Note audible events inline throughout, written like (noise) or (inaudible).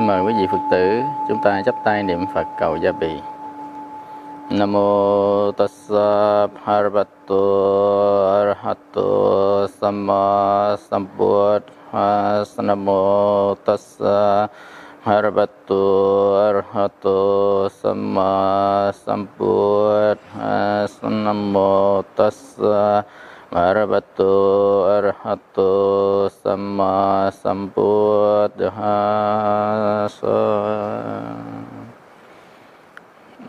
xin mời quý vị Phật tử, chúng ta chắp tay niệm Phật cầu gia bị. Nam mô Tassa Bhagavato Arahato Samma Sambuddhassa Nam mô Tassa Bhagavato Arahato Samma Sambuddhassa Nam mô Tassa Bhagavato Arahato Samma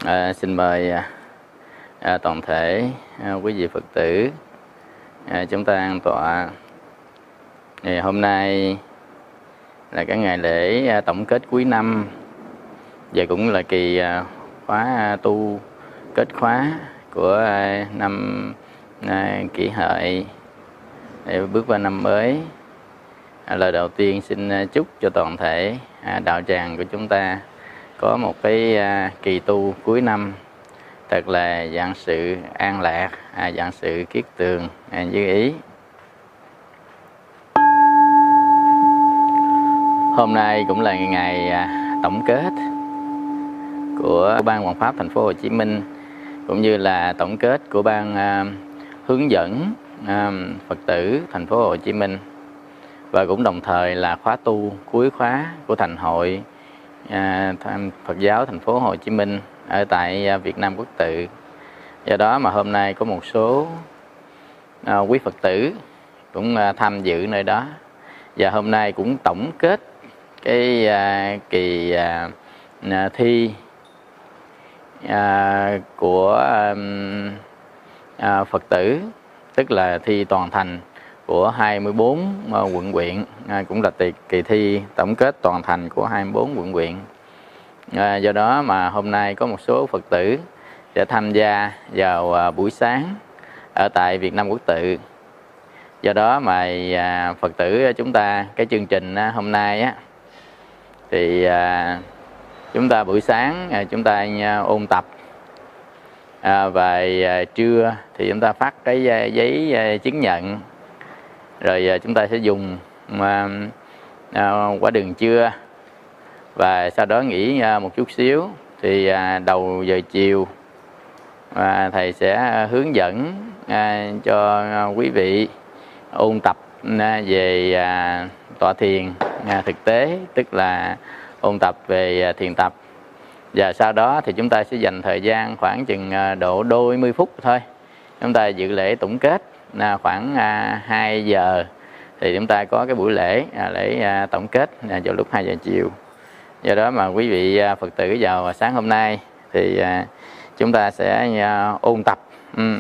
à, Xin mời à, à, toàn thể à, quý vị Phật tử à, chúng ta an tọa. Thì hôm nay là cái ngày lễ à, tổng kết cuối năm và cũng là kỳ à, khóa à, tu kết khóa của à, năm à, kỷ hợi. Để bước vào năm mới. À, lời đầu tiên xin à, chúc cho toàn thể à, đạo tràng của chúng ta có một cái à, kỳ tu cuối năm. Thật là dạng sự an lạc à, dạng sự kiết tường à, như ý. Hôm nay cũng là ngày à, tổng kết của ban hoàng pháp thành phố Hồ Chí Minh cũng như là tổng kết của ban à, hướng dẫn um, Phật tử thành phố Hồ Chí Minh và cũng đồng thời là khóa tu cuối khóa của thành hội à, Phật giáo thành phố Hồ Chí Minh ở tại à, Việt Nam Quốc tự. Do đó mà hôm nay có một số à, quý Phật tử cũng à, tham dự nơi đó và hôm nay cũng tổng kết cái à, kỳ à, à thi à, của à, à, Phật tử tức là thi toàn thành của 24 à, quận huyện. À, cũng là kỳ, kỳ thi tổng kết toàn thành của 24 quận huyện. À, do đó mà hôm nay có một số Phật tử sẽ tham gia vào à, buổi sáng ở tại Việt Nam Quốc tự. Do đó mà à, Phật tử à, chúng ta cái chương trình à, hôm nay á thì à, chúng ta buổi sáng à, chúng ta à, ôn tập à, và à, trưa thì chúng ta phát cái à, giấy à, chứng nhận. Rồi à, chúng ta sẽ dùng à, à, quả đường trưa. Và sau đó nghỉ à, một chút xíu thì à, đầu giờ chiều à, thầy sẽ hướng dẫn à, cho à, quý vị ôn tập à, về à, tọa thiền à, thực tế tức là ôn tập về à, thiền tập và sau đó thì chúng ta sẽ dành thời gian khoảng chừng à, độ đôi mươi phút thôi. Chúng ta dự lễ tổng kết à, khoảng à, 2 giờ. Thì chúng ta có cái buổi lễ lễ tổng kết vào lúc 2 giờ chiều. Do đó mà quý vị Phật tử vào sáng hôm nay thì chúng ta sẽ ôn tập. Ừ.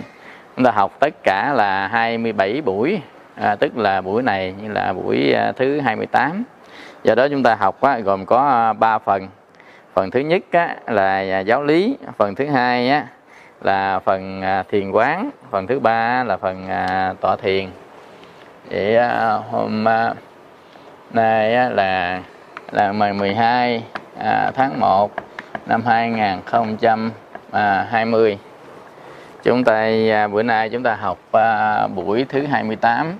chúng ta học tất cả là 27 buổi à, tức là buổi này như là buổi thứ 28 do đó chúng ta học á, gồm có 3 phần phần thứ nhất á, là à, giáo lý. Phần thứ hai á, là phần à, thiền quán. Phần thứ ba là phần à, tọa thiền. Vậy hôm nay á, là là ngày 12 tháng 1 năm 2020 chúng ta bữa nay chúng ta học buổi thứ 28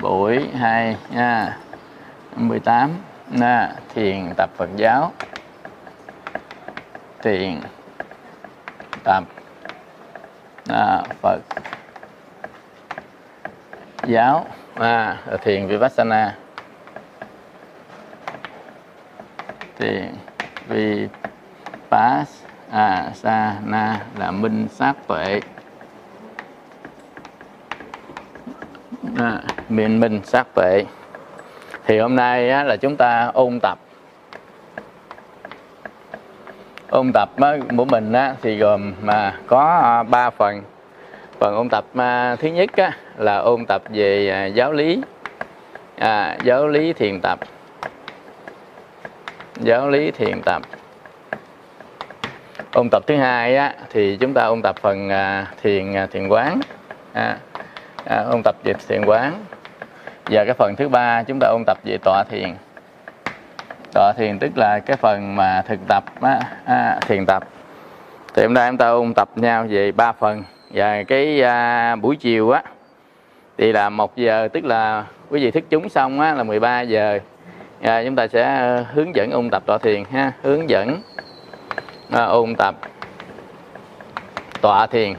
buổi 2 nha 18 nha, thiền tập Phật giáo. Thiền tập à, Phật giáo. À, thiền vipassana. Thiền vipassana là minh sát tuệ. À, minh minh sát tuệ thì hôm nay á, là chúng ta ôn tập. Ôn tập á, của mình á, thì gồm mà có à, ba phần. Phần ôn tập à, thứ nhất á, là ôn tập về à, giáo lý. À, giáo lý thiền tập. Giáo lý thiền tập. Ôn tập thứ hai á, thì chúng ta ôn tập phần à, thiền à, thiền quán. À, à, ôn tập về thiền quán và cái phần thứ ba chúng ta ôn tập về tọa thiền. Tọa thiền tức là cái phần mà thực tập á, à, thiền tập. Thì hôm nay chúng ta ôn tập nhau về ba phần. Và cái à, buổi chiều á thì là một giờ tức là quý vị thức chúng xong á là 13 giờ. À, chúng ta sẽ à, hướng dẫn ôn tập tọa thiền ha. Hướng dẫn à, ôn tập tọa thiền.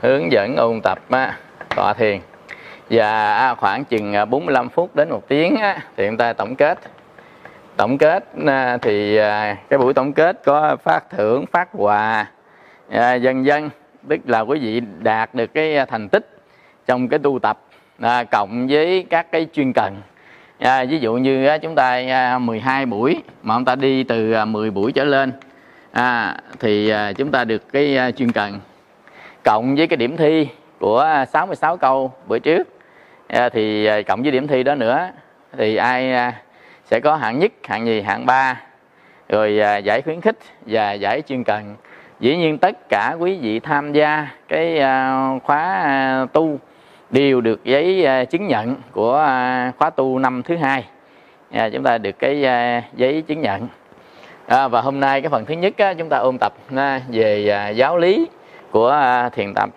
Hướng dẫn ôn tập á, tọa thiền và khoảng chừng à, 45 phút đến một tiếng á, thì chúng ta tổng kết. Tổng kết à, thì à, cái buổi tổng kết có phát thưởng phát quà dân dân tức là quý vị đạt được cái thành tích trong cái tu tập à, cộng với các cái chuyên cần. À, ví dụ như á, chúng ta à, 12 buổi mà chúng ta đi từ à, 10 buổi trở lên à, thì à, chúng ta được cái à, chuyên cần. Cộng với cái điểm thi của 66 câu bữa trước. Dạ, thì à, cộng với điểm thi đó nữa thì ai à, sẽ có hạng nhất hạng nhì hạng ba rồi à, giải khuyến khích và giải chuyên cần. Dĩ nhiên tất cả quý vị tham gia cái khóa tu đều được giấy chứng nhận của khóa tu năm thứ hai. À, chúng ta được cái giấy chứng nhận. À, và hôm nay cái phần thứ nhất á, chúng ta ôn tập về giáo lý của thiền tập.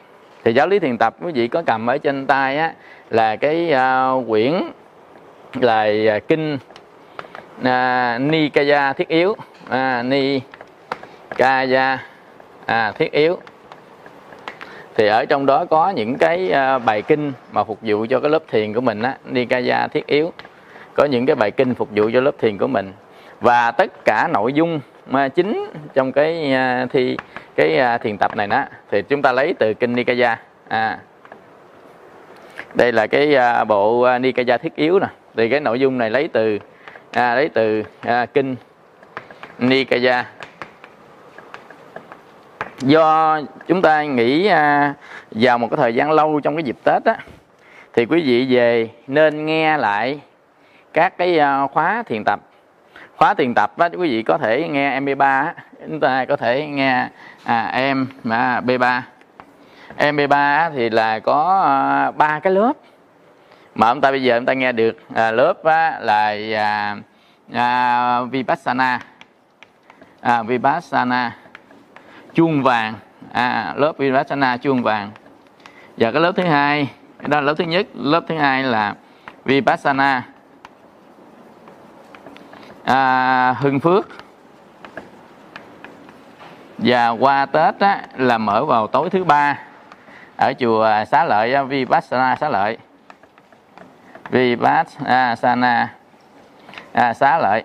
Thì giáo lý thiền tập quý vị có cầm ở trên tay á, là cái uh, quyển là uh, kinh uh, Nikaya thiết yếu uh, Nikaya à, thiết yếu. Thì ở trong đó có những cái uh, bài kinh mà phục vụ cho cái lớp thiền của mình á Nikaya thiết yếu. Có những cái bài kinh phục vụ cho lớp thiền của mình. Và tất cả nội dung mà chính trong cái uh, thi cái uh, thiền tập này đó thì chúng ta lấy từ kinh Nikaya. À đây là cái à, bộ à, Nikaya thiết yếu nè. Thì cái nội dung này lấy từ à, lấy từ à, kinh Nikaya. Do chúng ta nghĩ à, vào một cái thời gian lâu trong cái dịp Tết á thì quý vị về nên nghe lại các cái à, khóa thiền tập. Khóa thiền tập á quý vị có thể nghe MP3 á, chúng ta có thể nghe à, em à, B3 MP3 thì là có à, ba cái lớp. Mà ông ta bây giờ ông ta nghe được à, lớp á, là à, à, Vipassana. À, Vipassana. Chuông vàng. À, lớp Vipassana chuông vàng. Và cái lớp thứ hai đó là lớp thứ nhất. Lớp thứ hai là Vipassana. À, Hưng Phước. Và qua Tết á, là mở vào tối thứ ba ở chùa à, Xá Lợi à, Vipassana Xá Lợi. Vipassana à, Xá Lợi.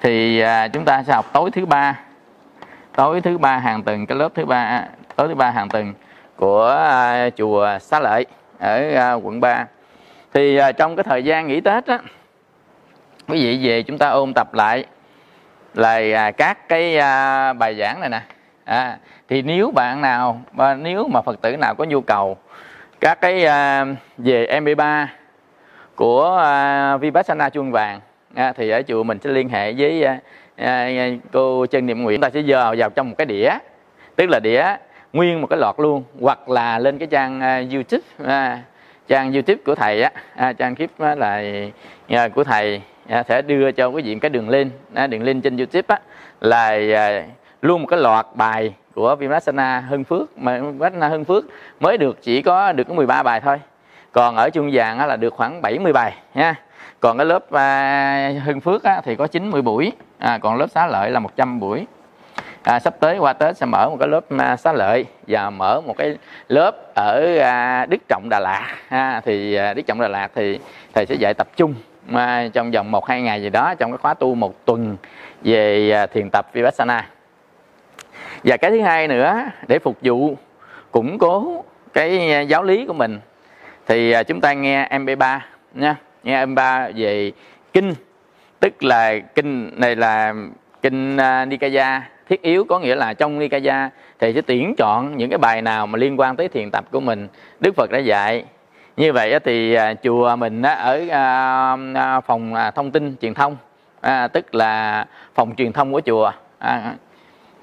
Thì à, chúng ta sẽ học tối thứ ba. Tối thứ ba hàng tuần cái lớp thứ ba à, tối thứ ba hàng tuần của à, chùa Xá Lợi ở à, quận 3 thì à, trong cái thời gian nghỉ Tết á quý vị về chúng ta ôn tập lại là à, các cái à, bài giảng này nè à, thì nếu bạn nào và nếu mà phật tử nào có nhu cầu các cái à, về MP3 của à, Vipassana chuông vàng à, thì ở chùa mình sẽ liên hệ với à, à, à, cô Trần Niệm nguyễn. Ta sẽ dò vào trong một cái đĩa tức là đĩa nguyên một cái lọt luôn hoặc là lên cái trang à, YouTube à, trang YouTube của thầy á à, trang clip á, là à, của thầy à, sẽ đưa cho quý vị cái đường link à, đường link trên YouTube á là à, luôn một cái loạt bài của Vipassana Hưng Phước mà Vipassana Hưng Phước mới được chỉ có được có 13 bài thôi. Còn ở trung vàng là được khoảng 70 bài nha. Còn cái lớp à, Hưng Phước á, thì có 90 buổi à, còn lớp xá lợi là 100 buổi. À, sắp tới qua Tết sẽ mở một cái lớp à, xá lợi và mở một cái lớp ở à, Đức Trọng Đà Lạt. À, thì à, Đức Trọng Đà Lạt thì thầy sẽ dạy tập trung à, trong vòng một hai ngày gì đó trong cái khóa tu một tuần về à, thiền tập Vipassana và cái thứ hai nữa, để phục vụ, củng cố cái à, giáo lý của mình, thì à, chúng ta nghe MP3 nha. Nghe MP3 về kinh, tức là kinh này là kinh à, Nikaya. Thiết yếu có nghĩa là trong Nikaya thì sẽ tuyển chọn những cái bài nào mà liên quan tới thiền tập của mình. Đức Phật đã dạy. Như vậy thì chùa mình ở phòng thông tin truyền thông tức là phòng truyền thông của chùa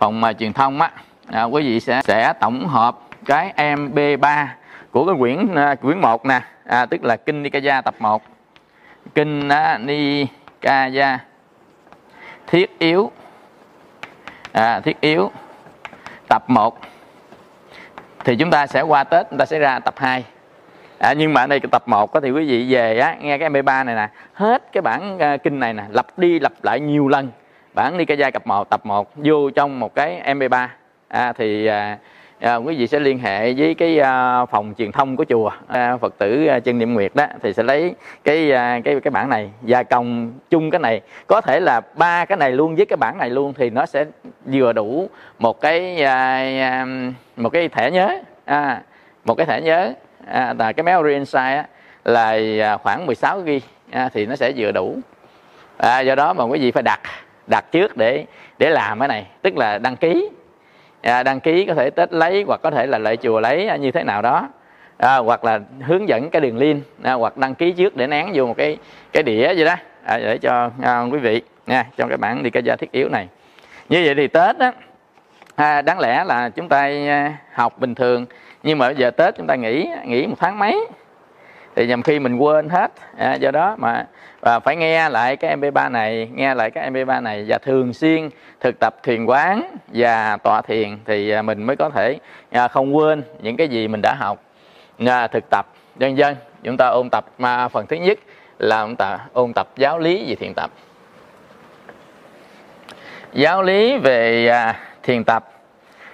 phòng mà truyền thông á à, quý vị sẽ sẽ tổng hợp cái MB3 của cái quyển à, quyển 1 nè à, tức là kinh Nikaya tập 1 kinh à, Nikaya thiết yếu à, thiết yếu tập 1 thì chúng ta sẽ qua Tết chúng ta sẽ ra tập 2 à, nhưng mà ở đây cái tập 1 có thì quý vị về á nghe cái MP3 này nè hết cái bản à, kinh này nè lặp đi lặp lại nhiều lần bản Nikaya cặp 1 tập 1 vô trong một cái MP3 à, thì à, à, quý vị sẽ liên hệ với cái à, phòng truyền thông của chùa à, Phật tử à, chân niệm nguyệt đó thì sẽ lấy cái à, cái cái bản này gia công chung cái này. Có thể là ba cái này luôn với cái bản này luôn thì nó sẽ vừa đủ một cái à, à, một cái thẻ nhớ. À, một cái thẻ nhớ à, là cái memory inside á, là à, khoảng 16 GB à, thì nó sẽ vừa đủ. À, do đó mà quý vị phải đặt đặt trước để để làm cái này. Tức là đăng ký. À, đăng ký có thể tết lấy hoặc có thể là lại chùa lấy à, như thế nào đó. À, hoặc là hướng dẫn cái đường link. À, hoặc đăng ký trước để nén vô một cái cái đĩa gì đó. À, để cho à, quý vị nha trong cái bản đi cái gia thiết yếu này. Như vậy thì tết á à, đáng lẽ là chúng ta à, học bình thường. Nhưng mà bây giờ tết chúng ta nghỉ nghỉ một tháng mấy? Thì nhầm khi mình quên hết. À, do đó mà và phải nghe lại cái MP3 này nghe lại cái MP3 này và thường xuyên thực tập thiền quán và tọa thiền thì à, mình mới có thể à, không quên những cái gì mình đã học à, thực tập. Dân dân chúng ta ôn tập. Mà phần thứ nhất là chúng ta ôn tập giáo lý về thiền tập. Giáo lý về à, thiền tập.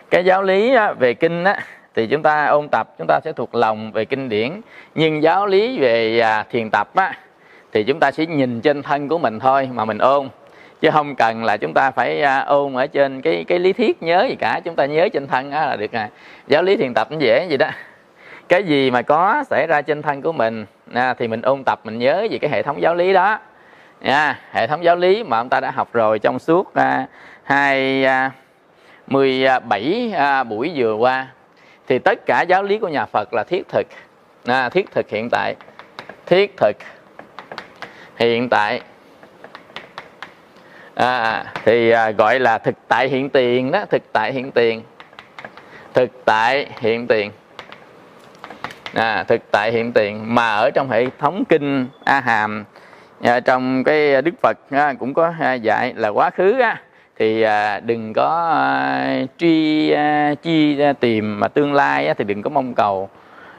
Cái giáo lý á, về kinh á, thì chúng ta ôn tập chúng ta sẽ thuộc lòng về kinh điển. Nhưng giáo lý về à, thiền tập á, thì chúng ta sẽ nhìn trên thân của mình thôi mà mình ôn. Chứ không cần là chúng ta phải à, ôn ở trên cái cái lý thuyết nhớ gì cả. Chúng ta nhớ trên thân á là được à. giáo lý thiền tập cũng dễ vậy đó. Cái gì mà có xảy ra trên thân của mình à, thì mình ôn tập mình nhớ về cái hệ thống giáo lý đó. Nha hệ thống giáo lý mà chúng ta đã học rồi trong suốt à, hai à, 17 à, à, buổi vừa qua thì tất cả giáo lý của nhà Phật là thiết thực. À, thiết thực hiện tại. Thiết thực hiện tại. À, thì à, gọi là thực tại hiện tiền đó thực tại hiện tiền. Thực tại hiện tiền. À, thực tại hiện tiền. Mà ở trong hệ thống kinh a hàm à, trong cái đức phật à, cũng có à, dạy là quá khứ á, thì à, đừng có à, truy à, chi à, tìm mà tương lai á, thì đừng có mong cầu.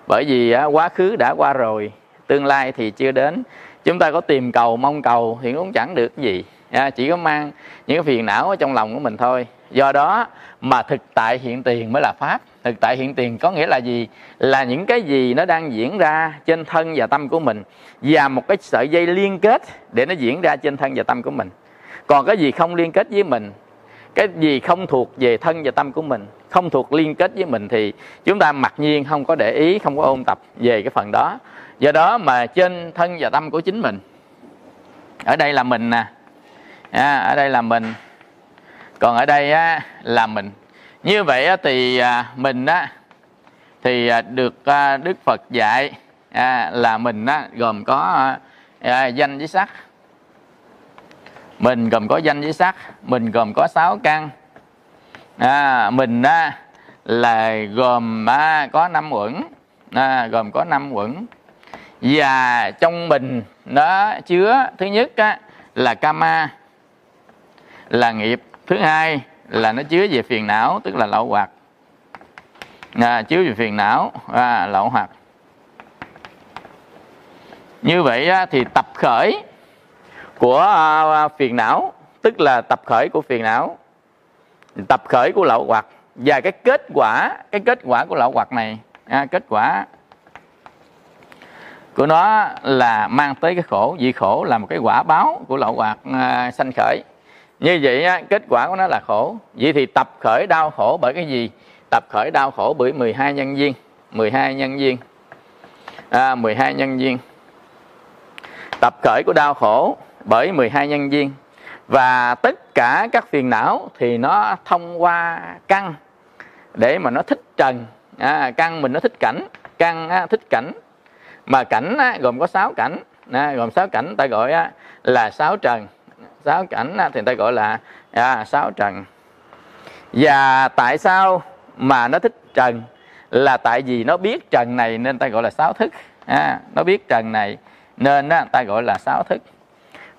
Bởi vì á, quá khứ đã qua rồi tương lai thì chưa đến. Chúng ta có tìm cầu mong cầu thì cũng chẳng được gì. À, chỉ có mang những cái phiền não ở trong lòng của mình thôi. Do đó mà thực tại hiện tiền mới là pháp. Thực tại hiện tiền có nghĩa là gì? Là những cái gì nó đang diễn ra trên thân và tâm của mình và một cái sợi dây liên kết để nó diễn ra trên thân và tâm của mình còn cái gì không liên kết với mình cái gì không thuộc về thân và tâm của mình không thuộc liên kết với mình thì chúng ta mặc nhiên không có để ý không có ôn tập về cái phần đó. Do đó mà trên thân và tâm của chính mình ở đây là mình nè. À, ở đây là mình. Còn ở đây á, là mình. Như vậy á, thì à, mình á thì à, được à, đức phật dạy à, là mình á, gồm có à, à danh với sắc mình gồm có danh với sắc mình gồm có sáu căn. À, mình á, là gồm á, có năm uẩn à, gồm có năm uẩn và trong mình nó chứa thứ nhất á, là kama là nghiệp. Thứ hai là nó chứa về phiền não tức là lậu hoặc. À, chứa về phiền não à, lậu hoặc. Như vậy á, thì tập khởi của à, à, phiền não tức là tập khởi của phiền não. Tập khởi của lậu hoặc. Và cái kết quả cái kết quả của lậu hoặc này à, kết quả của nó là mang tới cái khổ. Vì khổ là một cái quả báo của lậu hoặc à, sanh khởi. Như vậy á, kết quả của nó là khổ. Vậy thì tập khởi đau khổ bởi cái gì? Tập khởi đau khổ bởi 12 nhân viên 12 nhân viên à, 12 nhân viên tập khởi của đau khổ bởi 12 nhân viên. Và tất cả các phiền não thì nó thông qua căn để mà nó thích trần. À, căn mình nó thích cảnh căn á, thích cảnh. Mà cảnh á, gồm có 6 cảnh. À, gồm 6 cảnh ta gọi á, là sáu trần. Sáu cảnh á, thì ta gọi là à, sáu trần. Và tại sao mà nó thích trần? Là tại vì nó biết trần này nên ta gọi là sáu thức. À, nó biết trần này nên á, ta gọi là sáu thức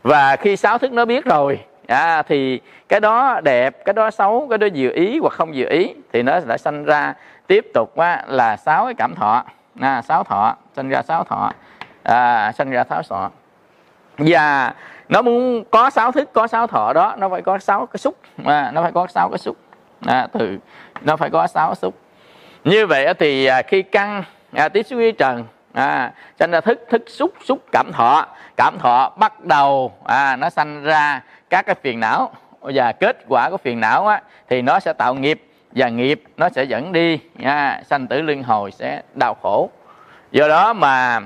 và khi sáu thức nó biết rồi à, thì cái đó đẹp cái đó xấu cái đó dự ý hoặc không dự ý thì nó đã sanh ra tiếp tục á, là sáu cái cảm thọ. À, sáu thọ sinh ra sáu thọ. À, sinh ra sáu thọ. Và nó muốn có sáu thức có sáu thọ đó nó phải có sáu cái xúc. À, nó phải có sáu cái xúc. À, từ nó phải có sáu xúc. Như vậy thì à, khi căn à, tiếp xúc với trần à, sanh ra thức thức xúc xúc cảm thọ. Cảm thọ bắt đầu à, nó sanh ra các cái phiền não. Và kết quả của phiền não á, thì nó sẽ tạo nghiệp. Và nghiệp nó sẽ dẫn đi à, sanh tử luân hồi sẽ đau khổ. Do đó mà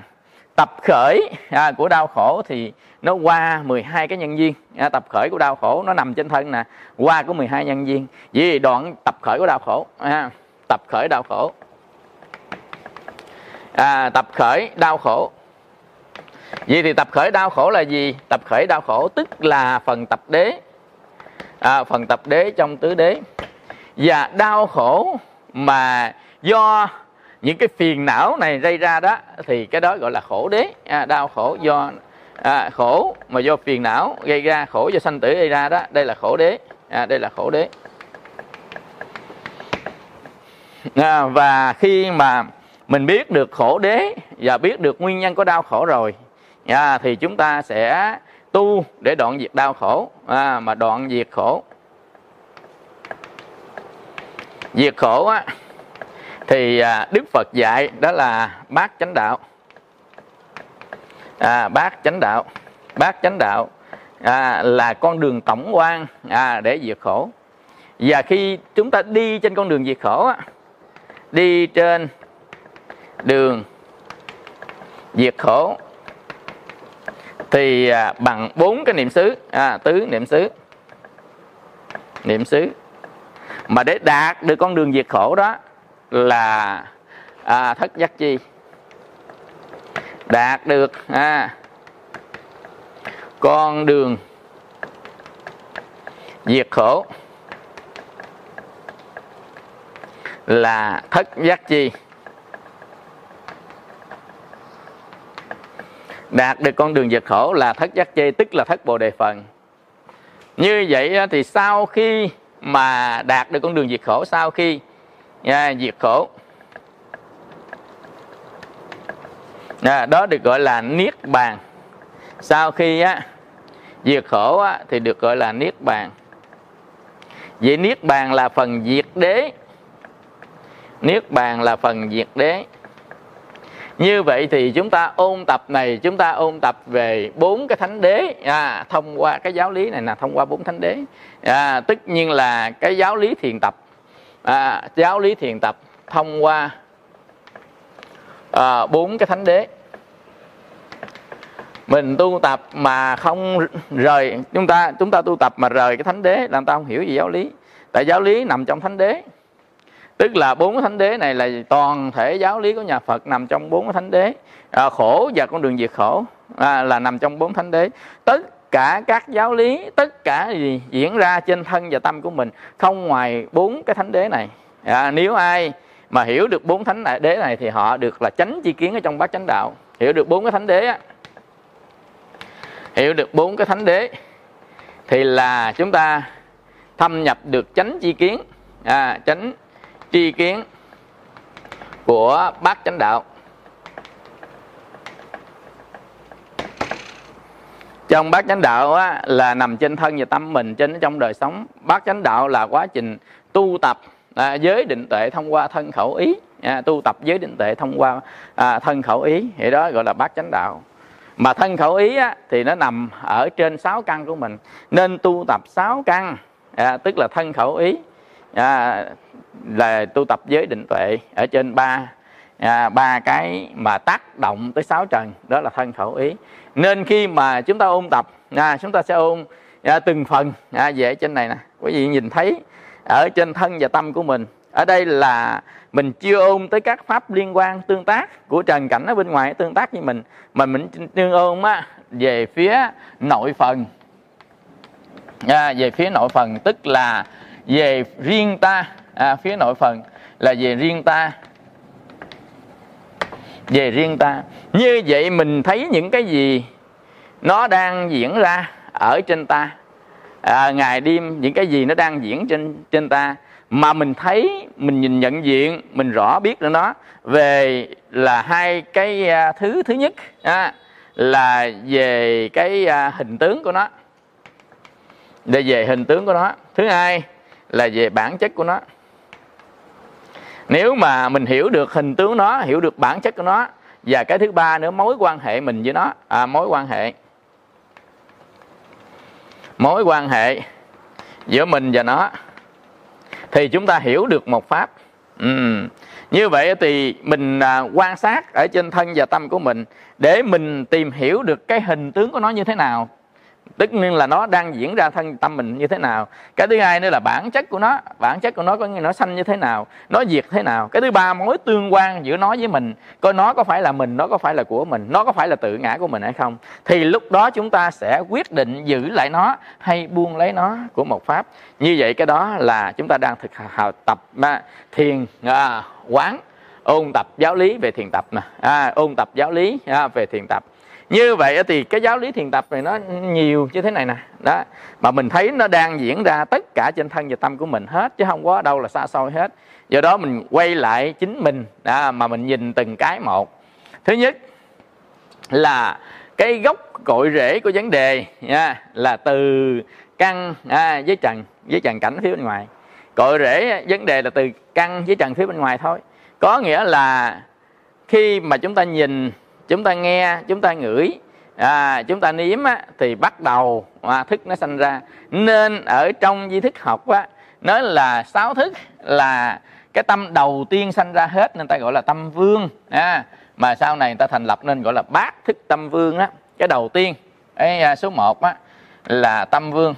tập khởi à, của đau khổ thì nó qua 12 cái nhân viên à, tập khởi của đau khổ nó nằm trên thân nè. Qua của 12 nhân viên vì đoạn tập khởi của đau khổ à, tập khởi đau khổ à, tập khởi đau khổ. Vậy thì tập khởi đau khổ là gì? Tập khởi đau khổ tức là phần tập đế. À, phần tập đế trong tứ đế. Và đau khổ mà do những cái phiền não này gây ra đó thì cái đó gọi là khổ đế. À, đau khổ do à, khổ mà do phiền não gây ra khổ do sanh tử gây ra đó. Đây là khổ đế. À, đây là khổ đế. À, và khi mà mình biết được khổ đế và biết được nguyên nhân của đau khổ rồi. À, thì chúng ta sẽ tu để đoạn diệt đau khổ. À, mà đoạn diệt khổ diệt khổ á thì à, đức phật dạy đó là bát chánh đạo. À, bát chánh đạo bát chánh đạo à, là con đường tổng quan à, để diệt khổ. Và khi chúng ta đi trên con đường diệt khổ á, đi trên đường diệt khổ. Thì à, bằng bốn cái niệm xứ à, tứ niệm xứ niệm xứ. Mà để đạt được con đường diệt khổ đó là à, thất giác chi. Đạt được à, con đường diệt khổ là thất giác chi. Đạt được con đường diệt khổ là thất giác chê tức là thất bồ đề phần. Như vậy thì sau khi mà đạt được con đường diệt khổ sau khi à, diệt khổ à, đó được gọi là niết bàn. Sau khi á diệt khổ á, thì được gọi là niết bàn. Vậy niết bàn là phần diệt đế. Niết bàn là phần diệt đế như vậy thì chúng ta ôn tập này chúng ta ôn tập về bốn cái thánh đế. À, thông qua cái giáo lý này là thông qua bốn thánh đế. À, tất nhiên là cái giáo lý thiền tập. À, giáo lý thiền tập thông qua à, bốn cái thánh đế. Mình tu tập mà không rời chúng ta chúng ta tu tập mà rời cái thánh đế làm ta không hiểu gì giáo lý. Tại giáo lý nằm trong thánh đế tức là bốn thánh đế này là toàn thể giáo lý của nhà Phật nằm trong bốn thánh đế. À, khổ và con đường diệt khổ à, là nằm trong bốn thánh đế. Tất cả các giáo lý tất cả gì diễn ra trên thân và tâm của mình không ngoài bốn cái thánh đế này. À, nếu ai mà hiểu được bốn thánh đế này thì họ được là chánh chi kiến ở trong bát chánh đạo. Hiểu được bốn cái thánh đế á hiểu được bốn cái thánh đế thì là chúng ta thâm nhập được chánh chi kiến. À, chánh tri kiến của bát chánh đạo. Trong bát chánh đạo á, là nằm trên thân và tâm mình trên trong đời sống. Bát chánh đạo là quá trình tu tập à, giới định tuệ thông qua thân khẩu ý. À, tu tập giới định tuệ thông qua à, thân khẩu ý. Thì đó gọi là bát chánh đạo. Mà thân khẩu ý á, thì nó nằm ở trên sáu căn của mình. Nên tu tập sáu căn à, tức là thân khẩu ý. À, là tu tập giới định tuệ ở trên ba à, ba cái mà tác động tới sáu trần đó là thân khẩu ý. Nên khi mà chúng ta ôn tập à, chúng ta sẽ ôn à, từng phần à, về trên này nè. Quý vị nhìn thấy ở trên thân và tâm của mình ở đây là mình chưa ôn tới các pháp liên quan tương tác của trần cảnh ở bên ngoài tương tác với mình mà mình chưa ôn á về phía nội phần. À, về phía nội phần tức là về riêng ta à, phía nội phần là về riêng ta. Về riêng ta. Như vậy mình thấy những cái gì nó đang diễn ra ở trên ta? À, ngày đêm những cái gì nó đang diễn trên trên ta? Mà mình thấy mình nhìn nhận diện mình rõ biết được nó. Về là hai cái à, thứ thứ nhất à, là về cái à, hình tướng của nó. Để về hình tướng của nó. Thứ hai là về bản chất của nó nếu mà mình hiểu được hình tướng nó hiểu được bản chất của nó và cái thứ ba nữa mối quan hệ mình với nó. À, mối quan hệ. Mối quan hệ giữa mình và nó thì chúng ta hiểu được một pháp. Ừ. như vậy thì mình à, quan sát ở trên thân và tâm của mình để mình tìm hiểu được cái hình tướng của nó như thế nào tất nhiên là nó đang diễn ra thân tâm mình như thế nào. Cái thứ hai nữa là bản chất của nó bản chất của nó có nghĩa nó sanh như thế nào nó diệt thế nào. Cái thứ ba mối tương quan giữa nó với mình coi nó có phải là mình nó có phải là của mình nó có phải là tự ngã của mình hay không thì lúc đó chúng ta sẽ quyết định giữ lại nó hay buông lấy nó của một pháp. Như vậy cái đó là chúng ta đang thực hành tập thiền à, quán ôn tập giáo lý về thiền tập nè. À, ôn tập giáo lý à, về thiền tập như vậy thì cái giáo lý thiền tập này nó nhiều như thế này nè. Đó mà mình thấy nó đang diễn ra tất cả trên thân và tâm của mình hết chứ không có đâu là xa xôi hết. Do đó mình quay lại chính mình đó, mà mình nhìn từng cái một. Thứ nhất là cái gốc cội rễ của vấn đề nha, là từ căn à, với trần với trần cảnh phía bên ngoài. Cội rễ vấn đề là từ căn với trần phía bên ngoài thôi. Có nghĩa là khi mà chúng ta nhìn chúng ta nghe chúng ta ngửi. À, chúng ta nếm á, thì bắt đầu à, thức nó sanh ra. Nên ở trong di thức học á, nói là sáu thức là cái tâm đầu tiên sanh ra hết nên ta gọi là tâm vương. À, mà sau này người ta thành lập nên gọi là bát thức tâm vương á cái đầu tiên. Cái à, số 1 á là tâm vương.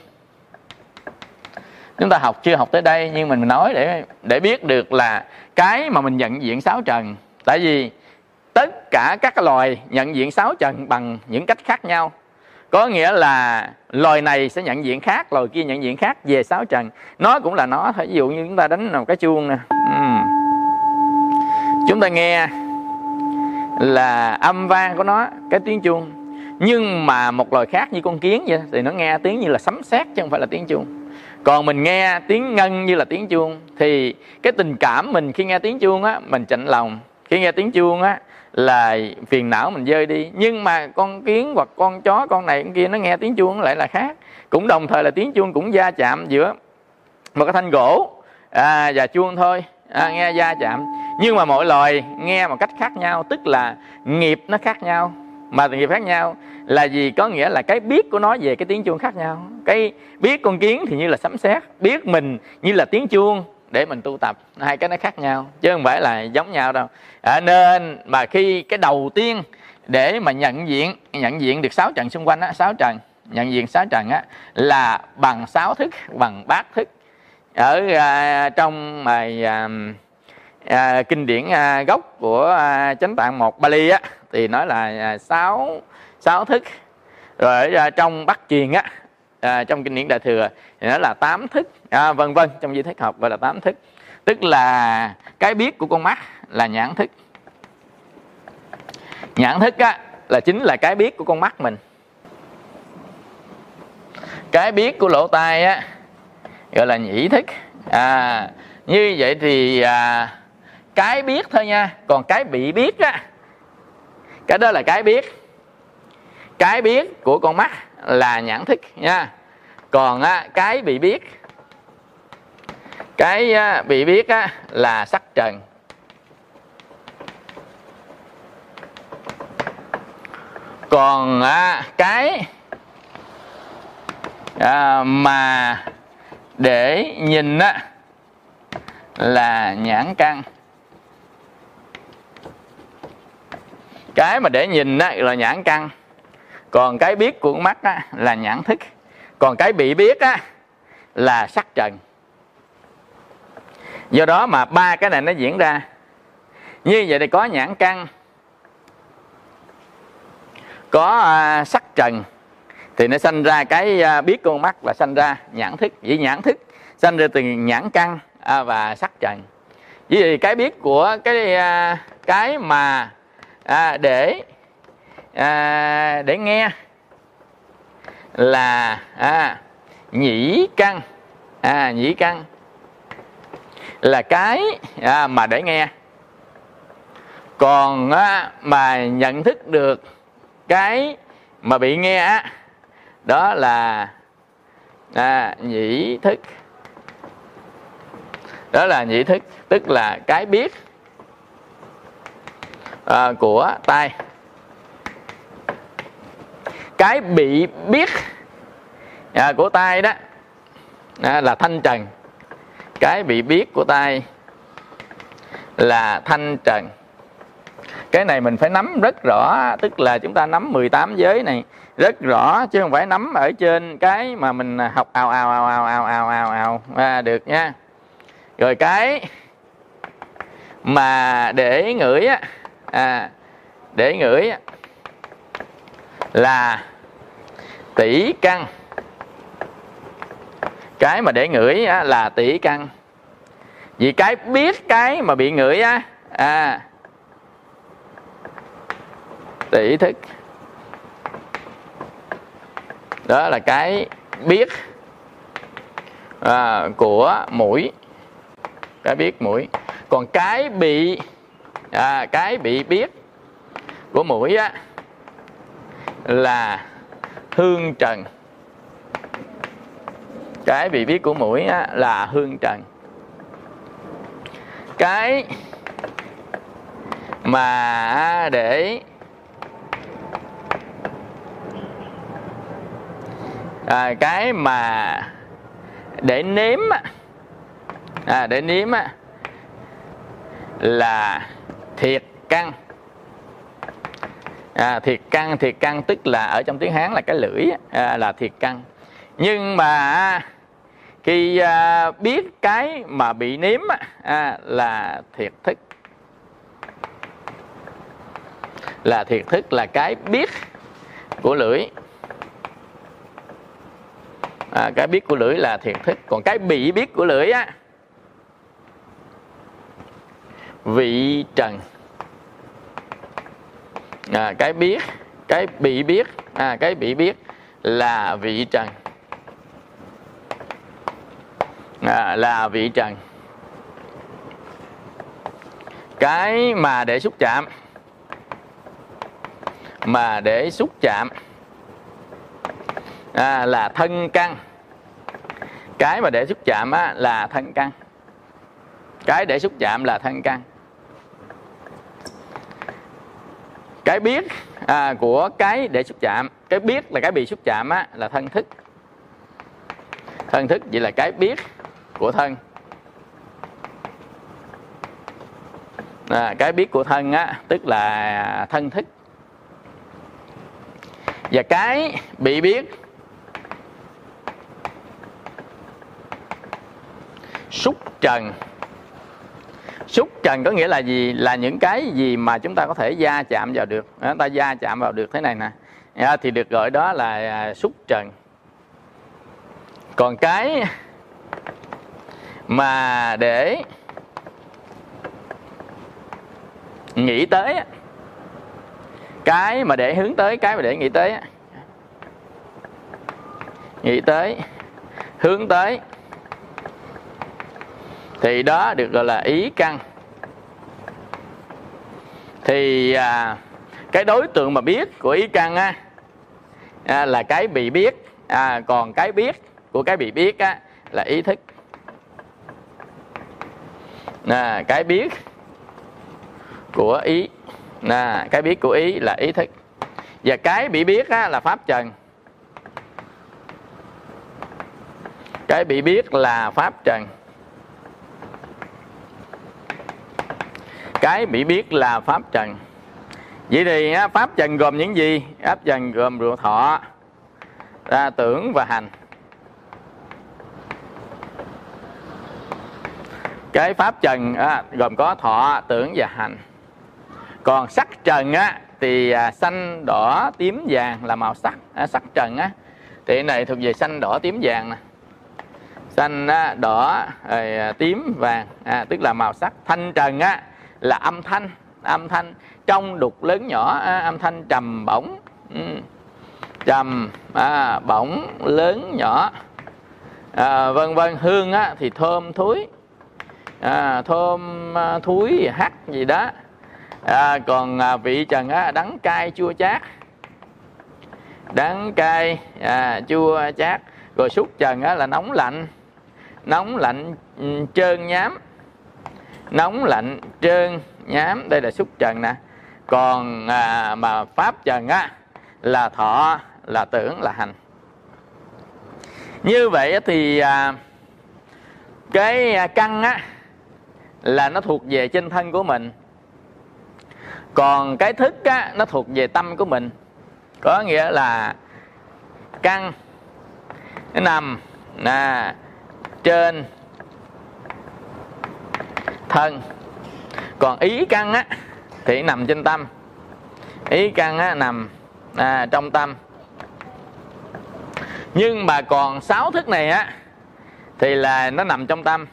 Chúng ta học chưa học tới đây nhưng mình nói để để biết được là cái mà mình nhận diện sáu trần. Tại vì tất cả các loài nhận diện sáu trần bằng những cách khác nhau. Có nghĩa là loài này sẽ nhận diện khác, loài kia nhận diện khác về sáu trần nó cũng là nó ví dụ như chúng ta đánh một cái chuông nè. Uhm. chúng ta nghe là âm vang của nó, cái tiếng chuông. Nhưng mà một loài khác như con kiến vậy, thì nó nghe tiếng như là sấm sét chứ không phải là tiếng chuông. Còn mình nghe tiếng ngân như là tiếng chuông, thì cái tình cảm mình khi nghe tiếng chuông á, mình chạnh lòng. Khi nghe tiếng chuông á là phiền não mình rơi đi. Nhưng mà con kiến hoặc con chó con này con kia nó nghe tiếng chuông lại là khác. Cũng đồng thời là tiếng chuông cũng va chạm giữa một cái thanh gỗ à, và chuông thôi. À, nghe va chạm. Nhưng mà mỗi loài nghe một cách khác nhau tức là nghiệp nó khác nhau. Mà nghiệp khác nhau là gì? Có nghĩa là cái biết của nó về cái tiếng chuông khác nhau. Cái biết con kiến thì như là sấm sét biết mình như là tiếng chuông để mình tu tập. Hai cái nó khác nhau chứ không phải là giống nhau đâu. À, nên mà khi cái đầu tiên để mà nhận diện nhận diện được sáu trần xung quanh á sáu trần nhận diện sáu trần á là bằng sáu thức bằng bát thức. Ở à, trong bài à, à, kinh điển à, gốc của à, chánh tạng một Bali á thì nói là à, sáu sáu thức. Rồi ở à, trong bắc truyền á à, trong kinh điển đại thừa thì nó là tám thức. À, vân vân trong di thức học gọi là tám thức. Tức là cái biết của con mắt là nhãn thức. Nhãn thức á là chính là cái biết của con mắt mình. Cái biết của lỗ tai á gọi là nhĩ thức. À như vậy thì à, cái biết thôi nha. Còn cái bị biết á cái đó là cái biết. Cái biết của con mắt là nhãn thức nha còn á, cái bị biết cái á, bị biết á, là sắc trần. Còn á, cái à, mà để nhìn á, là nhãn căn. Cái mà để nhìn á, là nhãn căn. Còn cái biết của mắt á, là nhãn thức còn cái bị biết á, là sắc trần. Do đó mà ba cái này nó diễn ra. Như vậy thì có nhãn căn có à, sắc trần thì nó sanh ra cái à, biết con mắt là sanh ra nhãn thức. Vì nhãn thức sanh ra từ nhãn căn à, và sắc trần. Vì cái biết của cái à, cái mà à, để à, để nghe là à, nhĩ căn. À, nhĩ căn là cái à, mà để nghe. Còn á, mà nhận thức được cái mà bị nghe á đó là à, nhĩ thức. Đó là nhĩ thức tức là cái biết à, của tai cái bị biết à, của tai đó à, là thanh trần. Cái bị biết của tai là thanh trần. Cái này mình phải nắm rất rõ tức là chúng ta nắm 18 giới này rất rõ chứ không phải nắm ở trên cái mà mình học ào ào ào ào ào ào ào ào à, được nha. Rồi cái mà để ngửi á à, để ngửi á, là tỷ căn. Cái mà để ngửi á, là tỷ căn. Vì cái biết cái mà bị ngửi á à, tỷ thức. Đó là cái biết à, của mũi. Cái biết mũi. Còn cái bị à, cái bị biết của mũi á là hương trần. Cái vị biết của mũi á, là hương trần. Cái mà để à, cái mà để nếm à, để nếm là thiệt căn à, thiệt căn thiệt căn tức là ở trong tiếng hán là cái lưỡi à, là thiệt căn nhưng mà à, khi à, biết cái mà bị nếm à, à, là thiệt thức. Là thiệt thức là cái biết của lưỡi. À, cái biết của lưỡi là thiệt thức. Còn cái bị biết của lưỡi á vị trần à, cái biết cái bị biết à, cái bị biết là vị trần. À, là vị trần. Cái mà để xúc chạm mà để xúc chạm à, là thân căn. Cái mà để xúc chạm á, là thân căn. Cái để xúc chạm là thân căn. Cái biết à, của cái để xúc chạm. Cái biết là cái bị xúc chạm á, là thân thức. Thân thức vậy là cái biết của thân. À, cái biết của thân á tức là thân thức. Và cái bị biết xúc trần xúc trần có nghĩa là gì? Là những cái gì mà chúng ta có thể da chạm vào được. À, ta da chạm vào được thế này nè. À, thì được gọi đó là à, xúc trần. Còn cái mà để nghĩ tới cái mà để hướng tới cái mà để nghĩ tới nghĩ tới hướng tới thì đó được gọi là ý căn. Thì à, cái đối tượng mà biết của ý căn á à, là cái bị biết à, còn cái biết của cái bị biết á là ý thức. À, cái biết của ý à, cái biết của ý là ý thức. Và cái bị biết á, là pháp trần. Cái bị biết là pháp trần. Cái bị biết là pháp trần. Vậy thì pháp trần gồm những gì? Pháp trần gồm rượu thọ ra tưởng và hành. Cái pháp trần á, gồm có thọ tưởng và hành. Còn sắc trần á thì à, xanh đỏ tím vàng là màu sắc à, sắc trần á. Thì này thuộc về xanh đỏ tím vàng nè. Xanh á, đỏ rồi, à, tím vàng à, tức là màu sắc thanh trần á là âm thanh âm thanh trong đục lớn nhỏ à, âm thanh trầm bổng. Ừ. trầm à, bổng lớn nhỏ. À, vân vân hương á, thì thơm thúi. À, thơm à, thúi hắt gì đó. À, còn à, vị trần á, đắng cay chua chát. Đắng cay à, chua chát. Rồi xúc trần á, là nóng lạnh nóng lạnh ừ, trơn nhám nóng lạnh trơn nhám đây là xúc trần nè. Còn à, mà pháp trần á là thọ là tưởng là hành. Như vậy thì à, cái à, căn á là nó thuộc về trên thân của mình. Còn cái thức á nó thuộc về tâm của mình. Có nghĩa là căn nó nằm nè trên thân. Còn ý căn á thì nằm trên tâm. Ý căn á nằm à, trong tâm. Nhưng mà còn sáu thức này á thì là nó nằm trong tâm.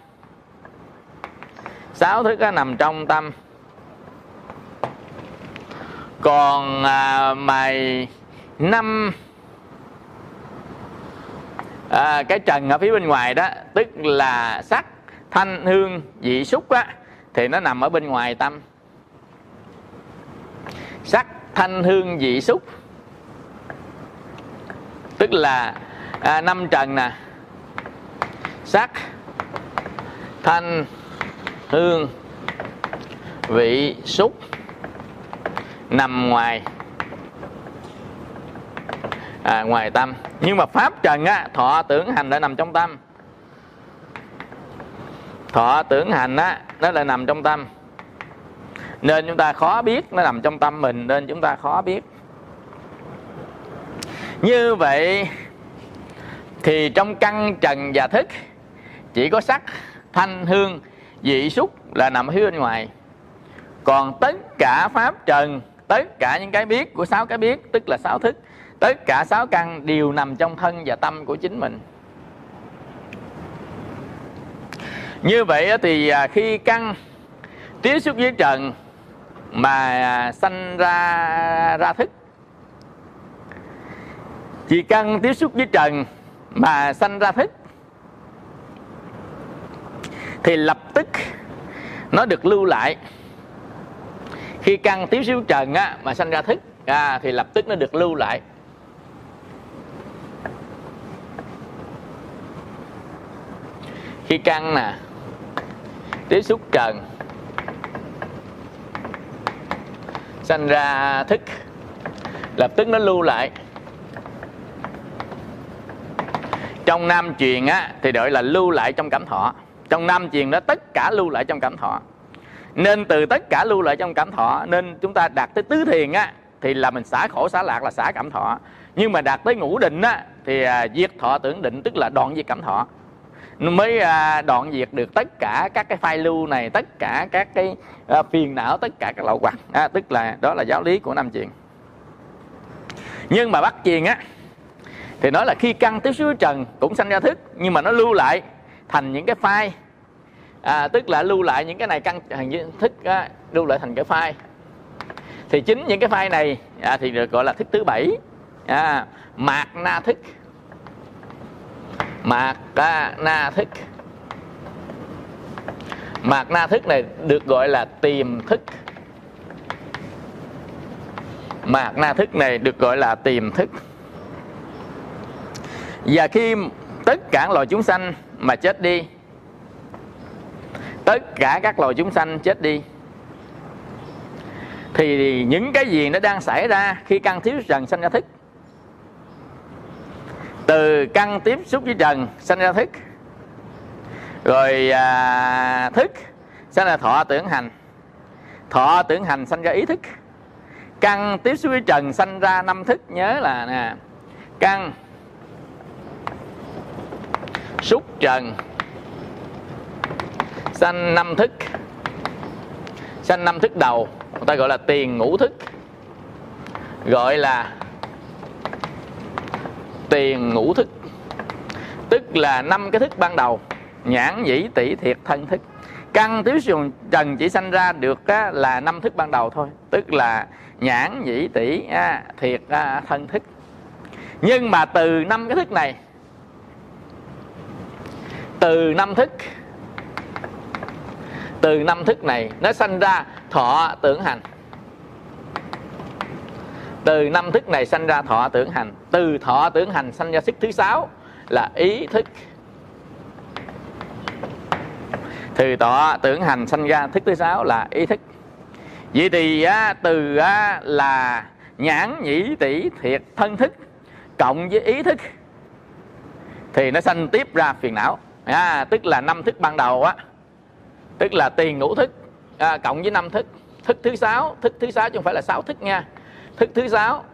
Sáu thức á nằm trong tâm. Còn à, mày năm à, cái trần ở phía bên ngoài đó tức là sắc thanh hương vị xúc á thì nó nằm ở bên ngoài tâm. Sắc thanh hương vị xúc. Tức là à, năm trần nè. Sắc thanh hương vị xúc nằm ngoài à, ngoài tâm. Nhưng mà pháp trần á thọ tưởng hành đã nằm trong tâm thọ tưởng hành á, nó lại nằm trong tâm. Nên chúng ta khó biết nó nằm trong tâm mình, nên chúng ta khó biết. Như vậy thì trong căn trần và thức, chỉ có sắc, thanh, hương, vị xúc là nằm phía bên ngoài. Còn tất cả pháp trần, tất cả những cái biết của sáu cái biết, tức là sáu thức, tất cả sáu căn đều nằm trong thân và tâm của chính mình. Như vậy thì à, khi căn tiếp xúc với trần mà à, sanh ra ra thức. Chỉ căn tiếp xúc với trần mà sanh ra thức thì lập tức nó được lưu lại. Khi căn tiếp xúc trần á, mà sanh ra thức à, thì lập tức nó được lưu lại. Khi căn nè tiếp xúc trần. Sanh ra thức. Lập tức nó lưu lại. Trong nam truyền á, thì gọi là lưu lại trong cảm thọ. Trong nam truyền đó, tất cả lưu lại trong cảm thọ. Nên từ tất cả lưu lại trong cảm thọ, nên chúng ta đạt tới tứ thiền á, thì là mình xả khổ, xả lạc là xả cảm thọ. Nhưng mà đạt tới ngũ định á, thì à, diệt thọ tưởng định, tức là đoạn diệt cảm thọ mới à, đoạn diệt được tất cả các cái phai lưu này tất cả các cái à, phiền não tất cả các lậu quạt à, tức là đó là giáo lý của Nam truyền nhưng mà bắt truyền á thì nói là khi căn tiếp xứ trần cũng sanh ra thức nhưng mà nó lưu lại thành những cái phai à, tức là lưu lại những cái này căn hình thức á, lưu lại thành cái phai thì chính những cái phai này à, thì được gọi là thức thứ bảy. À, mạc na thức mạc na thức mạc na thức này được gọi là tiềm thức. Mạc na thức này được gọi là tiềm thức. Và khi tất cả loài chúng sanh mà chết đi, tất cả các loài chúng sanh chết đi, thì những cái gì nó đang xảy ra khi căn thiếu trần sanh ra thức từ căn tiếp xúc với trần sanh ra thức. Rồi à, thức sanh ra thọ tưởng hành. Thọ tưởng hành sanh ra ý thức. Căn tiếp xúc với trần sanh ra năm thức nhớ là nè căn xúc trần sanh năm thức. Sanh năm thức đầu người ta gọi là tiền ngũ thức gọi là tiền ngũ thức. Tức là năm cái thức ban đầu nhãn nhĩ tỷ thiệt thân thức. Căn tiếu dùng trần chỉ sanh ra được á, là năm thức ban đầu thôi. Tức là nhãn nhĩ tỷ á, thiệt á, thân thức. Nhưng mà từ năm cái thức này từ năm thức từ năm thức này nó sanh ra thọ tưởng hành. Từ năm thức này sanh ra thọ tưởng hành từ thọ tưởng hành sanh ra thức thứ sáu là ý thức. Từ thọ tưởng hành sanh ra thức thứ sáu là ý thức. Vậy thì á, từ á, là nhãn nhĩ tỷ thiệt thân thức cộng với ý thức thì nó sanh tiếp ra phiền não. À, tức là năm thức ban đầu á tức là tiền ngũ thức à, cộng với năm thức. Thức thứ sáu thức thứ sáu chứ không phải là sáu thức nha. Thức thứ sáu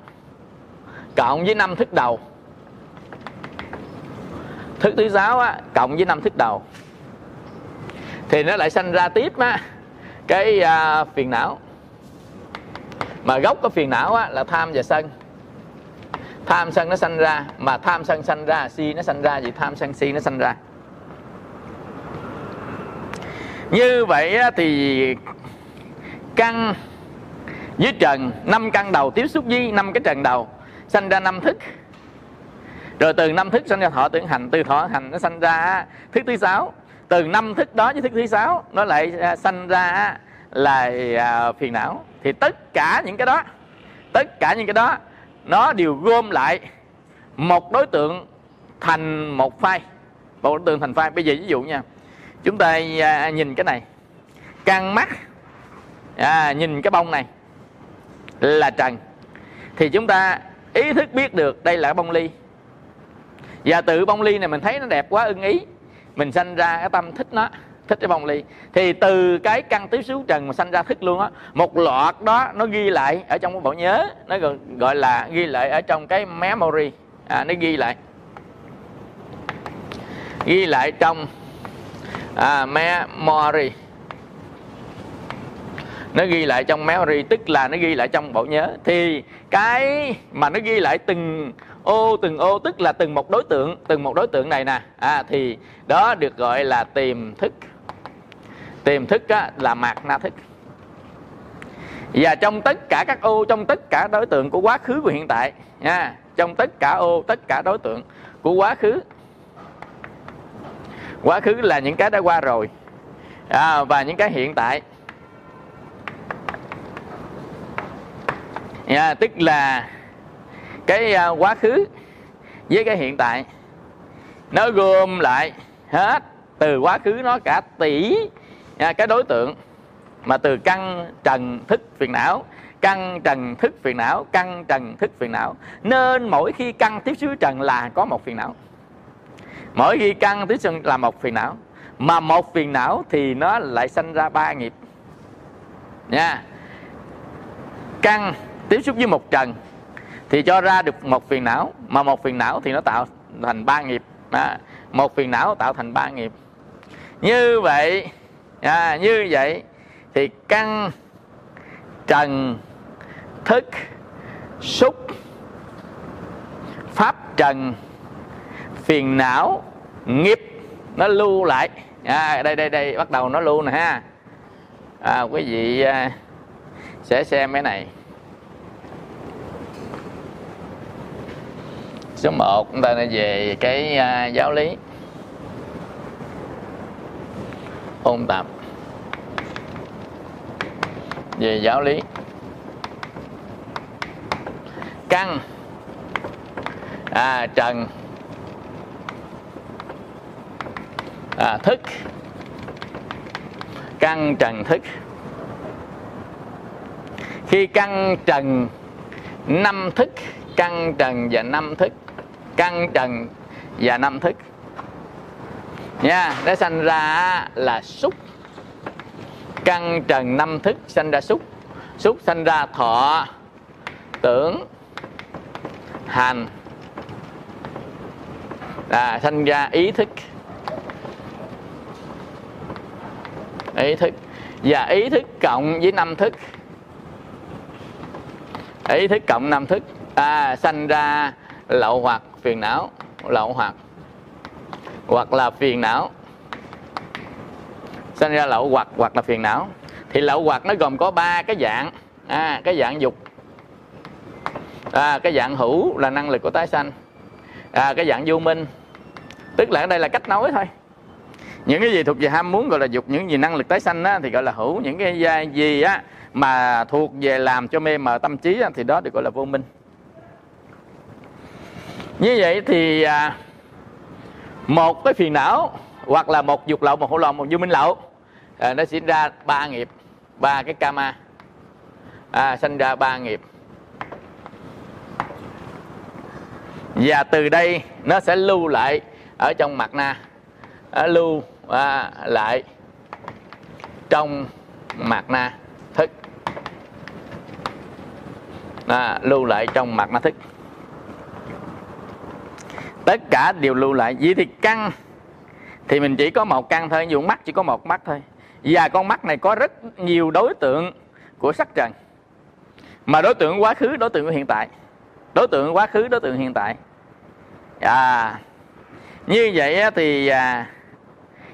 cộng với năm thức đầu. Thức thứ sáu á, cộng với năm thức đầu. Thì nó lại sanh ra tiếp á, cái à, phiền não. Mà gốc của phiền não á, là tham và sân. Tham sân nó sanh ra mà tham sân sanh ra si nó sanh ra vậy tham sân si nó sanh ra. Như vậy á, thì căn với trần năm căn đầu tiếp xúc với năm cái trần đầu sanh ra năm thức. Rồi từ năm thức sanh ra thọ tưởng hành từ thọ hành nó sanh ra thức thứ sáu. Từ năm thức đó với thức thứ sáu nó lại à, sanh ra là à, phiền não. Thì tất cả những cái đó tất cả những cái đó nó đều gom lại một đối tượng thành một phai. Một đối tượng thành phai. Bây giờ ví dụ nha chúng ta à, nhìn cái này. Căng mắt à, nhìn cái bông này là trần. Thì chúng ta ý thức biết được đây là bông ly. Và từ bông ly này mình thấy nó đẹp quá ưng ý. Mình sanh ra cái tâm thích nó thích cái bông ly. Thì từ cái căn tứ xứ trần mà sanh ra thích luôn á một loạt đó nó ghi lại ở trong cái bộ nhớ. Nó gọi, gọi là ghi lại ở trong cái memory. À, nó ghi lại. Ghi lại trong à, memory nó ghi lại trong memory tức là nó ghi lại trong bộ nhớ. Thì cái mà nó ghi lại từng ô từng ô tức là từng một đối tượng từng một đối tượng này nè. À, thì đó được gọi là tiềm thức. Tiềm thức á, là mạt na thức. Và trong tất cả các ô trong tất cả đối tượng của quá khứ và hiện tại nha trong tất cả ô tất cả đối tượng của quá khứ. Quá khứ là những cái đã qua rồi. À, và những cái hiện tại. Yeah, tức là cái uh, quá khứ với cái hiện tại nó gom lại hết từ quá khứ nó cả tỷ yeah, cái đối tượng mà từ căn trần thức phiền não căn trần thức phiền não căn trần thức phiền não. Nên mỗi khi căn tiếp xúc trần là có một phiền não. Mỗi khi căn tiếp xúc là một phiền não. Mà một phiền não thì nó lại sanh ra ba nghiệp. Nha. Căn tiếp xúc với một trần thì cho ra được một phiền não mà một phiền não thì nó tạo thành ba nghiệp. À, một phiền não tạo thành ba nghiệp. Như vậy à, như vậy thì căn trần thức xúc pháp trần phiền não nghiệp nó lưu lại. À, đây đây đây bắt đầu nó lưu nè ha. À, quý vị à, sẽ xem cái này. Số 1 chúng ta về cái uh, giáo lý. Ôn tập. Về giáo lý. Căn. À, trần. À, thức. Căn trần thức. Khi căn trần năm thức căn trần và năm thức căn trần và năm thức. Nha nó sanh ra là xúc căn trần năm thức sanh ra xúc xúc sanh ra thọ tưởng hành. Là sanh ra ý thức. Ý thức. Và ý thức cộng với năm thức. Ý thức cộng năm thức. À, sanh ra lậu hoặc phiền não lậu hoặc hoặc là phiền não. Sinh ra lậu hoặc hoặc là phiền não. Thì lậu hoặc nó gồm có ba cái dạng. À, cái dạng dục. À, cái dạng hữu là năng lực của tái sanh. À, cái dạng vô minh. Tức là ở đây là cách nói thôi. Những cái gì thuộc về ham muốn gọi là dục những gì năng lực tái sanh á, thì gọi là hữu. Những cái gì á mà thuộc về làm cho mê mờ tâm trí á, thì đó được gọi là vô minh như vậy thì à, một cái phiền não hoặc là một dục lậu một hổ lậu một vô minh lậu à, nó sinh ra ba nghiệp ba cái karma. À, sinh ra ba nghiệp. Và từ đây nó sẽ lưu lại ở trong mặt na à, lưu à, lại trong mặt na thức. À, lưu lại trong mặt na thức tất cả đều lưu lại. Vậy thì căn thì mình chỉ có một căn thôi. Dùng mắt chỉ có một mắt thôi. Và con mắt này có rất nhiều đối tượng của sắc trần mà đối tượng quá khứ đối tượng của hiện tại. Đối tượng quá khứ đối tượng hiện tại. À như vậy thì à,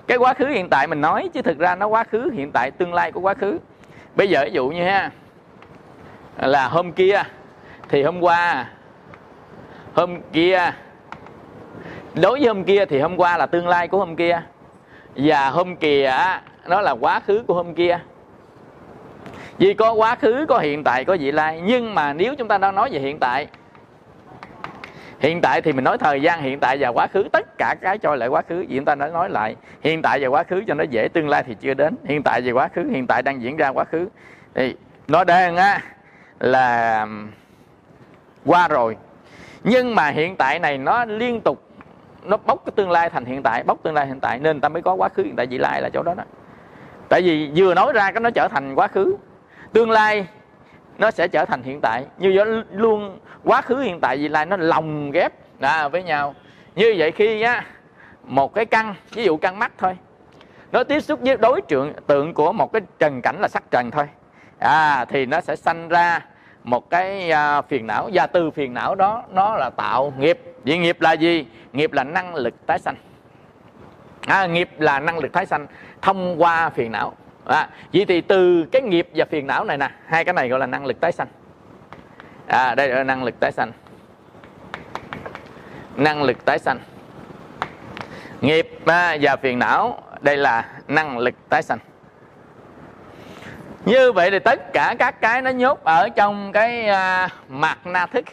cái quá khứ hiện tại mình nói chứ thực ra nó quá khứ hiện tại tương lai của quá khứ. Bây giờ ví dụ như ha là hôm kia thì hôm qua hôm kia đối với hôm kia thì hôm qua là tương lai của hôm kia. Và hôm kia nó là quá khứ của hôm kia. Vì có quá khứ, có hiện tại, có vị lai. Nhưng mà nếu chúng ta đang nói về hiện tại hiện tại thì mình nói thời gian hiện tại và quá khứ. Tất cả cái cho lại quá khứ vì chúng ta đã nói lại. Hiện tại và quá khứ cho nó dễ, tương lai thì chưa đến. Hiện tại và quá khứ, hiện tại đang diễn ra quá khứ. Thì nó đang á, là qua rồi. Nhưng mà hiện tại này nó liên tục nó bóc cái tương lai thành hiện tại bóc tương lai hiện tại nên ta mới có quá khứ hiện tại vị lai là chỗ đó đó. Tại vì vừa nói ra cái nó trở thành quá khứ tương lai nó sẽ trở thành hiện tại. Như vậy luôn quá khứ hiện tại vị lai nó lồng ghép à, với nhau. Như vậy khi á một cái căn ví dụ căn mắt thôi nó tiếp xúc với đối tượng tượng của một cái trần cảnh là sắc trần thôi à thì nó sẽ sanh ra một cái à, phiền não. Và từ phiền não đó nó là tạo nghiệp. Vậy nghiệp là gì? Nghiệp là năng lực tái sanh. À, nghiệp là năng lực tái sanh thông qua phiền não. À, vậy thì từ cái nghiệp và phiền não này nè hai cái này gọi là năng lực tái sanh. À đây là năng lực tái sanh. Năng lực tái sanh. Nghiệp à, và phiền não đây là năng lực tái sanh như vậy thì tất cả các cái nó nhốt ở trong cái à, mạt na thức.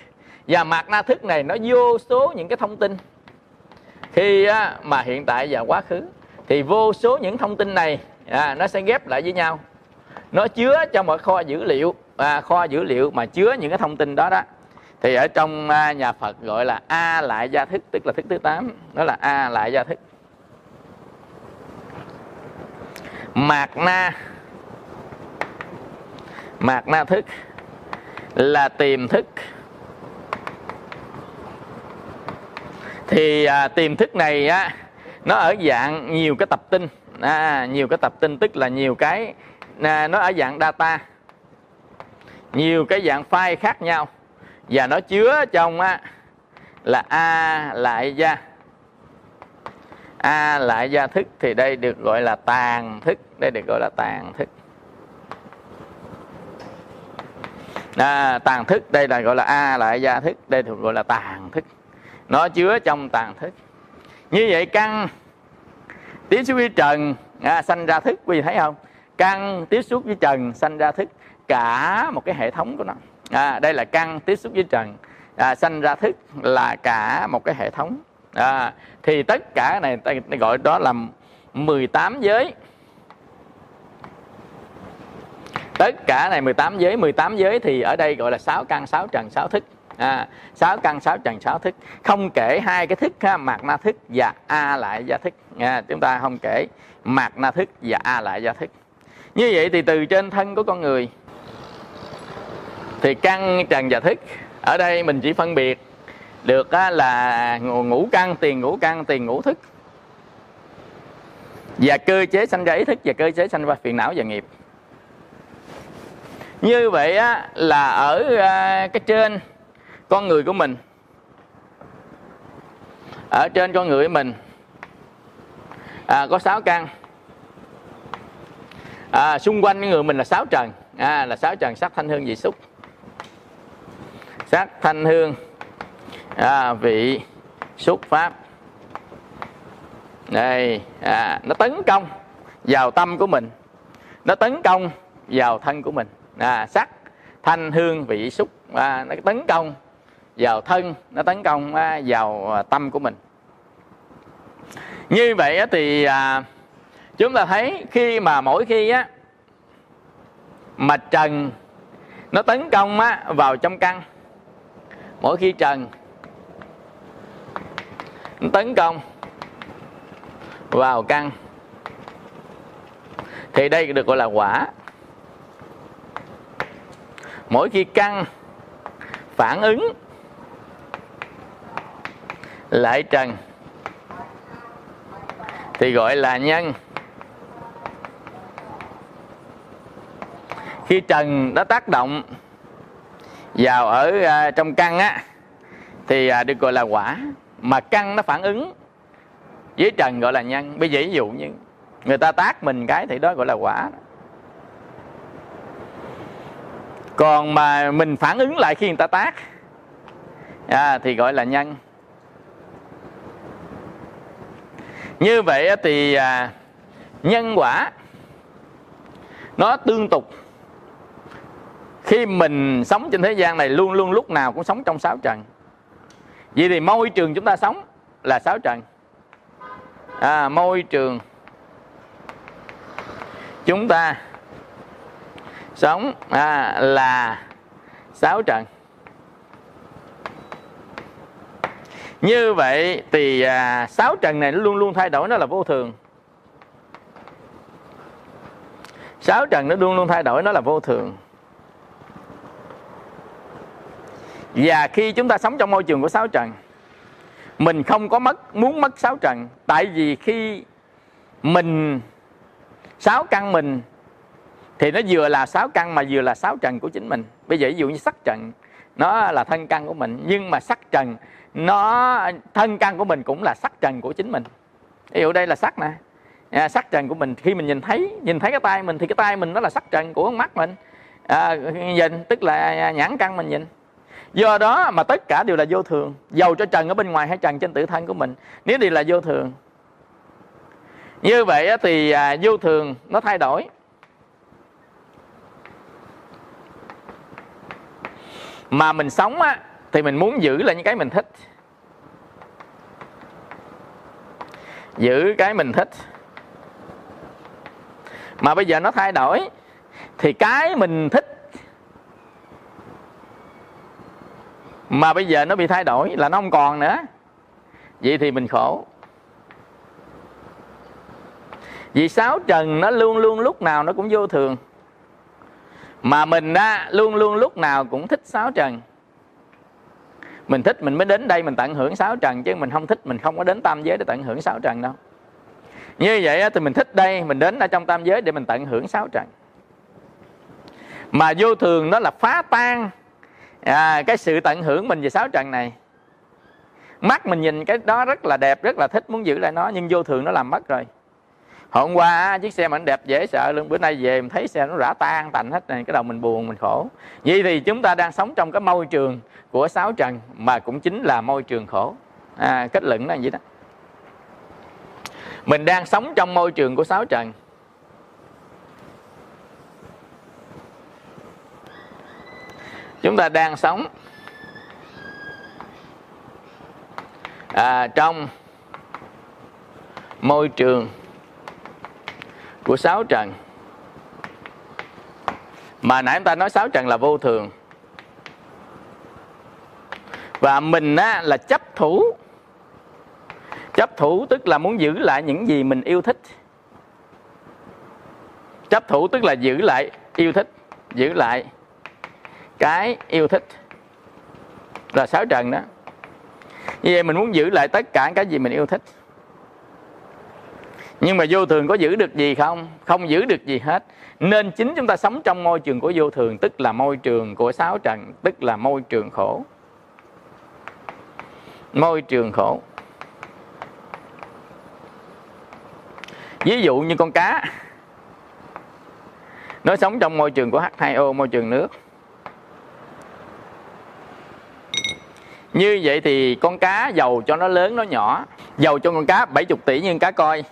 Và mạt na thức này nó vô số những cái thông tin. Khi á, mà hiện tại và quá khứ thì vô số những thông tin này à, nó sẽ ghép lại với nhau. Nó chứa trong một kho dữ liệu à, kho dữ liệu mà chứa những cái thông tin đó đó. Thì ở trong à, nhà Phật gọi là a lại gia thức tức là thức thứ 8 đó là a lại gia thức. Mạt na mạt na thức là tiềm thức. Thì à, tiềm thức này á nó ở dạng nhiều cái tập tin. À, nhiều cái tập tin tức là nhiều cái à, nó ở dạng data. Nhiều cái dạng file khác nhau. Và nó chứa trong á là a lại gia. A lại gia thức thì đây được gọi là tàn thức. Đây được gọi là tàn thức. À, tàn thức đây là gọi là a lại gia thức đây thường gọi là tàn thức. Nó chứa trong tàn thức. Như vậy căn tiếp xúc với trần à, sanh ra thức quý vị thấy không? Căn tiếp xúc với trần sanh ra thức cả một cái hệ thống của nó. À, đây là căn tiếp xúc với trần à, sanh ra thức là cả một cái hệ thống. À, thì tất cả này ta gọi đó là 18 giới. Tất cả này 18 giới 18 giới thì ở đây gọi là sáu căn sáu trần sáu thức. À, 6 căn sáu trần sáu thức. Không kể hai cái thức ha, mạt na thức và a lại gia thức. À, chúng ta không kể mạt na thức và a lại gia thức. Như vậy thì từ trên thân của con người thì căn trần và thức ở đây mình chỉ phân biệt được là ngũ căn tiền ngũ căn tiền ngũ thức. Và cơ chế sanh ra ý thức và cơ chế sanh ra phiền não và nghiệp như vậy á, là ở à, cái trên con người của mình. Ở trên con người của mình. À, có sáu căn. À, xung quanh người mình là sáu trần. À, là sáu trần sắc thanh hương vị xúc. Sắc thanh hương à, vị xúc pháp. Đây à, nó tấn công vào tâm của mình. Nó tấn công vào thân của mình à, sắc thanh hương vị xúc à, nó tấn công vào thân nó tấn công à, vào à, tâm của mình. Như vậy thì à, chúng ta thấy khi mà mỗi khi á mà trần nó tấn công á, vào trong căn mỗi khi trần nó tấn công vào căn thì đây được gọi là quả mỗi khi căng, phản ứng lại trần, thì gọi là nhân. Khi trần nó tác động vào ở à, trong căn á, thì à, được gọi là quả. Mà căn nó phản ứng với trần gọi là nhân. Bây giờ ví dụ như người ta tác mình cái thì đó gọi là quả còn mà mình phản ứng lại khi người ta tác à, thì gọi là nhân như vậy thì à, nhân quả nó tương tục. Khi mình sống trên thế gian này luôn luôn lúc nào cũng sống trong sáu trần. Vậy thì môi trường chúng ta sống là sáu trần. À, môi trường chúng ta sống à, là sáu trận. Như vậy thì à, sáu trận này nó luôn luôn thay đổi nó là vô thường. Sáu trần nó luôn luôn thay đổi nó là vô thường. Và khi chúng ta sống trong môi trường của sáu trần mình không có mất muốn mất sáu trần tại vì khi mình sáu căn mình thì nó vừa là sáu căn mà vừa là sáu trần của chính mình. Bây giờ ví dụ như sắc trần nó là thân căn của mình nhưng mà sắc trần nó thân căn của mình cũng là sắc trần của chính mình. Ví dụ đây là sắc nè. À, sắc trần của mình khi mình nhìn thấy nhìn thấy cái tay mình thì cái tay mình nó là sắc trần của mắt mình. À, nhìn tức là nhãn căn mình nhìn. Do đó mà tất cả đều là vô thường. Dầu cho trần ở bên ngoài hay trần trên tự thân của mình nếu đều là vô thường. Như vậy thì à, vô thường nó thay đổi. Mà mình sống á, thì mình muốn giữ lại những cái mình thích. Giữ cái mình thích. Mà bây giờ nó thay đổi, thì cái mình thích mà bây giờ nó bị thay đổi là nó không còn nữa. Vậy thì mình khổ. Vì sáu trần nó luôn luôn lúc nào nó cũng vô thường mà mình á luôn luôn lúc nào cũng thích sáu trần. Mình thích mình mới đến đây mình tận hưởng sáu trần chứ mình không thích mình không có đến tam giới để tận hưởng sáu trần đâu. Như vậy thì mình thích đây mình đến ở trong tam giới để mình tận hưởng sáu trần. Mà vô thường nó là phá tan à, cái sự tận hưởng mình về sáu trần này. Mắt mình nhìn cái đó rất là đẹp rất là thích muốn giữ lại nó nhưng vô thường nó làm mất rồi hôm qua chiếc xe mình đẹp dễ sợ luôn. Bữa nay về mình thấy xe nó rã tan tành hết này cái đầu mình buồn mình khổ. Vậy thì chúng ta đang sống trong cái môi trường của sáu trần mà cũng chính là môi trường khổ. À, kết luận là vậy đó. Mình đang sống trong môi trường của sáu trần. Chúng ta đang sống à, trong môi trường của sáu trần. Mà nãy chúng ta nói sáu trần là vô thường. Và mình á, là chấp thủ. Chấp thủ tức là muốn giữ lại những gì mình yêu thích. Chấp thủ tức là giữ lại yêu thích giữ lại cái yêu thích. Là sáu trần đó. Như vậy mình muốn giữ lại tất cả cái gì mình yêu thích nhưng mà vô thường có giữ được gì không? Không giữ được gì hết. Nên chính chúng ta sống trong môi trường của vô thường, tức là môi trường của sáu trần, tức là môi trường khổ. Môi trường khổ. Ví dụ như con cá. Nó sống trong môi trường của H2O môi trường nước. Như vậy thì con cá giàu cho nó lớn, nó nhỏ. Giàu cho con cá 70 tỷ nhưng cá coi.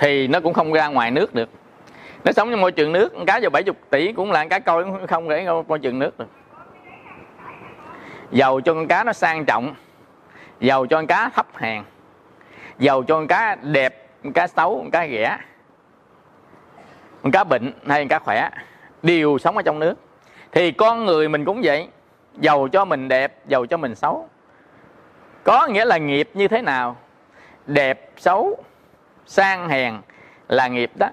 Thì nó cũng không ra ngoài nước được. Nó sống trong môi trường nước cá vào 70 tỷ cũng là cá coi cũng không để môi trường nước được. Giàu cho con cá nó sang trọng giàu cho con cá thấp hèn giàu cho con cá đẹp con cá xấu con cá rẻ, con cá bệnh hay con cá khỏe đều sống ở trong nước. Thì con người mình cũng vậy giàu cho mình đẹp giàu cho mình xấu. Có nghĩa là nghiệp như thế nào? Đẹp xấu sang hèn là nghiệp đó.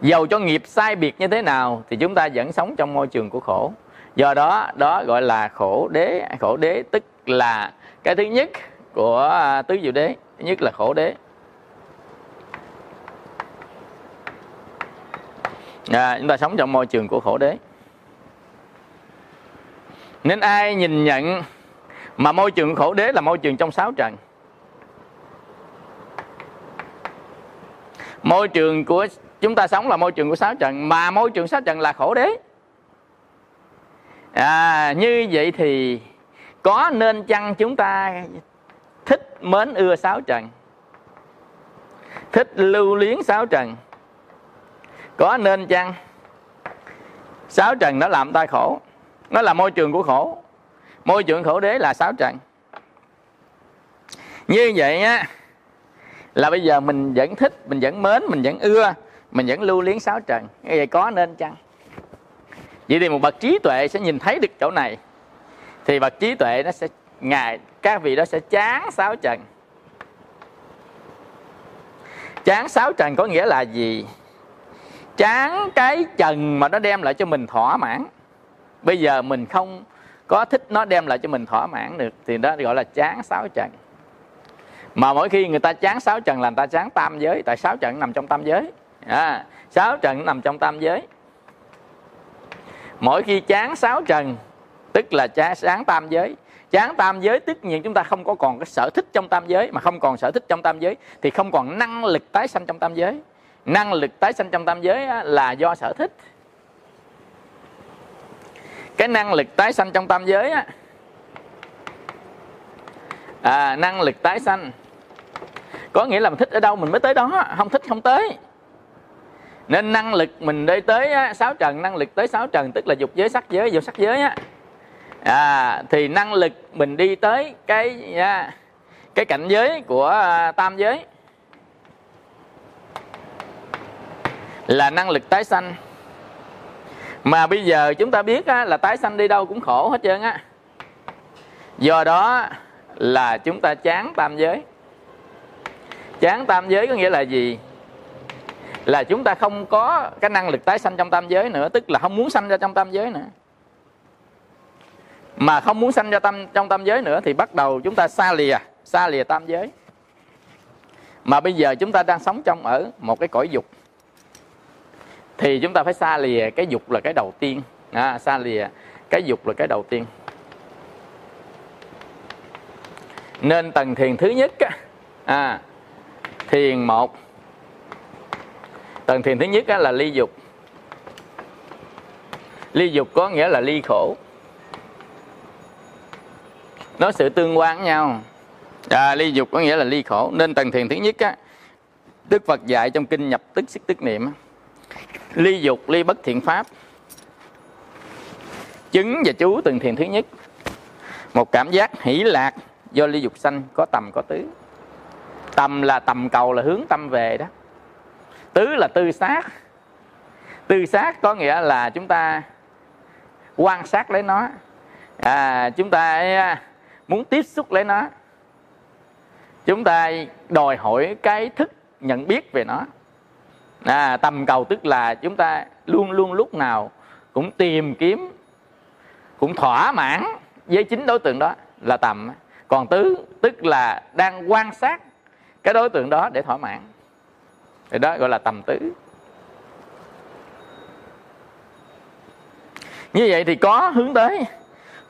Giàu cho nghiệp sai biệt như thế nào thì chúng ta vẫn sống trong môi trường của khổ. Do đó đó gọi là khổ đế. Khổ đế tức là cái thứ nhất của à, tứ diệu đế. Thứ nhất là khổ đế. À, chúng ta sống trong môi trường của khổ đế. Nên ai nhìn nhận mà môi trường khổ đế là môi trường trong sáu trần? Môi trường của chúng ta sống là môi trường của sáu trần mà môi trường sáu trần là khổ đế. À, như vậy thì có nên chăng chúng ta thích mến ưa sáu trần thích lưu luyến sáu trần có nên chăng? Sáu trần nó làm ta khổ nó là môi trường của khổ. Môi trường khổ đế là sáu trần như vậy á là bây giờ mình vẫn thích, mình vẫn mến, mình vẫn ưa, mình vẫn lưu luyến sáu trần. Như vậy có nên chăng? Vậy thì một bậc trí tuệ sẽ nhìn thấy được chỗ này. Thì bậc trí tuệ nó sẽ, ngài, các vị đó sẽ chán sáu trần. Chán sáu trần có nghĩa là gì? Chán cái trần mà nó đem lại cho mình thỏa mãn. Bây giờ mình không có thích nó đem lại cho mình thỏa mãn được, thì đó gọi là chán sáu trần mà mỗi khi người ta chán sáu trần là người ta chán tam giới tại sáu trần nằm trong tam giới. À, sáu trần nằm trong tam giới. Mỗi khi chán sáu trần tức là chán sáng tam giới. Chán tam giới tất nhiên chúng ta không có còn cái sở thích trong tam giới mà không còn sở thích trong tam giới thì không còn năng lực tái sanh trong tam giới. Năng lực tái sanh trong tam giới là do sở thích. Cái năng lực tái sanh trong tam giới á à, năng lực tái sanh. Có nghĩa là mình thích ở đâu mình mới tới đó không thích không tới. Nên năng lực mình đi tới á, sáu trần năng lực tới sáu trần tức là dục giới sắc giới dục sắc giới á. À, thì năng lực mình đi tới cái à, cái cảnh giới của à, tam giới. Là năng lực tái sanh. Mà bây giờ chúng ta biết á, là tái sanh đi đâu cũng khổ hết trơn á. Do đó là chúng ta chán tam giới. Chán tam giới có nghĩa là gì? Là chúng ta không có cái năng lực tái sanh trong tam giới nữa tức là không muốn sanh ra trong tam giới nữa. Mà không muốn sanh ra tam trong tam giới nữa thì bắt đầu chúng ta xa lìa xa lìa tam giới. Mà bây giờ chúng ta đang sống trong ở một cái cõi dục thì chúng ta phải xa lìa cái dục là cái đầu tiên. À, xa lìa cái dục là cái đầu tiên. Nên tầng thiền thứ nhất á, à, thiền một. Tầng thiền thứ nhất á, là ly dục. Ly dục có nghĩa là ly khổ. Nó sự tương quan với nhau. À, ly dục có nghĩa là ly khổ. Nên tầng thiền thứ nhất á đức phật dạy trong kinh nhập tức sức tức niệm ly dục ly bất thiện pháp. Chứng và chú tầng thiền thứ nhất. Một cảm giác hỷ lạc do ly dục sanh có tầm có tứ. Tầm là tầm cầu là hướng tâm về đó. Tứ là tư sát tư sát có nghĩa là chúng ta quan sát lấy nó. À, chúng ta à, muốn tiếp xúc lấy nó. Chúng ta đòi hỏi cái thức nhận biết về nó. À, tầm cầu tức là chúng ta luôn luôn lúc nào cũng tìm kiếm cũng thỏa mãn với chính đối tượng đó là tầm còn tứ, tức là đang quan sát cái đối tượng đó để thỏa mãn. Thì đó gọi là tầm tứ. Như vậy thì có hướng tới,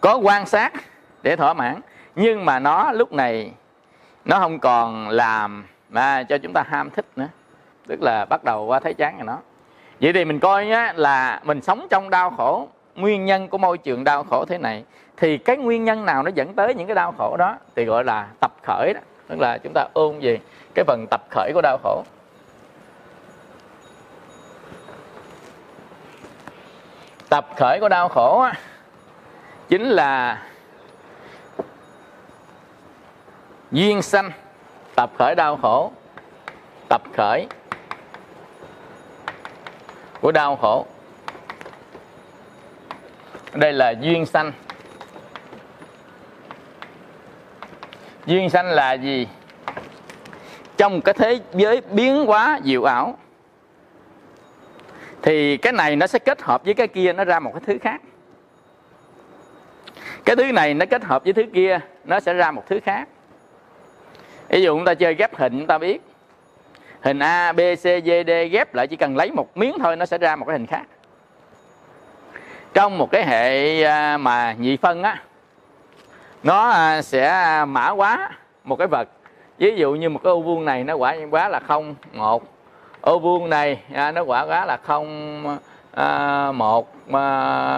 có quan sát để thỏa mãn. Nhưng mà nó lúc này, nó không còn làm mà cho chúng ta ham thích nữa. Tức là bắt đầu qua thấy chán rồi nó. Vậy thì mình coi nhá, là mình sống trong đau khổ. Nguyên nhân của môi trường đau khổ thế này thì cái nguyên nhân nào nó dẫn tới những cái đau khổ đó thì gọi là tập khởi đó. Tức là chúng ta ôn gì cái phần tập khởi của đau khổ. Tập khởi của đau khổ á, chính là duyên sanh tập khởi đau khổ tập khởi của đau khổ. Đây là duyên sanh. Duyên sanh là gì? Trong cái thế giới biến hóa diệu ảo thì cái này nó sẽ kết hợp với cái kia nó ra một cái thứ khác. Cái thứ này nó kết hợp với thứ kia nó sẽ ra một thứ khác. Ví dụ chúng ta chơi ghép hình chúng ta biết hình A, B, C, D, D ghép lại chỉ cần lấy một miếng thôi nó sẽ ra một cái hình khác. Trong một cái hệ à, mà nhị phân á nó à, sẽ à, mã hóa một cái vật. Ví dụ như một cái ô vuông này nó quả quá là không một. Ô vuông này à, nó quả quá là không à, một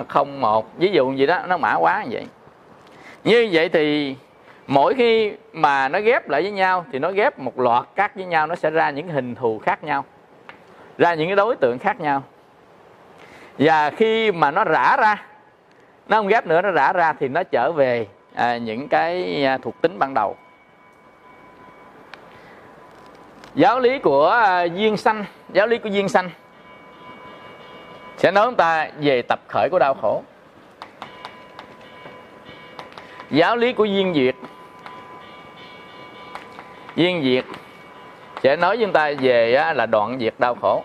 không một. Ví dụ gì đó nó mã hóa như vậy. Như vậy thì mỗi khi mà nó ghép lại với nhau thì nó ghép một loạt các với nhau nó sẽ ra những hình thù khác nhau ra những cái đối tượng khác nhau. Và khi mà nó rã ra nó không ghép nữa nó rã ra thì nó trở về à, những cái à, thuộc tính ban đầu. Giáo lý của à, duyên sanh giáo lý của duyên sanh sẽ nói chúng ta về tập khởi của đau khổ. Giáo lý của duyên diệt duyên diệt sẽ nói với chúng ta về à, là đoạn diệt đau khổ.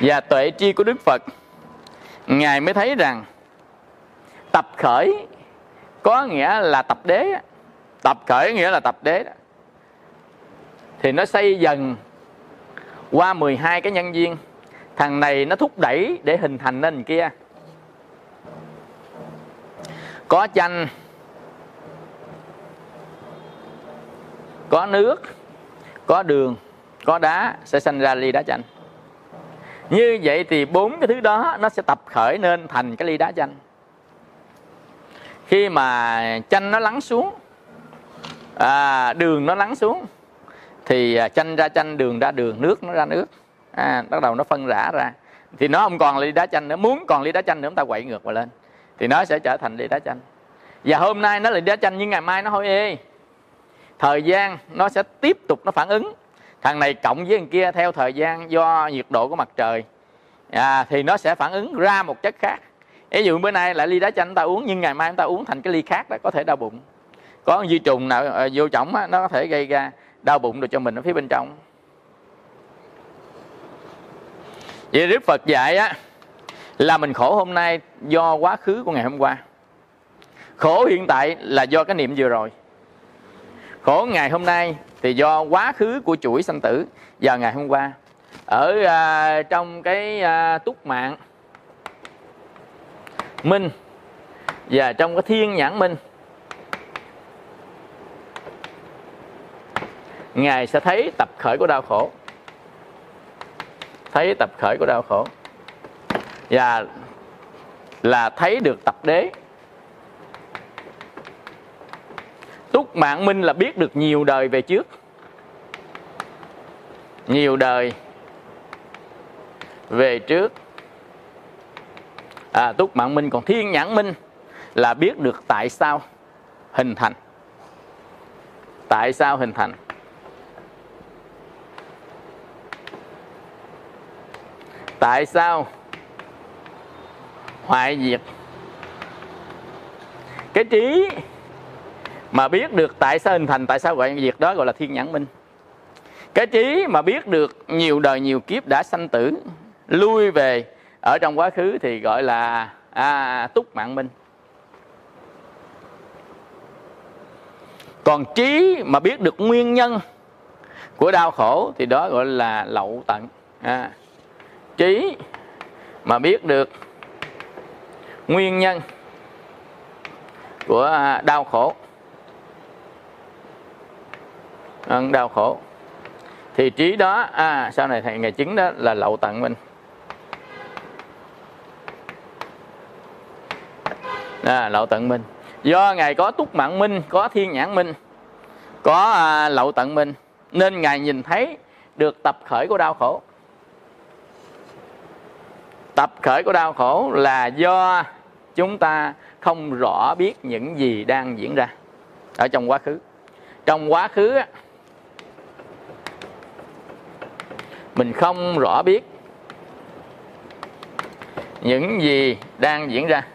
Và tuệ tri của đức phật ngài mới thấy rằng tập khởi có nghĩa là tập đế tập khởi nghĩa là tập đế thì nó xây dần qua 12 cái nhân viên. Thằng này nó thúc đẩy để hình thành nên kia. Có chanh, có nước, có đường, có đá sẽ sinh ra ly đá chanh như vậy thì bốn cái thứ đó nó sẽ tập khởi nên thành cái ly đá chanh. Khi mà chanh nó lắng xuống à, đường nó lắng xuống thì à, chanh ra chanh đường ra đường nước nó ra nước. À, bắt đầu nó phân rã ra. Thì nó không còn ly đá chanh nữa muốn còn ly đá chanh nữa chúng ta quậy ngược vào lên. Thì nó sẽ trở thành ly đá chanh. Và hôm nay nó là ly đá chanh nhưng ngày mai nó hôi ê thời gian nó sẽ tiếp tục nó phản ứng thằng này cộng với thằng kia theo thời gian do nhiệt độ của mặt trời. À, thì nó sẽ phản ứng ra một chất khác. Ví dụ bữa nay lại ly đá chanh ta uống nhưng ngày mai chúng ta uống thành cái ly khác đó có thể đau bụng. Có di trùng nào ờ, vô chổng á, nó có thể gây ra đau bụng được cho mình ở phía bên trong. Vậy đức phật dạy á là mình khổ hôm nay do quá khứ của ngày hôm qua. Khổ hiện tại là do cái niệm vừa rồi. Khổ ngày hôm nay thì do quá khứ của chuỗi sanh tử vào ngày hôm qua ở à, trong cái à, túc mạng minh và trong cái thiên nhãn minh ngài sẽ thấy tập khởi của đau khổ. Thấy tập khởi của đau khổ. Và là thấy được tập đế. Túc mạng minh là biết được nhiều đời về trước. Nhiều đời về trước. À, túc mạng minh còn thiên nhãn minh là biết được tại sao hình thành. Tại sao hình thành? Tại sao hoại diệt? Cái trí mà biết được tại sao hình thành tại sao vậy việc đó gọi là thiên nhãn minh. Cái trí mà biết được nhiều đời nhiều kiếp đã sanh tử lui về ở trong quá khứ thì gọi là à, túc mạng minh. Còn trí mà biết được nguyên nhân của đau khổ thì đó gọi là lậu tận. À, trí mà biết được nguyên nhân của à, đau khổ đau khổ. Thì trí đó à, sau này thầy ngày chứng đó là lậu tận minh à, lậu tận minh do ngài có túc mạng minh có thiên nhãn minh có à, lậu tận minh nên ngài nhìn thấy được tập khởi của đau khổ. Tập khởi của đau khổ là do chúng ta không rõ biết những gì đang diễn ra ở trong quá khứ. Trong quá khứ mình không rõ biết những gì đang diễn ra.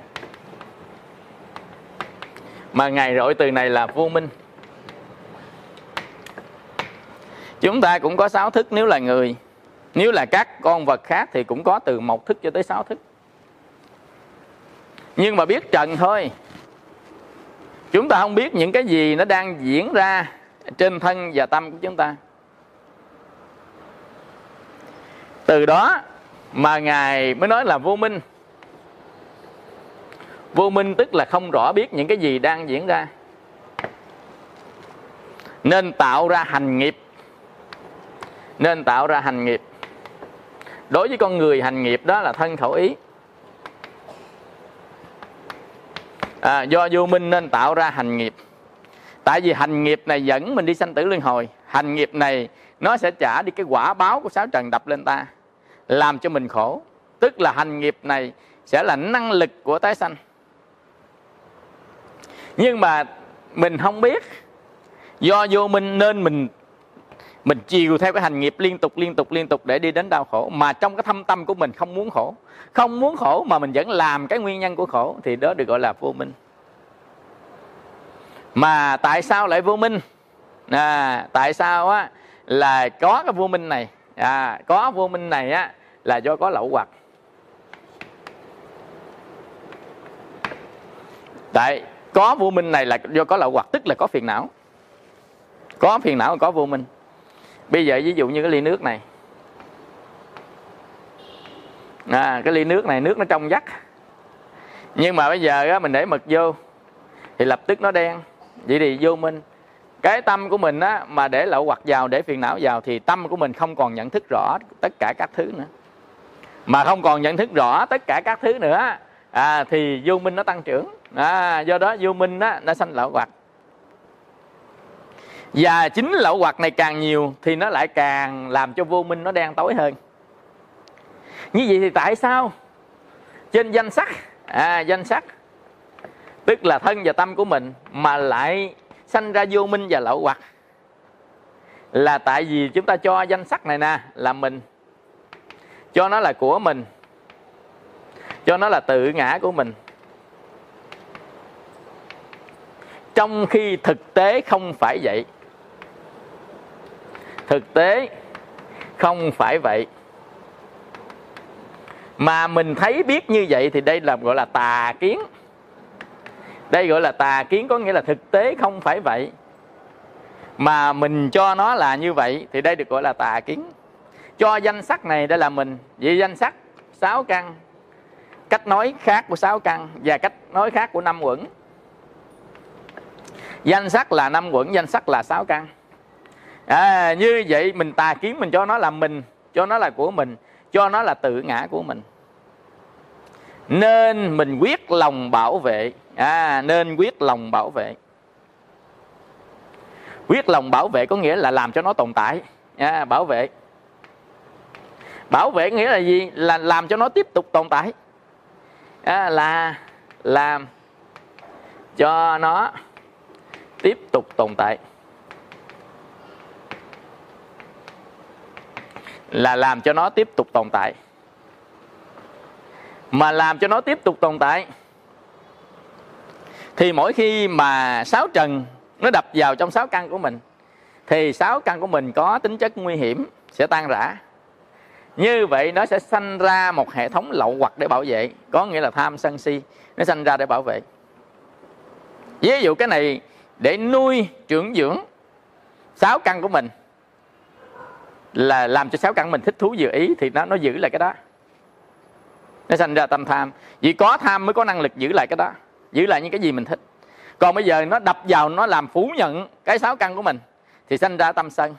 Mà ngày gọi từ này là vô minh. Chúng ta cũng có sáu thức, nếu là người, nếu là các con vật khác thì cũng có từ một thức cho tới sáu thức. Nhưng mà biết trần thôi. Chúng ta không biết những cái gì nó đang diễn ra trên thân và tâm của chúng ta. Từ đó mà ngài mới nói là vô minh. Vô minh tức là không rõ biết những cái gì đang diễn ra. Nên tạo ra hành nghiệp. Nên tạo ra hành nghiệp. Đối với con người hành nghiệp đó là thân khẩu ý. À, do vô minh nên tạo ra hành nghiệp. Tại vì hành nghiệp này dẫn mình đi sanh tử luân hồi. Hành nghiệp này nó sẽ trả đi cái quả báo của sáu trần đập lên ta làm cho mình khổ. Tức là hành nghiệp này sẽ là năng lực của tái sanh. Nhưng mà mình không biết do vô minh nên mình mình chiều theo cái hành nghiệp liên tục liên tục liên tục để đi đến đau khổ. Mà trong cái thâm tâm của mình không muốn khổ. Không muốn khổ mà mình vẫn làm cái nguyên nhân của khổ thì đó được gọi là vô minh. Mà tại sao lại vô minh? À, tại sao á là có cái vô minh này. À, có vô minh này á là do có lậu hoặc tại có vô minh này là do có lậu hoặc tức là có phiền não. Có phiền não có vô minh. Bây giờ ví dụ như cái ly nước này. À, cái ly nước này nước nó trong vắt. Nhưng mà bây giờ á, mình để mực vô thì lập tức nó đen. Vậy thì vô minh cái tâm của mình á mà để lậu hoặc vào để phiền não vào thì tâm của mình không còn nhận thức rõ tất cả các thứ nữa. Mà không còn nhận thức rõ tất cả các thứ nữa à, thì vô minh nó tăng trưởng. À, do đó vô minh á nó sanh lậu hoặc. Và chính lậu hoặc này càng nhiều thì nó lại càng làm cho vô minh nó đen tối hơn. Như vậy thì tại sao trên danh sách à, danh sách tức là thân và tâm của mình mà lại sanh ra vô minh và lậu hoặc. Là tại vì chúng ta cho danh sắc này nè, là mình. Cho nó là của mình. Cho nó là tự ngã của mình. Trong khi thực tế không phải vậy. Thực tế không phải vậy. Mà mình thấy biết như vậy thì đây là, gọi là tà kiến đây gọi là tà kiến có nghĩa là thực tế không phải vậy. Mà mình cho nó là như vậy thì đây được gọi là tà kiến. Cho danh sắc này đây là mình. Vì danh sắc sáu căn. Cách nói khác của sáu căn và cách nói khác của năm quẩn. Danh sắc là năm quẩn danh sắc là sáu căn. À, như vậy mình tà kiến mình cho nó là mình cho nó là của mình cho nó là tự ngã của mình. Nên mình quyết lòng bảo vệ à, nên quyết lòng bảo vệ. Quyết lòng bảo vệ có nghĩa là làm cho nó tồn tại. À, bảo vệ. Bảo vệ nghĩa là gì? Là làm cho nó tiếp tục tồn tại. À, là làm cho nó tiếp tục tồn tại. Là làm cho nó tiếp tục tồn tại. Mà làm cho nó tiếp tục tồn tại thì mỗi khi mà sáu trần nó đập vào trong sáu căn của mình, thì sáu căn của mình có tính chất nguy hiểm sẽ tan rã. Như vậy nó sẽ sanh ra một hệ thống lậu hoặc để bảo vệ, có nghĩa là tham sân si, nó sanh ra để bảo vệ. Ví dụ cái này, để nuôi trưởng dưỡng sáu căn của mình là làm cho sáu căn mình thích thú dự ý, thì nó nó giữ lại cái đó. Nó sanh ra tâm tham. Vì có tham mới có năng lực giữ lại cái đó giữ lại những cái gì mình thích. Còn bây giờ nó đập vào, nó làm phủ nhận cái sáu căn của mình, thì sanh ra tâm sân.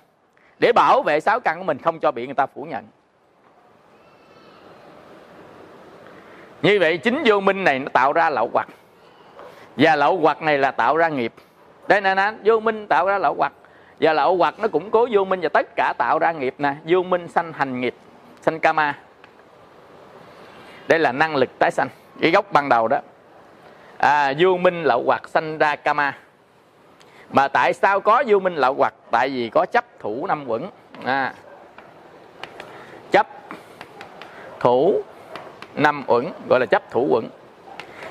Để bảo vệ sáu căn của mình không cho bị người ta phủ nhận. Như vậy chính vô minh này nó tạo ra lậu hoặc. Và lậu hoặc này là tạo ra nghiệp. Đây nè nè, vô minh tạo ra lậu hoặc. Và lậu hoặc nó cũng cố vô minh và tất cả tạo ra nghiệp nè. Vô minh sanh hành nghiệp, sanh kama đây là năng lực tái sanh. Cái gốc ban đầu đó à, vô minh lậu hoặc sanh ra kama mà tại sao có vô minh lậu hoặc? Tại vì có chấp thủ năm quẩn. À, chấp thủ năm uẩn gọi là chấp thủ uẩn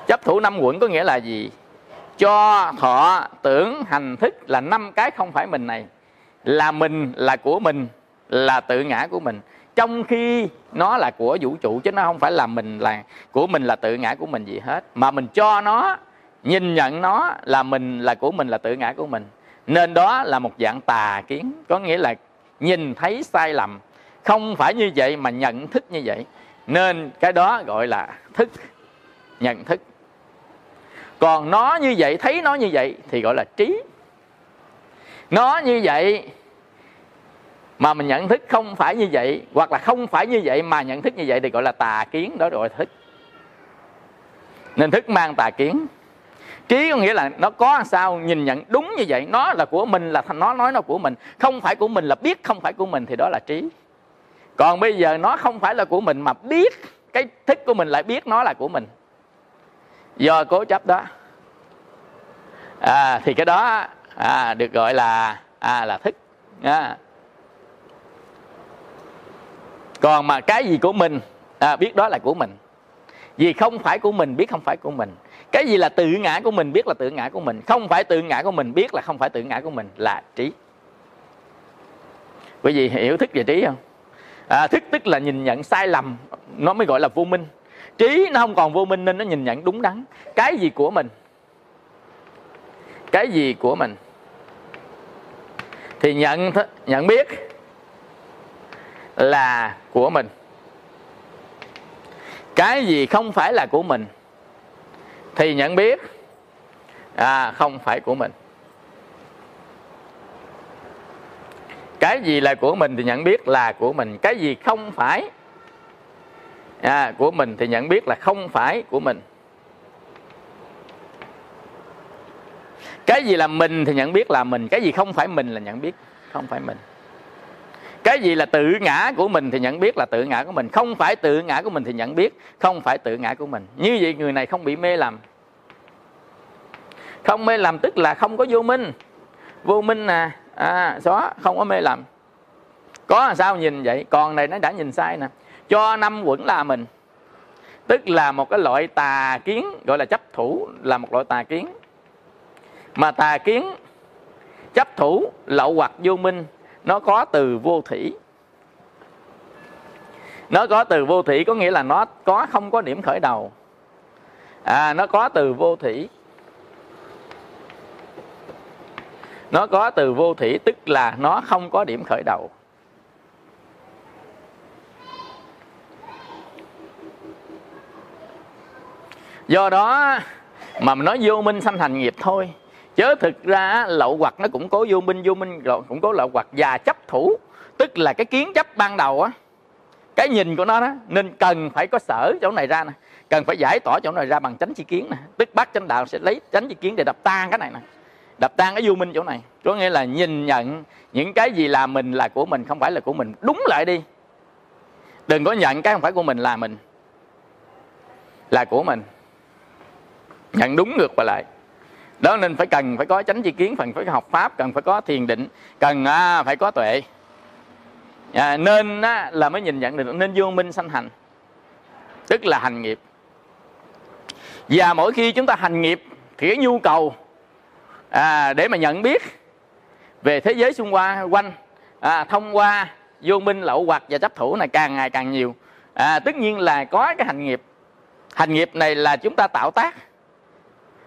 chấp thủ năm uẩn có nghĩa là gì? Cho thọ tưởng hành thức là năm cái không phải mình này. Là mình là của mình là tự ngã của mình trong khi nó là của vũ trụ chứ nó không phải là mình là, của mình là tự ngã của mình gì hết. Mà mình cho nó, nhìn nhận nó là mình là của mình là tự ngã của mình. Nên đó là một dạng tà kiến, có nghĩa là nhìn thấy sai lầm. Không phải như vậy mà nhận thức như vậy. Nên cái đó gọi là thức, nhận thức. Còn nó như vậy, thấy nó như vậy thì gọi là trí. Nó như vậy mà mình nhận thức không phải như vậy hoặc là không phải như vậy mà nhận thức như vậy thì gọi là tà kiến đó gọi là thức. Nên thức mang tà kiến. Trí có nghĩa là nó có sao nhìn nhận đúng như vậy. Nó là của mình là nó nói nó của mình. Không phải của mình là biết không phải của mình thì đó là trí. Còn bây giờ nó không phải là của mình mà biết cái thức của mình lại biết nó là của mình. Do cố chấp đó. À, thì cái đó à, được gọi là à, là thức. À còn mà cái gì của mình à, biết đó là của mình. Vì không phải của mình biết không phải của mình. Cái gì là tự ngã của mình biết là tự ngã của mình. Không phải tự ngã của mình biết là không phải tự ngã của mình là trí. Quý vị hiểu thức về trí không? À, thức tức là nhìn nhận sai lầm nó mới gọi là vô minh. Trí nó không còn vô minh nên nó nhìn nhận đúng đắn. Cái gì của mình? Cái gì của mình? Thì nhận nhận biết là của mình. Cái gì không phải là của mình thì nhận biết à không phải của mình. Cái gì là của mình thì nhận biết là của mình. Cái gì không phải à, của mình thì nhận biết là không phải của mình. Cái gì là mình thì nhận biết là mình. Cái gì không phải mình là nhận biết không phải mình cái gì là tự ngã của mình thì nhận biết là tự ngã của mình. Không phải tự ngã của mình thì nhận biết không phải tự ngã của mình. Như vậy người này không bị mê lầm. Không mê lầm tức là không có vô minh. Vô minh nè à, xóa không có mê lầm. Có là sao nhìn vậy? Còn này nó đã nhìn sai nè. Cho năm quẩn là mình. Tức là một cái loại tà kiến gọi là chấp thủ là một loại tà kiến. Mà tà kiến chấp thủ lậu hoặc vô minh nó có từ vô thủy. Nó có từ vô thủy có nghĩa là nó có, không có điểm khởi đầu. À nó có từ vô thủy. Nó có từ vô thủy tức là nó không có điểm khởi đầu. Do đó mà nói vô minh sanh thành nghiệp thôi chớ thực ra lậu hoặc nó cũng có vô minh vô minh cũng có lậu hoặc và chấp thủ. Tức là cái kiến chấp ban đầu á, cái nhìn của nó đó, nên cần phải có sở chỗ này ra nè. Cần phải giải tỏa chỗ này ra bằng chánh chi kiến nè. Tức bác chánh đạo sẽ lấy chánh chi kiến để đập tan cái này nè. Đập tan cái vô minh chỗ này. Có nghĩa là nhìn nhận những cái gì là mình là của mình, không phải là của mình. Đúng lại đi. Đừng có nhận cái không phải của mình là mình. Là của mình. Nhận đúng ngược và lại đó nên phải cần phải có chánh chi kiến cần phải học pháp cần phải có thiền định cần à, phải có tuệ. À, nên á, là mới nhìn nhận được nên vô minh sanh hành. Tức là hành nghiệp. Và mỗi khi chúng ta hành nghiệp thì cái nhu cầu à, để mà nhận biết về thế giới xung quanh quanh à, thông qua vô minh lậu hoặc và chấp thủ này càng ngày càng nhiều à, tất nhiên là có cái hành nghiệp. Hành nghiệp này là chúng ta tạo tác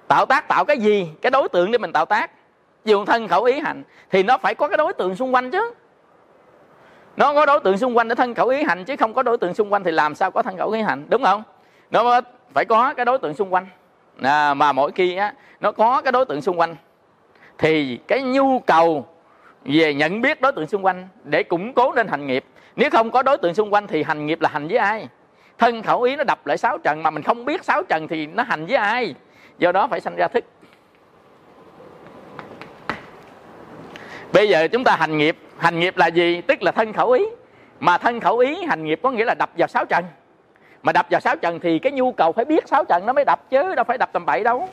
tạo tác tạo cái gì? Cái đối tượng để mình tạo tác. Dùng thân khẩu ý hành thì nó phải có cái đối tượng xung quanh chứ. Nó có đối tượng xung quanh để thân khẩu ý hành chứ không có đối tượng xung quanh thì làm sao có thân khẩu ý hành đúng không? Nó phải có cái đối tượng xung quanh. À, mà mỗi khi á, nó có cái đối tượng xung quanh thì cái nhu cầu về nhận biết đối tượng xung quanh để củng cố nên hành nghiệp. Nếu không có đối tượng xung quanh thì hành nghiệp là hành với ai? Thân khẩu ý nó đập lại sáu trần mà mình không biết sáu trần thì nó hành với ai? Do đó phải sanh ra thức. Bây giờ chúng ta hành nghiệp. Hành nghiệp là gì? Tức là thân khẩu ý. Mà thân khẩu ý hành nghiệp có nghĩa là đập vào sáu trần. Mà đập vào sáu trần thì cái nhu cầu phải biết sáu trần nó mới đập chứ đâu phải đập tầm bậy đâu.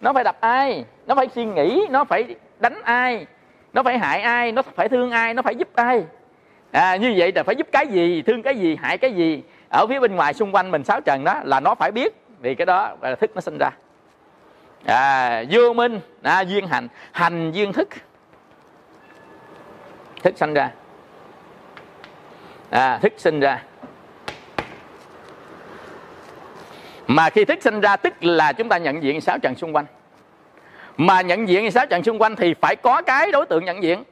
Nó phải đập ai? Nó phải suy nghĩ nó phải đánh ai? Nó phải hại ai? Nó phải thương ai? Nó phải giúp ai? À, như vậy là phải giúp cái gì? Thương cái gì? Hại cái gì? Ở phía bên ngoài xung quanh mình sáu trần đó là nó phải biết. Vì cái đó là thức nó sinh ra à, vô minh. À, duyên hành hành duyên thức. Thức sinh ra. À, thức sinh ra. Mà khi thức sinh ra tức là chúng ta nhận diện sáu trần xung quanh. Mà nhận diện sáu trần xung quanh thì phải có cái đối tượng nhận diện.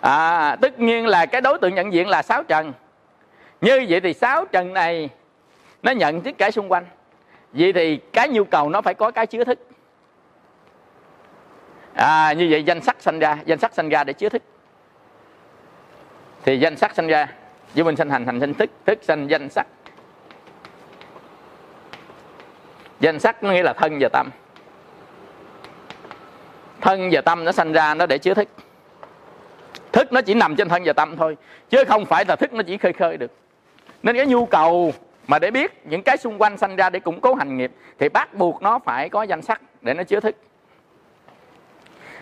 À, tất nhiên là cái đối tượng nhận diện là sáu trần. Như vậy thì sáu trần này nó nhận tất cả xung quanh vậy thì cái nhu cầu nó phải có cái chứa thức. À, như vậy danh sắc sanh ra danh sắc sanh ra để chứa thức. Thì danh sắc sanh ra với mình sanh hành hành sinh thức thức sanh danh sắc danh sắc nó nghĩa là thân và tâm. Thân và tâm nó sanh ra nó để chứa thức. Thức nó chỉ nằm trên thân và tâm thôi chứ không phải là thức nó chỉ khơi khơi được. Nên cái nhu cầu mà để biết những cái xung quanh sanh ra để củng cố hành nghiệp, thì bắt buộc nó phải có danh sắc để nó chứa thức.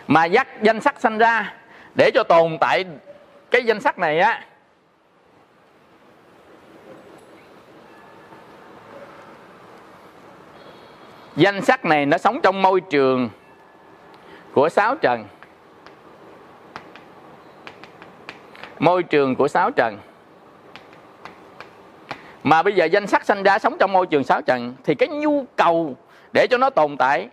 Mà dắt danh sắc sanh ra để cho tồn tại cái danh sắc này á, danh sắc này nó sống trong môi trường của sáu trần. Môi trường của sáu trần mà bây giờ danh sắc sanh ra sống trong môi trường sáu trần thì cái nhu cầu để cho nó tồn tại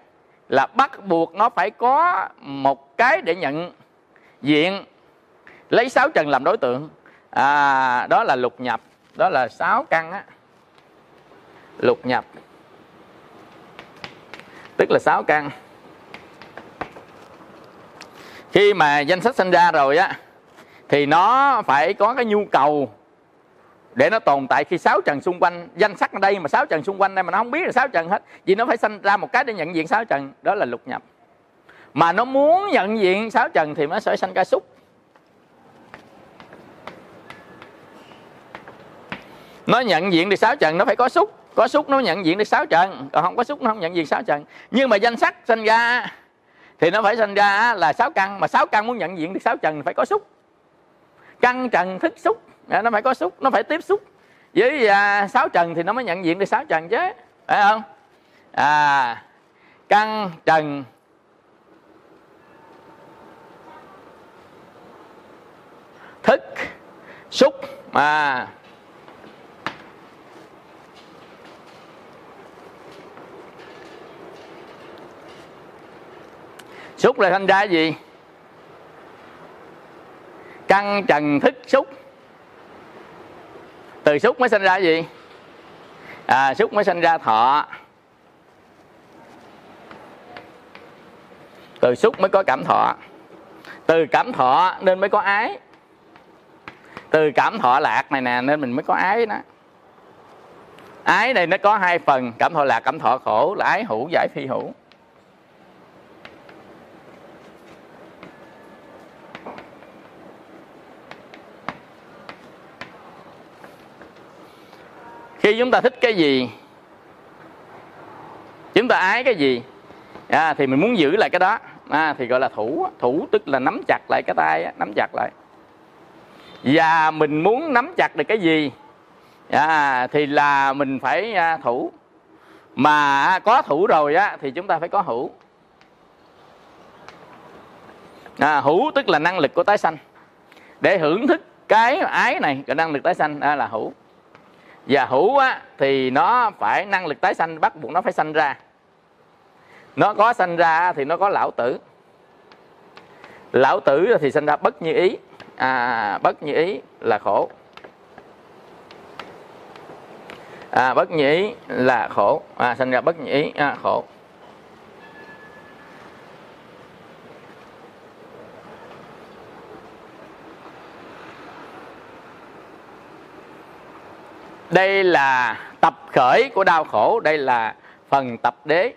là bắt buộc nó phải có một cái để nhận diện lấy sáu trần làm đối tượng. À, đó là lục nhập đó là sáu căn á. Lục nhập tức là sáu căn. Khi mà danh sách sinh ra rồi á thì nó phải có cái nhu cầu để nó tồn tại khi sáu trần xung quanh, danh sắc ở đây mà sáu trần xung quanh đây mà nó không biết là sáu trần hết. Vì nó phải sinh ra một cái để nhận diện sáu trần, đó là lục nhập. Mà nó muốn nhận diện sáu trần thì nó sẽ sanh ca xúc nó nhận diện được sáu trần, nó phải có xúc có xúc nó nhận diện được sáu trần, còn không có xúc nó không nhận diện sáu trần. Nhưng mà danh sắc sinh ra thì nó phải sinh ra là sáu căn. Mà sáu căn muốn nhận diện được sáu trần phải có xúc căn trần thức xúc Dạ, nó phải có xúc nó phải tiếp xúc. Với à, sáu trần thì nó mới nhận diện được sáu trần chứ. Phải không? À căn trần. Thức. Xúc. Mà xúc là thành ra gì? Căn trần thức xúc từ xúc mới sinh ra gì? À, xúc mới sinh ra thọ. Từ xúc mới có cảm thọ. Từ cảm thọ nên mới có ái. Từ cảm thọ lạc này nè nên mình mới có ái đó. Ái này nó có hai phần cảm thọ lạc cảm thọ khổ là ái hữu giải phi hữu. Khi chúng ta thích cái gì chúng ta ái cái gì à, thì mình muốn giữ lại cái đó. À, thì gọi là thủ thủ tức là nắm chặt lại cái tay nắm chặt lại. Và mình muốn nắm chặt được cái gì à, thì là mình phải à, thủ. Mà à, có thủ rồi á thì chúng ta phải có hữu. À, hữu tức là năng lực của tái sanh. Để hưởng thức cái ái này cái năng lực tái sanh à, là hữu và hữu á, thì nó phải năng lực tái sanh bắt buộc nó phải sanh ra. Nó có sanh ra thì nó có lão tử. Lão tử thì sanh ra bất như ý. À, bất như ý là khổ. À, bất như ý là khổ. À, sanh ra bất như ý à, khổ. Đây là tập khởi của đau khổ đây là phần tập đế.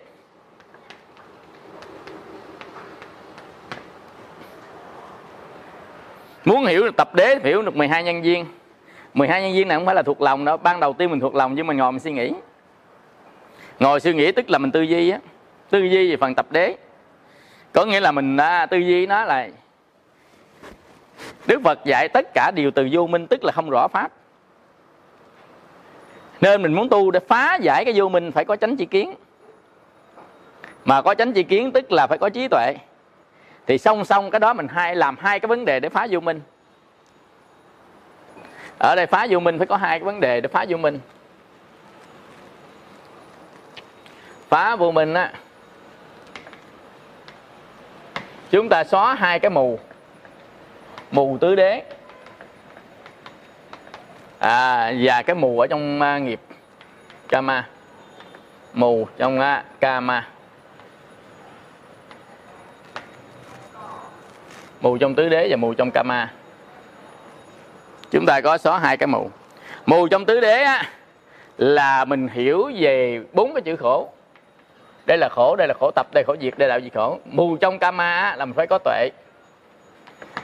Muốn hiểu được tập đế hiểu được 12 nhân viên. 12 nhân viên này không phải là thuộc lòng đâu. Ban đầu tiên mình thuộc lòng nhưng mà ngồi mình suy nghĩ. Ngồi suy nghĩ tức là mình tư duy á. Tư duy về phần tập đế. Có nghĩa là mình à, tư duy nó là Đức Phật dạy tất cả đều từ vô minh tức là không rõ pháp nên mình muốn tu để phá giải cái vô minh phải có chánh chi kiến. Mà có chánh chi kiến tức là phải có trí tuệ. Thì song song cái đó mình hai, làm hai cái vấn đề để phá vô minh. Ở đây phá vô minh phải có hai cái vấn đề để phá vô minh. Phá vô minh á, chúng ta xóa hai cái mù. Mù tứ đế à, và cái mù ở trong uh, nghiệp kama mù trong à, uh, kama mù trong tứ đế và mù trong kama chúng ta có xóa hai cái mù. Mù trong tứ đế á, là mình hiểu về bốn cái chữ khổ. Đây là khổ đây là khổ tập đây là khổ diệt đây là gì khổ. Mù trong kama á, là mình phải có tuệ.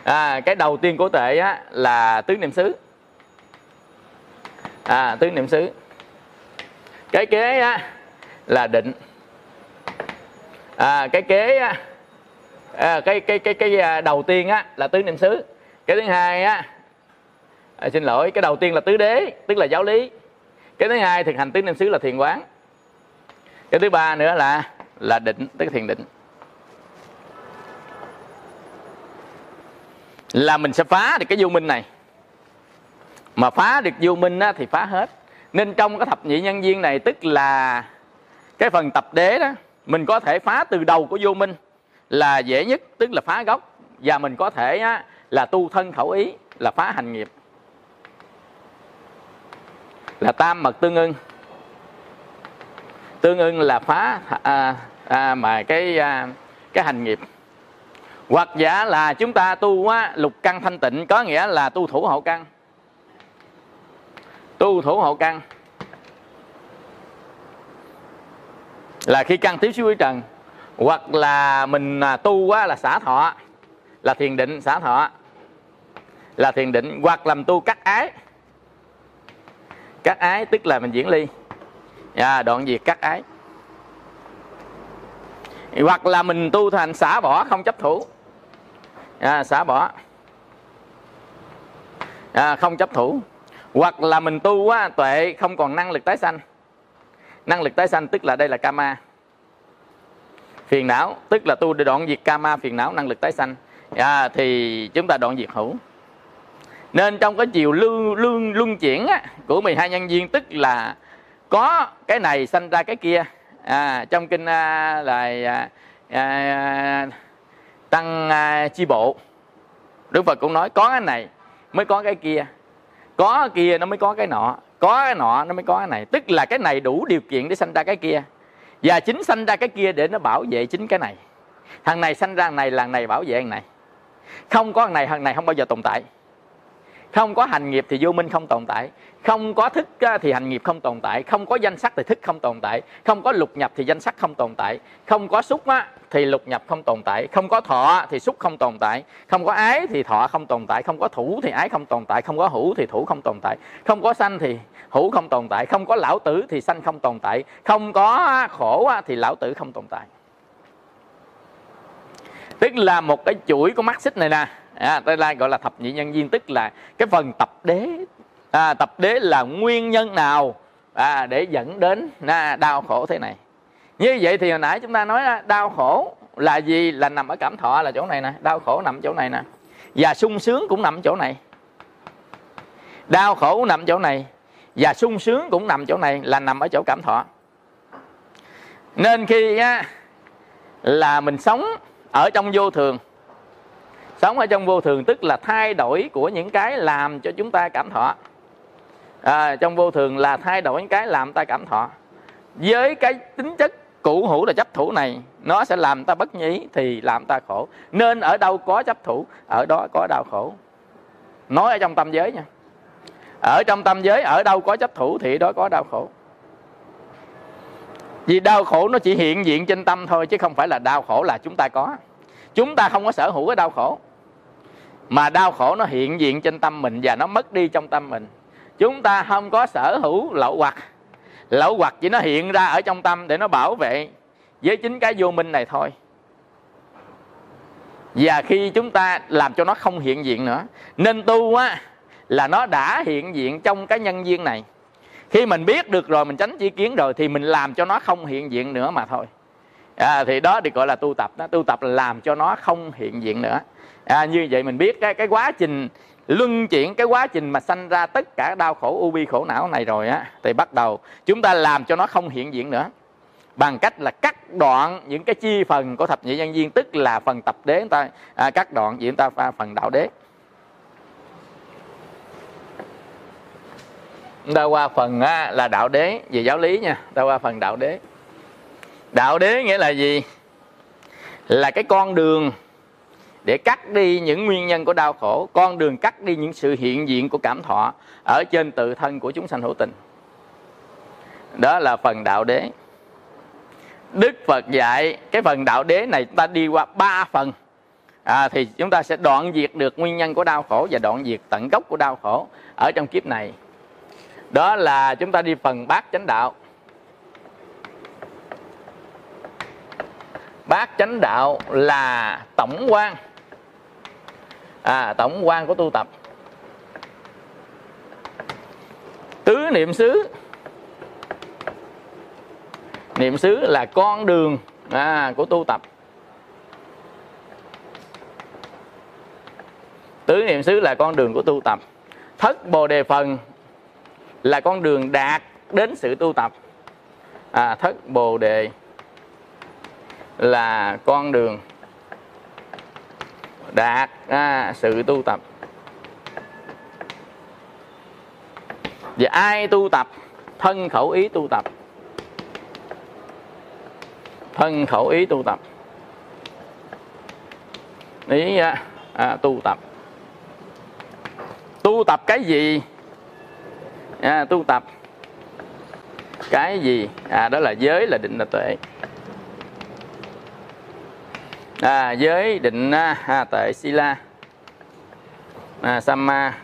À, cái đầu tiên của tuệ á, là tứ niệm xứ à, tứ niệm xứ. Cái kế á, là định. À, cái kế á, à, cái cái cái cái à, đầu tiên á là tứ niệm xứ. Cái thứ hai á à, xin lỗi cái đầu tiên là tứ đế tức là giáo lý. Cái thứ hai thực hành tứ niệm xứ là thiền quán. Cái thứ ba nữa là là định tức thiền định. Là mình sẽ phá được cái vô minh này mà phá được vô minh á, thì phá hết. Nên trong cái thập nhị nhân viên này tức là cái phần tập đế đó mình có thể phá từ đầu của vô minh là dễ nhất tức là phá gốc. Và mình có thể á, là tu thân khẩu ý là phá hành nghiệp. Là tam mật tương ưng. Tương ưng là phá à, à, mà cái à, cái hành nghiệp. Hoặc giả là chúng ta tu á, lục căn thanh tịnh có nghĩa là tu thủ hậu căn tu thủ hậu căn. Là khi căn tiếp xúc với trần hoặc là mình à, tu quá là xả thọ là thiền định xả thọ là thiền định hoặc làm tu cắt ái. Cắt ái tức là mình diễn ly. À, đoạn diệt cắt ái. Hoặc là mình tu thành xả bỏ không chấp thủ. À, xả bỏ. À, không chấp thủ hoặc là mình tu quá tuệ không còn năng lực tái sanh. Năng lực tái sanh tức là đây là kama phiền não tức là tu để đoạn diệt kama phiền não năng lực tái sanh. À, thì chúng ta đoạn diệt hữu. Nên trong cái chiều luân lương luân chuyển á, của 12 nhân viên tức là có cái này sanh ra cái kia. À, trong kinh à, là à, à, tăng à, chi bộ đức phật cũng nói có cái này mới có cái kia có cái kia nó mới có cái nọ, có cái nọ nó mới có cái này. Tức là cái này đủ điều kiện để sanh ra cái kia. Và chính sanh ra cái kia để nó bảo vệ chính cái này. Thằng này sanh ra, thằng này là thằng này bảo vệ thằng này. Không có thằng này thằng này không bao giờ tồn tại. Không có hành nghiệp thì vô minh không tồn tại không có thức thì hành nghiệp không tồn tại không có danh sắc thì thức không tồn tại không có lục nhập thì danh sắc không tồn tại không có xúc á, thì lục nhập không tồn tại không có thọ thì xúc không tồn tại không có ái thì thọ không tồn tại không có thủ thì ái không tồn tại không có hữu thì thủ không tồn tại không có sanh thì hữu không tồn tại không có lão tử thì sanh không tồn tại không có khổ thì lão tử không tồn tại tức là một cái chuỗi của mắt xích này nè à, đây là gọi là thập nhị nhân viên tức là cái phần tập đế à, tập đế là nguyên nhân nào à, để dẫn đến à, đau khổ thế này? Như vậy thì hồi nãy chúng ta nói đau khổ là gì? Là nằm ở cảm thọ là chỗ này nè đau khổ nằm chỗ này nè. Và sung sướng cũng nằm chỗ này. Đau khổ cũng nằm chỗ này và sung sướng cũng nằm chỗ này là nằm ở chỗ cảm thọ. Nên khi á, là mình sống ở trong vô thường sống ở trong vô thường tức là thay đổi của những cái làm cho chúng ta cảm thọ à, trong vô thường là thay đổi những cái làm ta cảm thọ. Với cái tính chất cũ hữu là chấp thủ này nó sẽ làm ta bất nhí thì làm ta khổ. Nên ở đâu có chấp thủ ở đó có đau khổ. Nói ở trong tâm giới nha. Ở trong tâm giới ở đâu có chấp thủ thì đó có đau khổ. Vì đau khổ nó chỉ hiện diện trên tâm thôi chứ không phải là đau khổ là chúng ta có. Chúng ta không có sở hữu cái đau khổ. Mà đau khổ nó hiện diện trên tâm mình và nó mất đi trong tâm mình chúng ta không có sở hữu lậu hoặc. Lậu hoặc chỉ nó hiện ra ở trong tâm để nó bảo vệ với chính cái vô minh này thôi. Và khi chúng ta làm cho nó không hiện diện nữa nên tu á là nó đã hiện diện trong cái nhân duyên này. Khi mình biết được rồi mình tránh chi kiến rồi thì mình làm cho nó không hiện diện nữa mà thôi. À, thì đó được gọi là tu tập đó. Tu tập là làm cho nó không hiện diện nữa. À, như vậy mình biết cái cái quá trình luân chuyển cái quá trình mà sanh ra tất cả đau khổ u bi khổ não này rồi á thì bắt đầu chúng ta làm cho nó không hiện diện nữa. Bằng cách là cắt đoạn những cái chi phần của thập nhị nhân viên tức là phần tập đế chúng ta à, cắt đoạn gì chúng ta pha phần đạo đế. Ta qua phần á, là đạo đế về giáo lý nha ta qua phần đạo đế. Đạo đế nghĩa là gì? Là cái con đường để cắt đi những nguyên nhân của đau khổ. Con đường cắt đi những sự hiện diện của cảm thọ ở trên tự thân của chúng sanh hữu tình. Đó là phần đạo đế. Đức phật dạy cái phần đạo đế này chúng ta đi qua ba phần. À, thì chúng ta sẽ đoạn diệt được nguyên nhân của đau khổ và đoạn diệt tận gốc của đau khổ ở trong kiếp này. Đó là chúng ta đi phần bát chánh đạo. Bát chánh đạo là tổng quan à, tổng quan của tu tập. Tứ niệm xứ. Niệm xứ là con đường à, của tu tập. Tứ niệm xứ là con đường của tu tập. Thất bồ đề phần là con đường đạt đến sự tu tập. À, thất bồ đề là con đường đạt à, sự tu tập. Và ai tu tập thân khẩu ý tu tập. Thân khẩu ý tu tập. Ý à, à, tu tập. Tu tập cái gì? À, tu tập. Cái gì? À đó là giới là định là tuệ à, giới định à, à tệ sila. À, samma.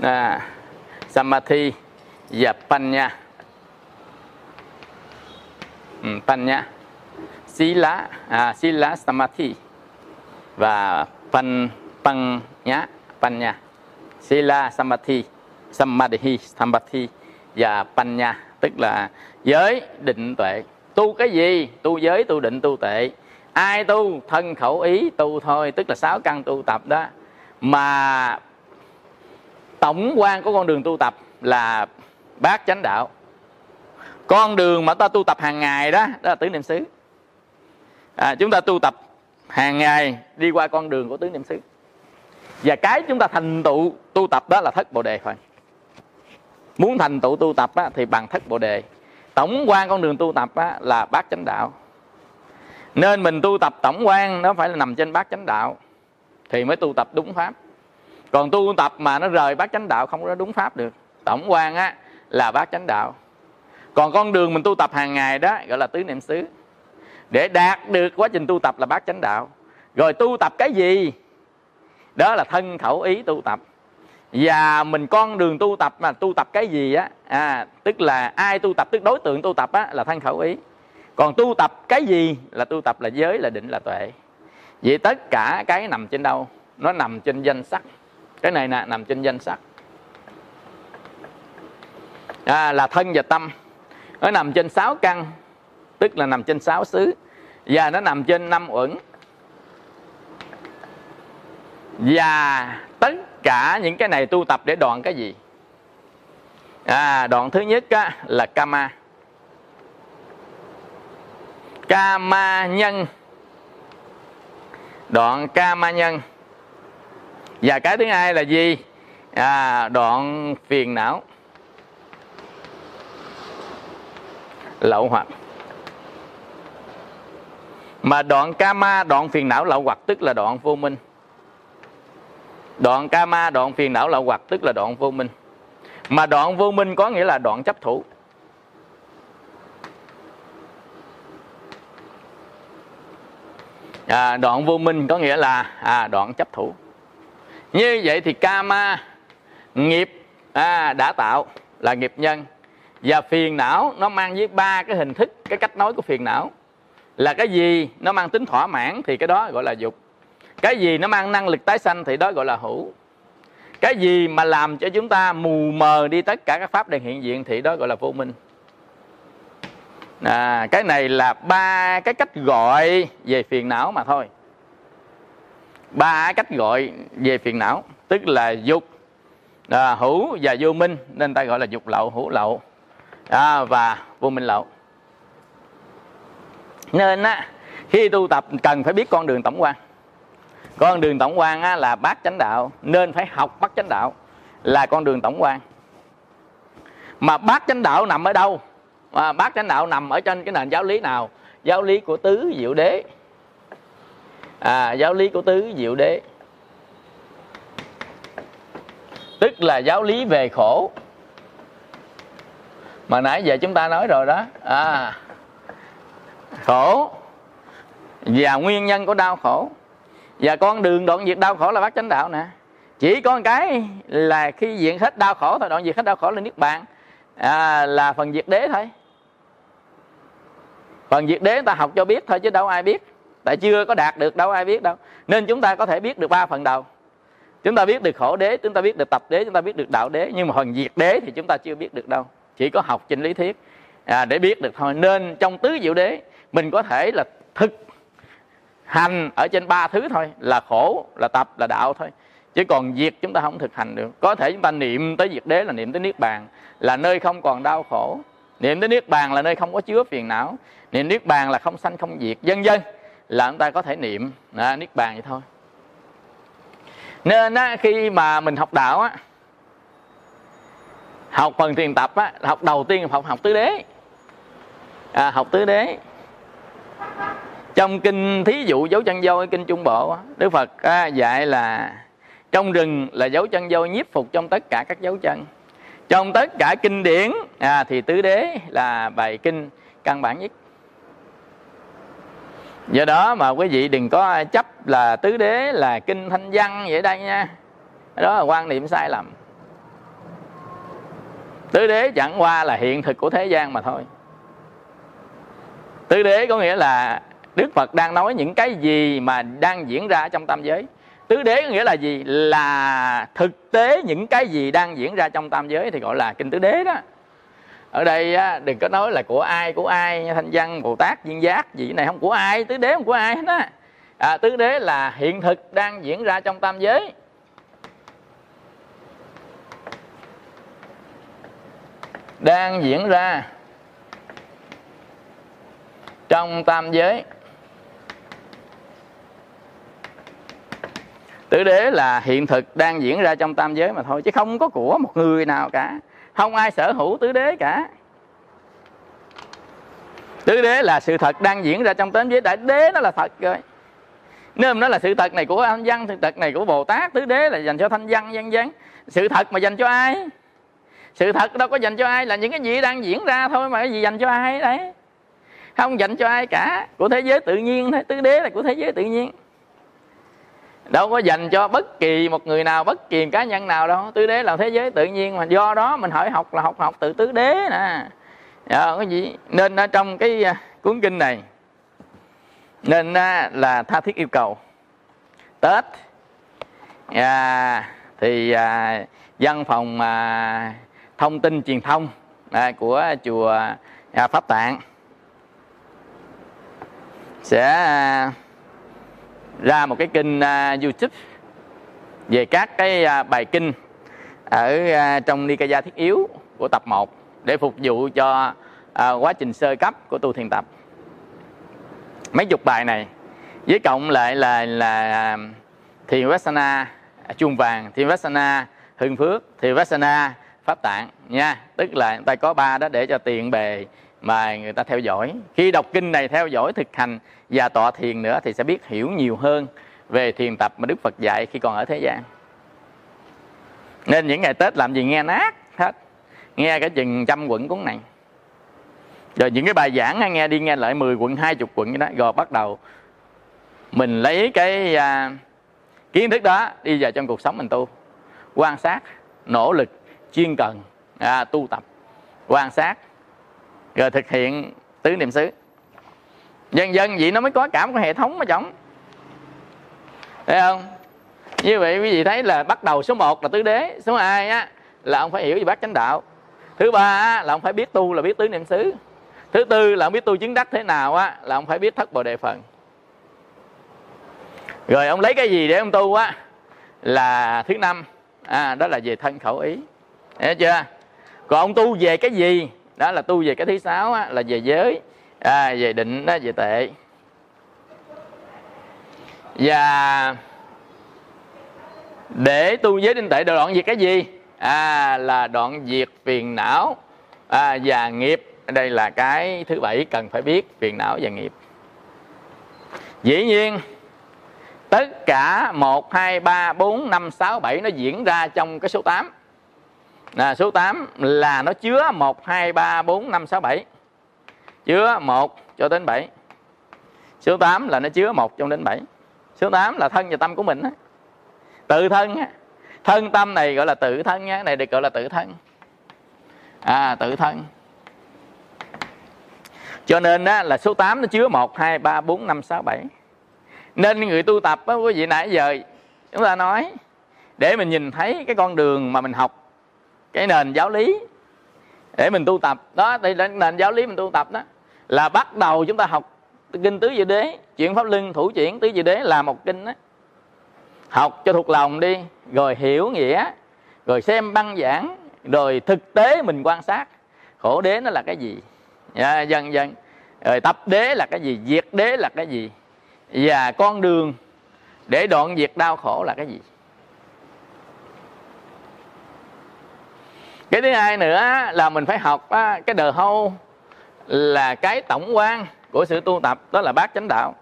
À, samadhi và panya. Ừ, panya. Sila à, sila samadhi và pan panya panya. Sila samadhi samadhi samadhi và panya. Tức là giới định tuệ. Tu cái gì? Tu giới tu định tu tuệ ai tu thân khẩu ý tu thôi tức là sáu căn tu tập đó. Mà tổng quan của con đường tu tập là bát chánh đạo. Con đường mà ta tu tập hàng ngày đó đó là tứ niệm xứ. À, chúng ta tu tập hàng ngày đi qua con đường của tứ niệm xứ. Và cái chúng ta thành tựu tu tập đó là thất bồ đề thôi. Muốn thành tựu tu tập á, thì bằng thất bồ đề. Tổng quan con đường tu tập á, là bát chánh đạo nên mình tu tập tổng quan nó phải là nằm trên bát chánh đạo thì mới tu tập đúng pháp. Còn tu tập mà nó rời bát chánh đạo không có đúng pháp được tổng quan á là bát chánh đạo. Còn con đường mình tu tập hàng ngày đó gọi là tứ niệm xứ. Để đạt được quá trình tu tập là bát chánh đạo. Rồi tu tập cái gì? Đó là thân khẩu ý tu tập. Và mình con đường tu tập mà tu tập cái gì á à, tức là ai tu tập tức đối tượng tu tập á là thân khẩu ý còn tu tập cái gì? Là tu tập là giới là định là tuệ. Vậy tất cả cái nằm trên đâu? Nó nằm trên danh sắc. Cái này nè nằm trên danh sắc. À, là thân và tâm. Nó nằm trên sáu căn tức là nằm trên sáu xứ. Và nó nằm trên năm uẩn. Và tất cả những cái này tu tập để đoạn cái gì? À, đoạn thứ nhất á, là kama kama nhân đoạn kama nhân và cái thứ hai là gì? À, đoạn phiền não. Lậu hoặc. Mà đoạn kama đoạn phiền não lậu hoặc tức là đoạn vô minh. Đoạn kama đoạn phiền não lậu hoặc tức là đoạn vô minh. Mà đoạn vô minh có nghĩa là đoạn chấp thủ. À, đoạn vô minh có nghĩa là à, đoạn chấp thủ. Như vậy thì kama nghiệp à, đã tạo là nghiệp nhân. Và phiền não nó mang với ba cái hình thức cái cách nói của phiền não. Là cái gì nó mang tính thỏa mãn thì cái đó gọi là dục. Cái gì nó mang năng lực tái sanh thì đó gọi là hữu. Cái gì mà làm cho chúng ta mù mờ đi tất cả các pháp đang hiện diện thì đó gọi là vô minh à, cái này là ba cái cách gọi về phiền não mà thôi. Ba cách gọi về phiền não tức là dục à, hữu và vô minh nên ta gọi là dục lậu hữu lậu à, và vô minh lậu. Nên á khi tu tập cần phải biết con đường tổng quan. Con đường tổng quan á, là bát chánh đạo nên phải học bát chánh đạo là con đường tổng quan. Mà bát chánh đạo nằm ở đâu? À, bát chánh đạo nằm ở trên cái nền giáo lý nào? Giáo lý của tứ diệu đế. À, giáo lý của tứ diệu đế. Tức là giáo lý về khổ. Mà nãy giờ chúng ta nói rồi đó. À, khổ. Và nguyên nhân của đau khổ. Và con đường đoạn diệt đau khổ là bát chánh đạo nè. Chỉ có một cái là khi diệt hết đau khổ thôi. Đoạn diệt hết đau khổ là niết bàn. À, là phần diệt đế thôi phần diệt đế ta học cho biết thôi chứ đâu ai biết. Tại chưa có đạt được đâu ai biết đâu. Nên chúng ta có thể biết được ba phần đầu. Chúng ta biết được khổ đế chúng ta biết được tập đế chúng ta biết được đạo đế. Nhưng mà phần diệt đế thì chúng ta chưa biết được đâu. Chỉ có học trên lý thuyết. À, để biết được thôi. Nên trong tứ diệu đế mình có thể là thực hành ở trên ba thứ thôi. Là khổ là tập là đạo thôi. Chứ còn diệt chúng ta không thực hành được. Có thể chúng ta niệm tới diệt đế là niệm tới niết bàn. Là nơi không còn đau khổ niệm tới niết bàn là nơi không có chứa phiền não. Niệm niết bàn là không sanh không diệt. Dân dân là chúng ta có thể niệm. À, niết bàn vậy thôi. Nên á, khi mà mình học đạo á học phần thiền tập á học đầu tiên học học tứ đế. À, học tứ đế. Trong kinh thí dụ dấu chân dâu kinh trung bộ đức phật à, dạy là trong rừng là dấu chân dâu nhiếp phục trong tất cả các dấu chân trong tất cả kinh điển à, thì tứ đế là bài kinh căn bản nhất. Do đó mà quý vị đừng có chấp là tứ đế là kinh thanh văn vậy đây nha. Đó là quan niệm sai lầm. Tứ đế chẳng qua là hiện thực của thế gian mà thôi. Tứ đế có nghĩa là đức phật đang nói những cái gì mà đang diễn ra trong tam giới tứ đế có nghĩa là gì? Là thực tế những cái gì đang diễn ra trong tam giới thì gọi là kinh tứ đế đó. Ở đây á, đừng có nói là của ai của ai thanh văn bồ tát viên giác gì này không của ai tứ đế không của ai hết á. À, tứ đế là hiện thực đang diễn ra trong tam giới. Đang diễn ra trong tam giới. Tứ đế là hiện thực đang diễn ra trong tam giới mà thôi, chứ không có của một người nào cả. Không ai sở hữu tứ đế cả. Tứ đế là sự thật đang diễn ra trong tam giới, đại đế nó là thật rồi. Nếu nó là sự thật này của anh văn, sự thật này của bồ tát tứ đế là dành cho thanh văn văn văn. Sự thật mà dành cho ai? Sự thật đâu có dành cho ai, là những cái gì đang diễn ra thôi mà cái gì dành cho ai đấy? Không dành cho ai cả, của thế giới tự nhiên thôi, tứ đế là của thế giới tự nhiên đâu có dành cho bất kỳ một người nào bất kỳ cá nhân nào đâu. Tứ đế là thế giới tự nhiên mà. Do đó mình hỏi học là học học từ tứ đế nè. Đó cái gì? Nên ở trong cái à, cuốn kinh này nên à, là tha thiết yêu cầu. Tết à, thì à, văn phòng à, thông tin truyền thông à, của chùa à, pháp tạng sẽ à, ra một cái kênh uh, YouTube về các cái uh, bài kinh ở uh, trong Nikaya thiết yếu của tập 1 để phục vụ cho uh, quá trình sơ cấp của tu thiền tập. Mấy chục bài này với cộng lại là là thiền Vassana chuông vàng, thiền Vassana hưng phước, thiền Vassana pháp tạng nha. Tức là người ta có ba đó để cho tiện bề mà người ta theo dõi khi đọc kinh này theo dõi thực hành và tọa thiền nữa thì sẽ biết hiểu nhiều hơn về thiền tập mà Đức Phật dạy khi còn ở thế gian. Nên những ngày tết làm gì nghe nát hết nghe cả chừng trăm quận cuốn này. Rồi những cái bài giảng nghe đi nghe lại 10 quận hai chục quận đó rồi bắt đầu mình lấy cái à, kiến thức đó đi vào trong cuộc sống mình tu. Quan sát nỗ lực chuyên cần à, tu tập. Quan sát rồi thực hiện tứ niệm xứ dần dần vậy nó mới có cả một cái hệ thống mà chồng thấy không? Như vậy quý vị thấy là bắt đầu số 1 là tứ đế số 2 á là ông phải hiểu về bát chánh đạo. Thứ ba là ông phải biết tu là biết tứ niệm xứ. Thứ tư là ông biết tu chứng đắc thế nào á là ông phải biết thất bồ đề phần. Rồi ông lấy cái gì để ông tu á? Là thứ năm à, đó là về thân khẩu ý. Hiểu chưa? Còn ông tu về cái gì? Đó là tu về cái thứ sáu á, là về giới à, về định đó về tệ. Và để tu giới định tệ đoạn diệt cái gì? À, là đoạn diệt phiền não à, và nghiệp. Đây là cái thứ bảy cần phải biết phiền não và nghiệp. Dĩ nhiên tất cả 1, 2, 3, 4, 5, 6, 7 nó diễn ra trong cái số 8 à, số 8 là nó chứa 1, 2, 3, 4, 5, 6, 7 chứa 1 cho đến 7 số 8 là nó chứa 1 cho đến 7 số 8 là thân và tâm của mình tự thân thân tâm này gọi là tự thân nha này được gọi là tự thân. À tự thân. Cho nên á, là số 8 nó chứa 1, 2, 3, 4, 5, 6, 7 nên người tu tập á quý vị nãy giờ chúng ta nói để mình nhìn thấy cái con đường mà mình học cái nền giáo lý để mình tu tập. Đó thì nền giáo lý mình tu tập đó là bắt đầu chúng ta học kinh tứ diệu đế chuyển pháp luân thủ chuyển tứ diệu đế là một kinh đó học cho thuộc lòng đi rồi hiểu nghĩa rồi xem băng giảng rồi thực tế mình quan sát. Khổ đế nó là cái gì? À, dần dần rồi tập đế là cái gì? Diệt đế là cái gì? Và con đường để đoạn diệt đau khổ là cái gì? Cái thứ hai nữa là mình phải học cái đờ hâu là cái tổng quan của sự tu tập đó là bát chánh đạo.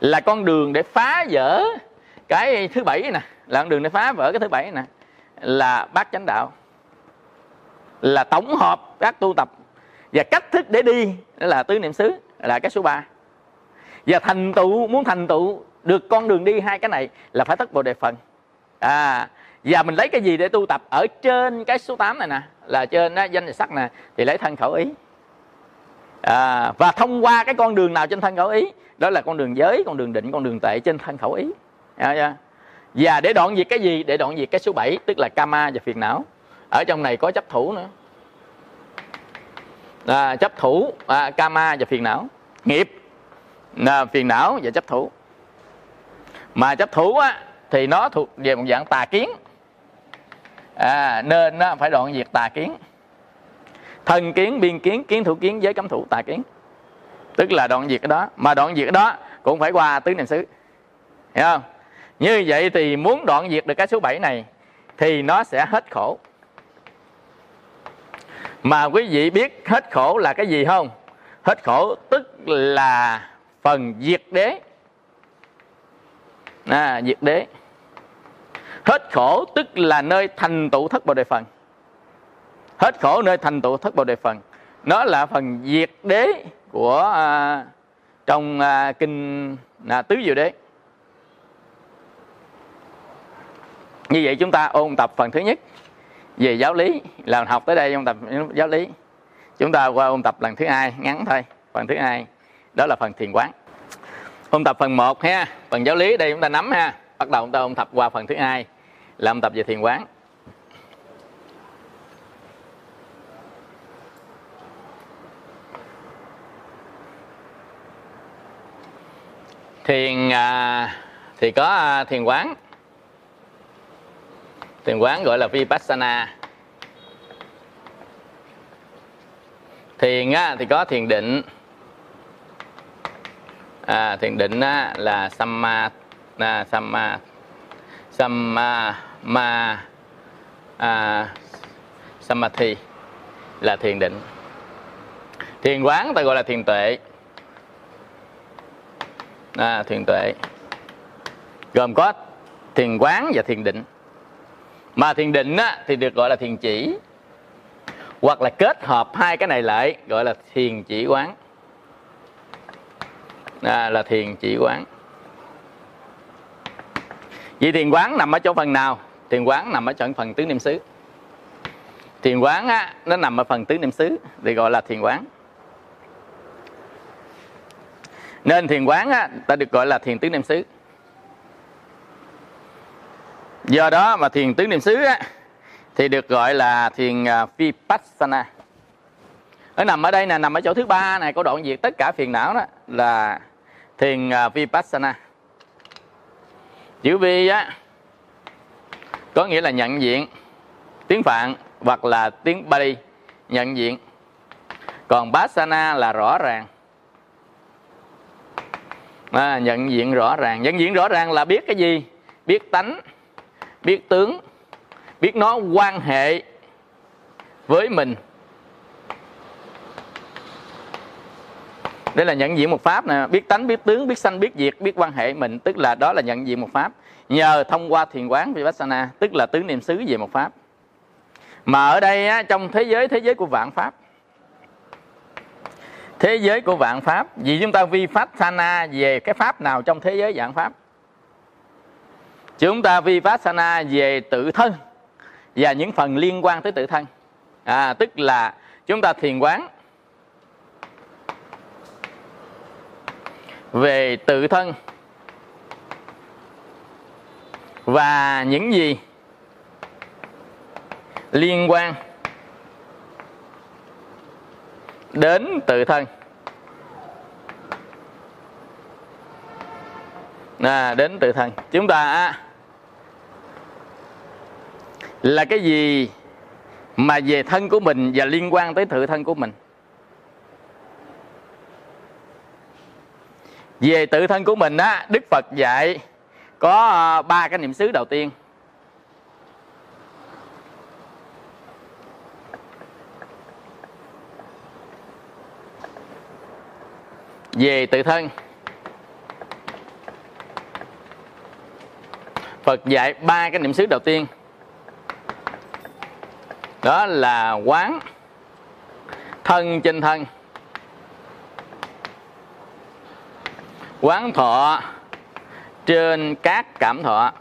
Là con đường để phá vỡ cái thứ bảy nè là con đường để phá vỡ cái thứ bảy nè là bát chánh đạo. Là tổng hợp các tu tập và cách thức để đi đó là tứ niệm xứ là cái số 3 và thành tựu muốn thành tựu được con đường đi hai cái này là phải thất bồ đề phần. À và mình lấy cái gì để tu tập? Ở trên cái số 8 này nè là trên đó, danh và sắc nè thì lấy thân khẩu ý à, và thông qua cái con đường nào trên thân khẩu ý đó là con đường giới con đường định con đường tệ trên thân khẩu ý. À, và để đoạn diệt cái gì? Để đoạn diệt cái số 7 tức là kama và phiền não. Ở trong này có chấp thủ nữa. À, chấp thủ à, kama và phiền não. Nghiệp à, phiền não và chấp thủ. Mà chấp thủ á thì nó thuộc về một dạng tà kiến. À, nên nó phải đoạn diệt tà kiến thần kiến biên kiến kiến thủ kiến giới cấm thủ tà kiến. Tức là đoạn diệt đó. Mà đoạn diệt đó cũng phải qua tứ niệm xứ. Hiểu không? Như vậy thì muốn đoạn diệt được cái số 7 này thì nó sẽ hết khổ. Mà quý vị biết hết khổ là cái gì không? Hết khổ tức là phần diệt đế. À, diệt đế. Hết khổ tức là nơi thành tựu thất bồ đề phần hết khổ nơi thành tựu thất bồ đề phần nó là phần diệt đế của à, trong à, kinh à, tứ diệu đế. Như vậy chúng ta ôn tập phần thứ nhất về giáo lý là học tới đây ôn tập giáo lý. Chúng ta qua ôn tập lần thứ hai ngắn thôi phần thứ hai đó là phần thiền quán. Ôn tập phần 1 ha phần giáo lý đây chúng ta nắm ha. Bắt đầu chúng ta ôn tập qua phần thứ hai là ôn tập về thiền quán. Thiền à, thì có à, thiền quán. Thiền quán gọi là vipassana. Thiền á, thì có thiền định. À, thiền định á, là samma à, samma samma ma à, samadhi là thiền định. Thiền quán ta gọi là thiền tuệ à, thiền tuệ. Gồm có thiền quán và thiền định. Mà thiền định á, thì được gọi là thiền chỉ. Hoặc là kết hợp hai cái này lại gọi là thiền chỉ quán. À, là thiền chỉ quán. Vậy thiền quán nằm ở chỗ phần nào? Thiền quán nằm ở chỗ phần tứ niệm xứ. Thiền quán á, nó nằm ở phần tứ niệm xứ thì gọi là thiền quán. Nên thiền quán á, ta được gọi là thiền tứ niệm xứ. Do đó mà thiền tứ niệm xứ á, thì được gọi là thiền à, vipassana. Ở nằm ở đây nè nằm ở chỗ thứ ba này có đoạn diệt tất cả phiền não đó là thiền à, vipassana. Chữ vi á có nghĩa là nhận diện tiếng phạn hoặc là tiếng bali nhận diện. Còn bassana là rõ ràng à, nhận diện rõ ràng. Nhận diện rõ ràng là biết cái gì? Biết tánh biết tướng biết nó quan hệ với mình. Đây là nhận diện một pháp nè. Biết tánh biết tướng biết sanh biết diệt biết quan hệ mình. Tức là đó là nhận diện một pháp. Nhờ thông qua thiền quán vipassana tức là tứ niệm xứ về một pháp. Mà ở đây á, trong thế giới thế giới của vạn pháp thế giới của vạn pháp vì chúng ta vi pháp sana về cái pháp nào trong thế giới vạn pháp? Chúng ta vi pháp sana về tự thân và những phần liên quan tới tự thân. À, tức là chúng ta thiền quán về tự thân và những gì liên quan đến tự thân. À, đến tự thân. Chúng ta là cái gì mà về thân của mình và liên quan tới tự thân của mình? Về tự thân của mình á đức phật dạy có à, ba cái niệm xứ đầu tiên. Về tự thân. Phật dạy ba cái niệm xứ đầu tiên. Đó là quán thân trên thân. Quán thọ trên các cảm thọ.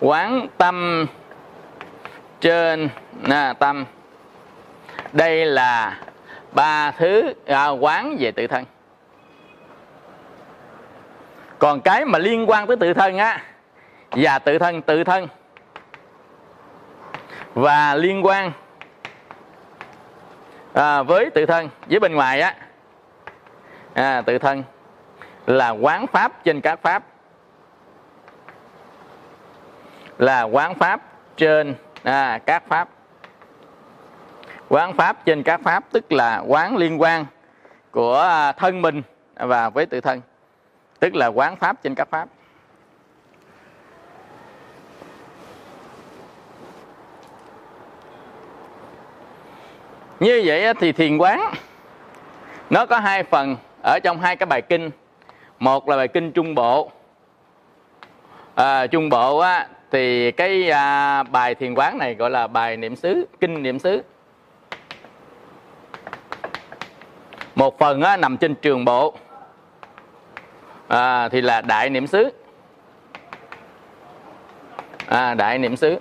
Quán tâm trên à, tâm. Đây là ba thứ à, quán về tự thân. Còn cái mà liên quan tới tự thân á và tự thân tự thân và liên quan à, với tự thân với bên ngoài á à, tự thân là quán pháp trên các pháp. Là quán pháp trên à, các pháp quán pháp trên các pháp tức là quán liên quan của à, thân mình và với tự thân. Tức là quán pháp trên các pháp. Như vậy thì thiền quán nó có hai phần. Ở trong hai cái bài kinh một là bài kinh trung bộ. À, trung bộ á, thì cái à, bài thiền quán này gọi là bài niệm xứ kinh niệm xứ. Một phần á, nằm trên trường bộ. À, thì là đại niệm xứ. À, đại niệm xứ.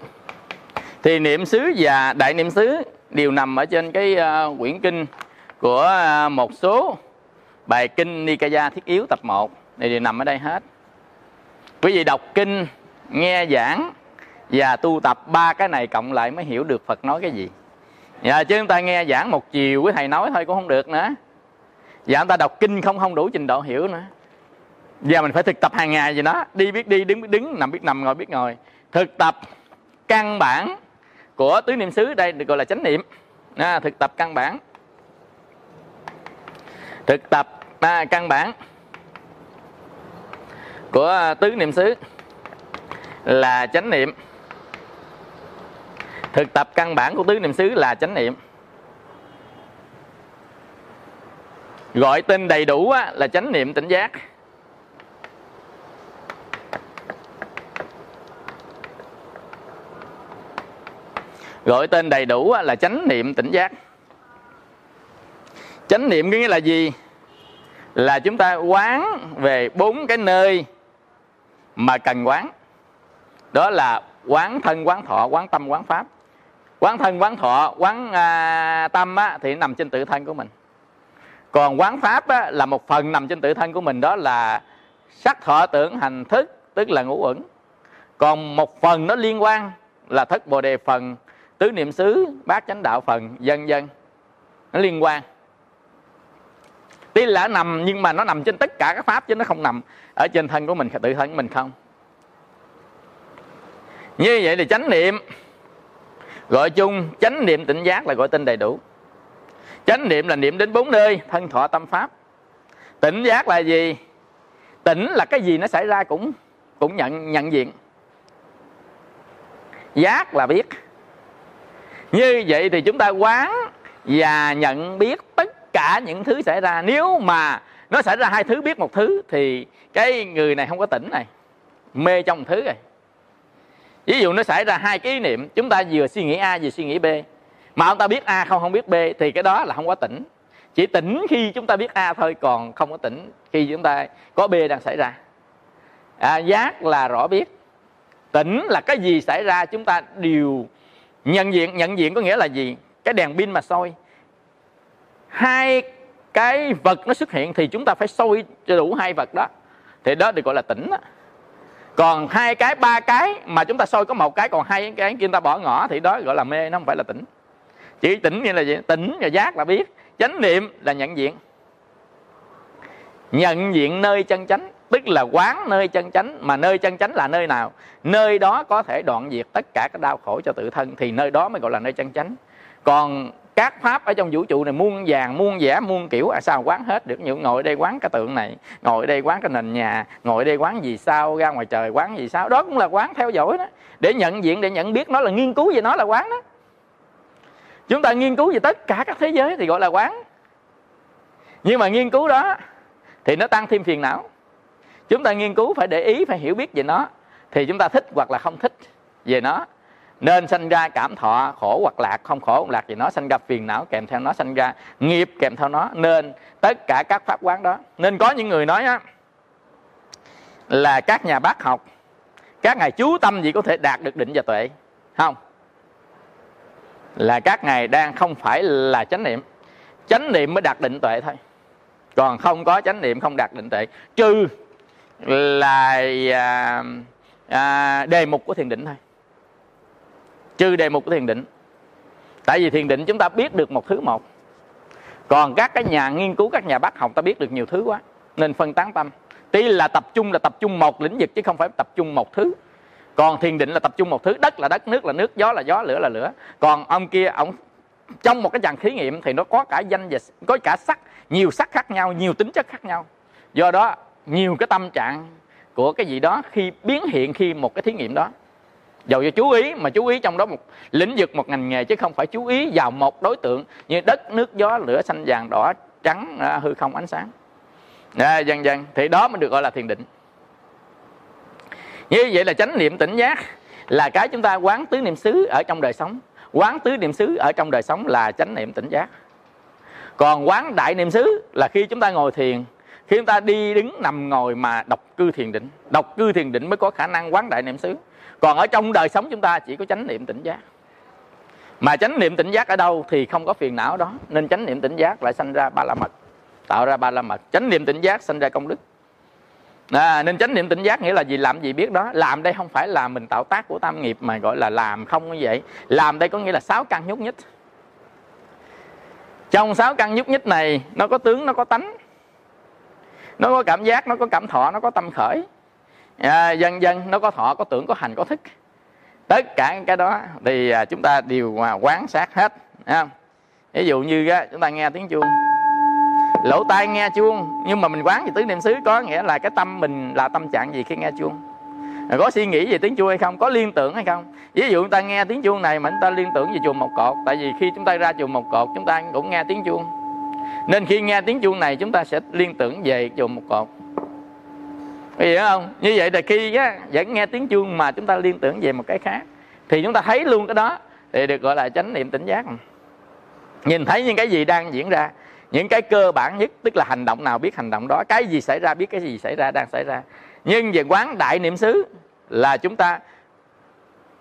Thì niệm xứ và đại niệm xứ đều nằm ở trên cái uh, quyển kinh của uh, một số bài kinh Nikaya thiết yếu tập 1 này đều nằm ở đây hết. Quý vị đọc kinh nghe giảng và tu tập ba cái này cộng lại mới hiểu được Phật nói cái gì. Dạ, chứ chúng ta nghe giảng một chiều với thầy nói thôi cũng không được nữa. Dạ, và người ta đọc kinh không không đủ trình độ hiểu nữa. Giờ mình phải thực tập hàng ngày gì đó. Đi biết đi đứng biết đứng nằm biết nằm ngồi biết ngồi. Thực tập căn bản của tứ niệm xứ đây được gọi là chánh niệm. À, thực tập căn bản. Thực tập à, căn bản của tứ niệm xứ là chánh niệm. Thực tập căn bản của tứ niệm xứ là chánh niệm. gọi tên đầy đủ á, là chánh niệm tỉnh giác. Gọi tên đầy đủ á, là chánh niệm tỉnh giác. Chánh niệm có nghĩa là gì? Là chúng ta quán về bốn cái nơi mà cần quán. Đó là quán thân quán thọ quán tâm quán pháp. Quán thân quán thọ quán à, tâm á, thì nằm trên tự thân của mình còn quán pháp á, là một phần nằm trên tự thân của mình đó là sắc thọ tưởng hành thức tức là ngũ uẩn. Còn một phần nó liên quan là thất bồ đề phần tứ niệm xứ bát chánh đạo phần dân dân nó liên quan. Tuy là nằm nhưng mà nó nằm trên tất cả các pháp chứ nó không nằm ở trên thân của mình tự thân của mình không. Như vậy thì chánh niệm gọi chung chánh niệm tỉnh giác là gọi tên đầy đủ chánh niệm là niệm đến bốn nơi, thân thọ, tâm pháp. Tỉnh giác là gì? Tỉnh là cái gì nó xảy ra cũng cũng nhận nhận diện. Giác là biết. Như vậy thì chúng ta quán và nhận biết tất cả những thứ xảy ra. Nếu mà nó xảy ra hai thứ, biết một thứ thì cái người này không có tỉnh này. Mê trong một thứ rồi. Ví dụ nó xảy ra hai cái ý niệm, chúng ta vừa suy nghĩ a, vừa suy nghĩ b mà ông ta biết a không không biết b thì cái đó là không có tỉnh. Chỉ tỉnh khi chúng ta biết a thôi còn không có tỉnh khi chúng ta có b đang xảy ra. À, giác là rõ biết. Tỉnh là cái gì xảy ra chúng ta đều nhận diện. Nhận diện có nghĩa là gì? Cái đèn pin mà soi. Hai cái vật nó xuất hiện thì chúng ta phải soi cho đủ hai vật đó. Thì đó được gọi là tỉnh đó. còn hai cái ba cái mà chúng ta soi có một cái còn hai cái kia chúng ta bỏ ngỏ thì đó gọi là mê nó không phải là tỉnh chỉ tỉnh nghĩa là gì? Tỉnh và giác là biết. Chánh niệm là nhận diện. Nhận diện nơi chân chánh, tức là quán nơi chân chánh, mà nơi chân chánh là nơi nào? Nơi đó có thể đoạn diệt tất cả các đau khổ cho tự thân, thì nơi đó mới gọi là nơi chân chánh. Còn các pháp ở trong vũ trụ này, muôn vàng, muôn vẻ, muôn kiểu à sao quán hết được? Những ngồi đây quán cái tượng này, ngồi đây quán cái nền nhà, ngồi đây quán gì sao, ra ngoài trời quán gì sao? Đó cũng là quán theo dõi đó. Để nhận diện, để nhận biết nó là nghiên cứu về nó là quán đó chúng ta nghiên cứu về tất cả các thế giới thì gọi là quán. Nhưng mà nghiên cứu đó thì nó tăng thêm phiền não. Chúng ta nghiên cứu phải để ý, phải hiểu biết về nó thì chúng ta thích hoặc là không thích về nó. Nên sanh ra cảm thọ khổ hoặc lạc, không khổ hoặc lạc gì, nó sanh ra phiền não kèm theo nó sanh ra nghiệp kèm theo nó. Nên tất cả các pháp quán đó. Nên có những người nói á, là các nhà bác học, các ngài chú tâm gì có thể đạt được định và tuệ, không? Là các ngài đang không phải là chánh niệm. Chánh niệm mới đạt định tuệ thôi. Còn không có chánh niệm không đạt định tuệ. Trừ là à, à, đề mục của thiền định thôi. Trừ đề mục của thiền định. Tại vì thiền định chúng ta biết được một thứ một. Còn các cái nhà nghiên cứu các nhà bác học ta biết được nhiều thứ quá. Nên phân tán tâm. Tuy là tập trung là tập trung một lĩnh vực chứ không phải tập trung một thứ còn thiền định là tập trung một thứ đất là đất nước là nước gió là gió lửa là lửa. Còn ông kia ông trong một cái dàn thí nghiệm thì nó có cả danh và có cả sắc nhiều sắc khác nhau nhiều tính chất khác nhau. Do đó nhiều cái tâm trạng của cái gì đó khi biến hiện khi một cái thí nghiệm đó. Dầu cho chú ý mà chú ý trong đó một lĩnh vực một ngành nghề chứ không phải chú ý vào một đối tượng như đất nước gió lửa xanh vàng đỏ trắng à, hư không ánh sáng. À, dần dần thì đó mới được gọi là thiền định như vậy là chánh niệm tỉnh giác là cái chúng ta quán tứ niệm xứ ở trong đời sống. Quán tứ niệm xứ ở trong đời sống là chánh niệm tỉnh giác. Còn quán đại niệm xứ là khi chúng ta ngồi thiền, khi chúng ta đi đứng nằm ngồi mà đọc cư thiền định. Đọc cư thiền định mới có khả năng quán đại niệm xứ. Còn ở trong đời sống chúng ta chỉ có chánh niệm tỉnh giác. Mà chánh niệm tỉnh giác ở đâu thì không có phiền não đó. Nên chánh niệm tỉnh giác lại sanh ra ba la mật, tạo ra ba la mật. Chánh niệm tỉnh giác sanh ra công đức à, nên chánh niệm tỉnh giác nghĩa là gì? Làm gì biết đó? Làm đây không phải là mình tạo tác của tam nghiệp mà gọi là làm không như vậy. Làm đây có nghĩa là sáu căn nhúc nhích. Trong sáu căn nhúc nhích này nó có tướng nó có tánh. Nó có cảm giác nó có cảm thọ nó có tâm khởi. À, dần dần nó có thọ có tưởng có hành có thức. Tất cả cái đó thì à, chúng ta đều à, quán sát hết ví dụ như chúng ta nghe tiếng chuông lỗ tai nghe chuông. Nhưng mà mình quán về tứ niệm xứ có nghĩa là cái tâm mình là tâm trạng gì khi nghe chuông. Có suy nghĩ về tiếng chuông hay không? Có liên tưởng hay không? Ví dụ chúng ta nghe tiếng chuông này mà chúng ta liên tưởng về chùa một cột. Tại vì khi chúng ta ra chùa một cột chúng ta cũng nghe tiếng chuông. Nên khi nghe tiếng chuông này chúng ta sẽ liên tưởng về chùa một cột. Hiểu không? Như vậy là khi á, vẫn nghe tiếng chuông mà chúng ta liên tưởng về một cái khác thì chúng ta thấy luôn cái đó. Thì được gọi là chánh niệm tỉnh giác. Nhìn thấy những cái gì đang diễn ra những cái cơ bản nhất tức là hành động nào biết hành động đó cái gì xảy ra biết cái gì xảy ra đang xảy ra. Nhưng về quán đại niệm xứ là chúng ta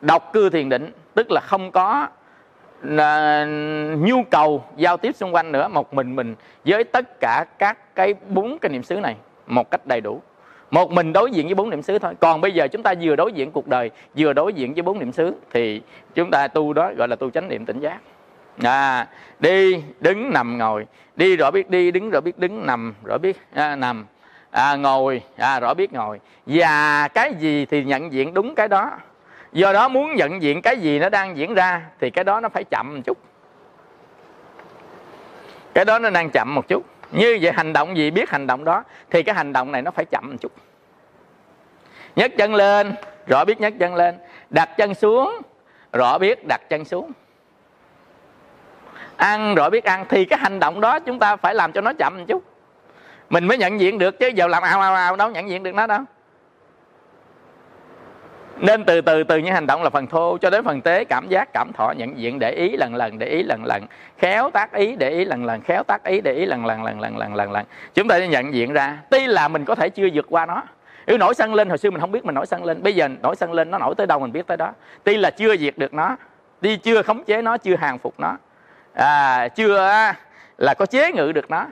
đọc cư thiền định tức là không có uh, nhu cầu giao tiếp xung quanh nữa một mình mình với tất cả các cái bốn cái niệm xứ này một cách đầy đủ. Một mình đối diện với bốn niệm xứ thôi. Còn bây giờ chúng ta vừa đối diện cuộc đời vừa đối diện với bốn niệm xứ thì chúng ta tu đó gọi là tu chánh niệm tỉnh giác à, đi đứng nằm ngồi. Đi rõ biết đi đứng rõ biết đứng nằm rõ biết à, nằm. À, ngồi à, rõ biết ngồi. Và cái gì thì nhận diện đúng cái đó. Do đó muốn nhận diện cái gì nó đang diễn ra thì cái đó nó phải chậm một chút. Cái đó nó đang chậm một chút. Như vậy hành động gì biết hành động đó thì cái hành động này nó phải chậm một chút. Nhấc chân lên rõ biết nhấc chân lên. Đặt chân xuống rõ biết đặt chân xuống ăn rồi biết ăn thì cái hành động đó chúng ta phải làm cho nó chậm một chút. Mình mới nhận diện được chứ giờ làm ao ao ao đâu nhận diện được nó đâu. Nên từ từ từ những hành động là phần thô cho đến phần tế, cảm giác, cảm thọ, nhận diện, để ý lần lần, để ý lần lần, khéo tác ý, để ý lần lần, khéo tác ý, để ý lần lần lần lần lần lần lần. Chúng ta sẽ nhận diện ra, tuy là mình có thể chưa vượt qua nó. Nếu nổi sân lên, hồi xưa mình không biết mình nổi sân lên. Bây giờ nổi sân lên, nó nổi tới đâu mình biết tới đó. Tuy là chưa diệt được nó tuy chưa khống chế nó, chưa hàng phục nó à, chưa là có chế ngự được nó.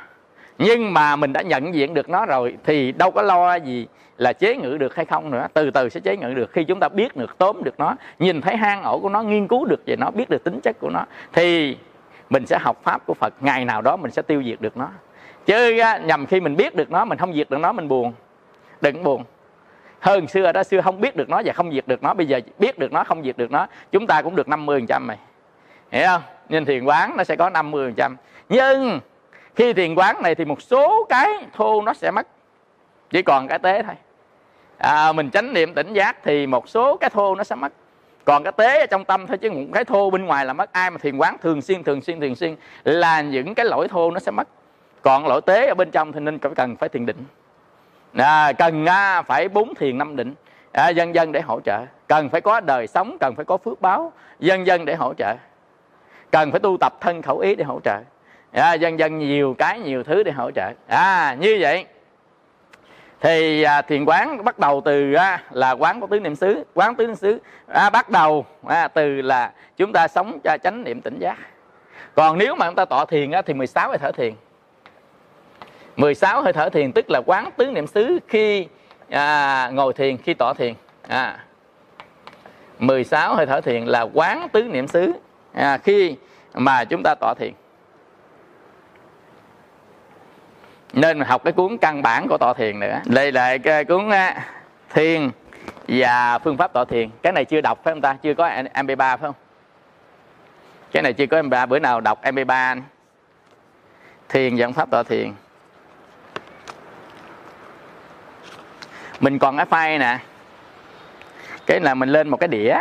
Nhưng mà mình đã nhận diện được nó rồi thì đâu có lo gì là chế ngự được hay không nữa. Từ từ sẽ chế ngự được. Khi chúng ta biết được tóm được nó nhìn thấy hang ổ của nó nghiên cứu được về nó biết được tính chất của nó thì mình sẽ học pháp của phật. Ngày nào đó mình sẽ tiêu diệt được nó. Chứ nhầm khi mình biết được nó mình không diệt được nó mình buồn. Đừng buồn. Hơn xưa đó xưa không biết được nó và không diệt được nó. Bây giờ biết được nó không diệt được nó chúng ta cũng được 50 phần trăm mày. Hiểu không? Nên thiền quán nó sẽ có 50 phần trăm. Nhưng khi thiền quán này thì một số cái thô nó sẽ mất. Chỉ còn cái tế thôi. À, mình chánh niệm tỉnh giác thì một số cái thô nó sẽ mất. Còn cái tế ở trong tâm thôi chứ một cái thô bên ngoài là mất. Ai mà thiền quán thường xuyên thường xuyên thường xuyên là những cái lỗi thô nó sẽ mất. Còn lỗi tế ở bên trong thì nên cần phải thiền định. À, cần à, phải bốn thiền năm định. À, dân dân để hỗ trợ. Cần phải có đời sống cần phải có phước báo. Dân dân để hỗ trợ cần phải tu tập thân khẩu ý để hỗ trợ. À, dần dần nhiều cái nhiều thứ để hỗ trợ. À như vậy thì à, thiền quán bắt đầu từ à, là quán có tứ niệm xứ. Quán tứ niệm xứ à, bắt đầu à, từ là chúng ta sống cho chánh niệm tỉnh giác. Còn nếu mà chúng ta tọa thiền á, thì 16 hơi thở thiền. 16 hơi thở thiền tức là quán tứ niệm xứ khi à, ngồi thiền khi tọa thiền. À, 16 hơi thở thiền là quán tứ niệm xứ à, khi mà chúng ta tọa thiền nên học cái cuốn căn bản của tọa thiền nữa. Đây là cái cuốn thiền và phương pháp tọa thiền. Cái này chưa đọc phải không ta? Chưa có mp3 phải không? Cái này chưa có mp3 bữa nào đọc mp3 thiền và pháp tọa thiền. Mình còn cái file nè. Cái là mình lên một cái đĩa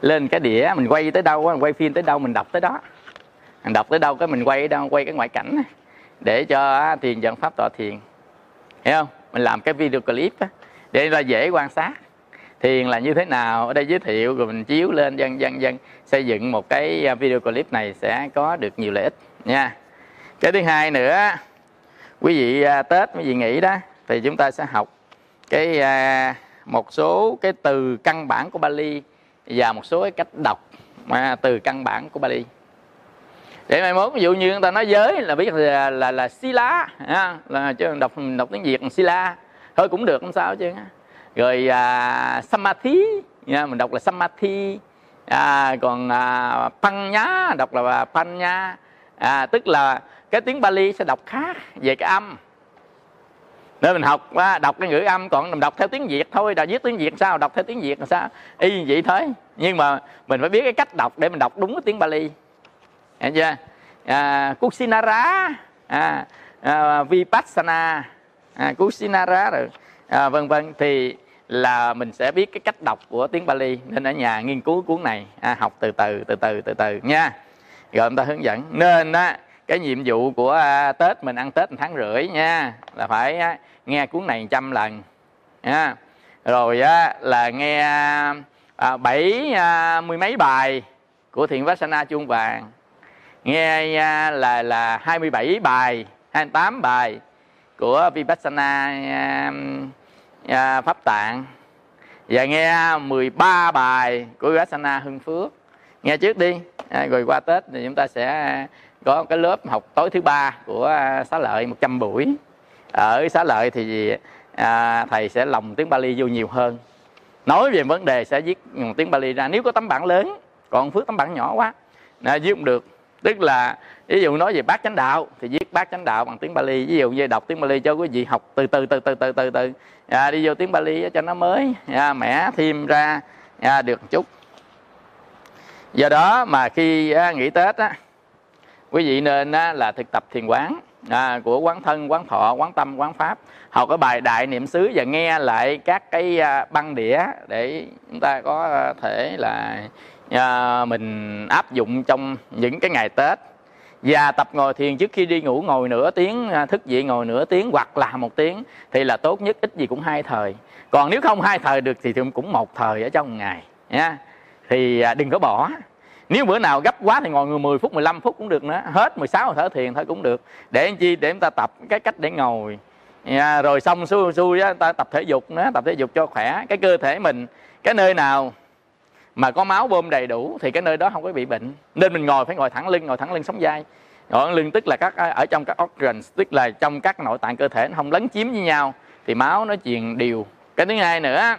lên cái đĩa, mình quay tới đâu mình quay phim tới đâu, mình đọc tới đó. Mình đọc tới đâu cái mình quay đâu quay cái ngoại cảnh để cho thiền dẫn pháp tọa thiền. Hiểu không? Mình làm cái video clip để là dễ quan sát. Thiền là như thế nào? Ở đây giới thiệu, rồi mình chiếu lên, dân dân dân xây dựng một cái à, video clip này sẽ có được nhiều lợi ích nha. Cái thứ hai nữa, quý vị à, tết, quý vị nghỉ đó, thì chúng ta sẽ học cái à, một số cái từ căn bản của Bali và một số cái cách đọc mà từ căn bản của Bali. Để mai mốt ví dụ như người ta nói giới là biết là là, là sila ha, là chứ đọc đọc tiếng việt là sila thôi cũng được không sao chứ rồi à, samathi nha, mình đọc là samathi à, còn à, panya đọc là panya à, tức là cái tiếng Bali sẽ đọc khác về cái âm nên mình học đọc cái ngữ âm còn mình đọc theo tiếng việt thôi đã viết tiếng việt sao đọc theo tiếng việt là sao? Y vậy thế nhưng mà mình phải biết cái cách đọc để mình đọc đúng cái tiếng Bali. Hiểu chưa? À, Kusinara à, à, Vipassana à, Kusinara rồi. À, vân vân. Thì là mình sẽ biết cái cách đọc của tiếng Bali. Nên ở nhà nghiên cứu cuốn này. À, học từ từ từ từ từ từ nha. Rồi chúng ta hướng dẫn. Nên á cái nhiệm vụ của à, Tết mình ăn Tết một tháng rưỡi nha là phải nghe cuốn này trăm lần nha. Rồi á, là nghe à, bảy à, mươi mấy bài của thiền Vassana chuông vàng. Nghe à, là là 27 bài 28 bài của Vipassana à, à, pháp tạng. Và nghe 13 bài của Vipassana hưng phước. Nghe trước đi. À, rồi qua Tết thì chúng ta sẽ có cái lớp học tối thứ ba của à, xá lợi 100 buổi. Ở xá lợi thì à, thầy sẽ lồng tiếng Bali vô nhiều hơn. Nói về vấn đề sẽ viết tiếng Bali ra. Nếu có tấm bản lớn còn phước tấm bản nhỏ quá à, viết không được. Tức là ví dụ nói về bát chánh đạo thì viết bát chánh đạo bằng tiếng Bali. Ví dụ như đọc tiếng Bali cho quý vị học từ từ từ từ từ từ từ. À, đi vô tiếng Bali cho nó mới. À, mẻ thêm ra à, được một chút. Do đó mà khi à, nghỉ Tết á quý vị nên á, là thực tập thiền quán à, của quán thân quán thọ quán tâm quán pháp. Học cái bài đại niệm xứ và nghe lại các cái à, băng đĩa để chúng ta có à, thể là à, mình áp dụng trong những cái ngày tết. Và tập ngồi thiền trước khi đi ngủ ngồi nửa tiếng à, thức dậy ngồi nửa tiếng hoặc là một tiếng thì là tốt nhất ít gì cũng hai thời. Còn nếu không hai thời được thì cũng một thời ở trong ngày nha thì à, đừng có bỏ nếu bữa nào gấp quá thì ngồi 10 phút 15 phút cũng được nữa. Hết 16 thở thiền thôi cũng được. Để anh chi? Để chúng ta tập cái cách để ngồi. Yeah, rồi xong xui xui ta tập thể dục nữa tập thể dục cho khỏe. Cái cơ thể mình cái nơi nào mà có máu bơm đầy đủ thì cái nơi đó không có bị bệnh. Nên mình ngồi phải ngồi thẳng lưng ngồi thẳng lưng sống dai. Ngồi thẳng lưng tức là các ở trong các organs tức là trong các nội tạng cơ thể nó không lấn chiếm với nhau thì máu nó truyền đều. Cái thứ hai nữa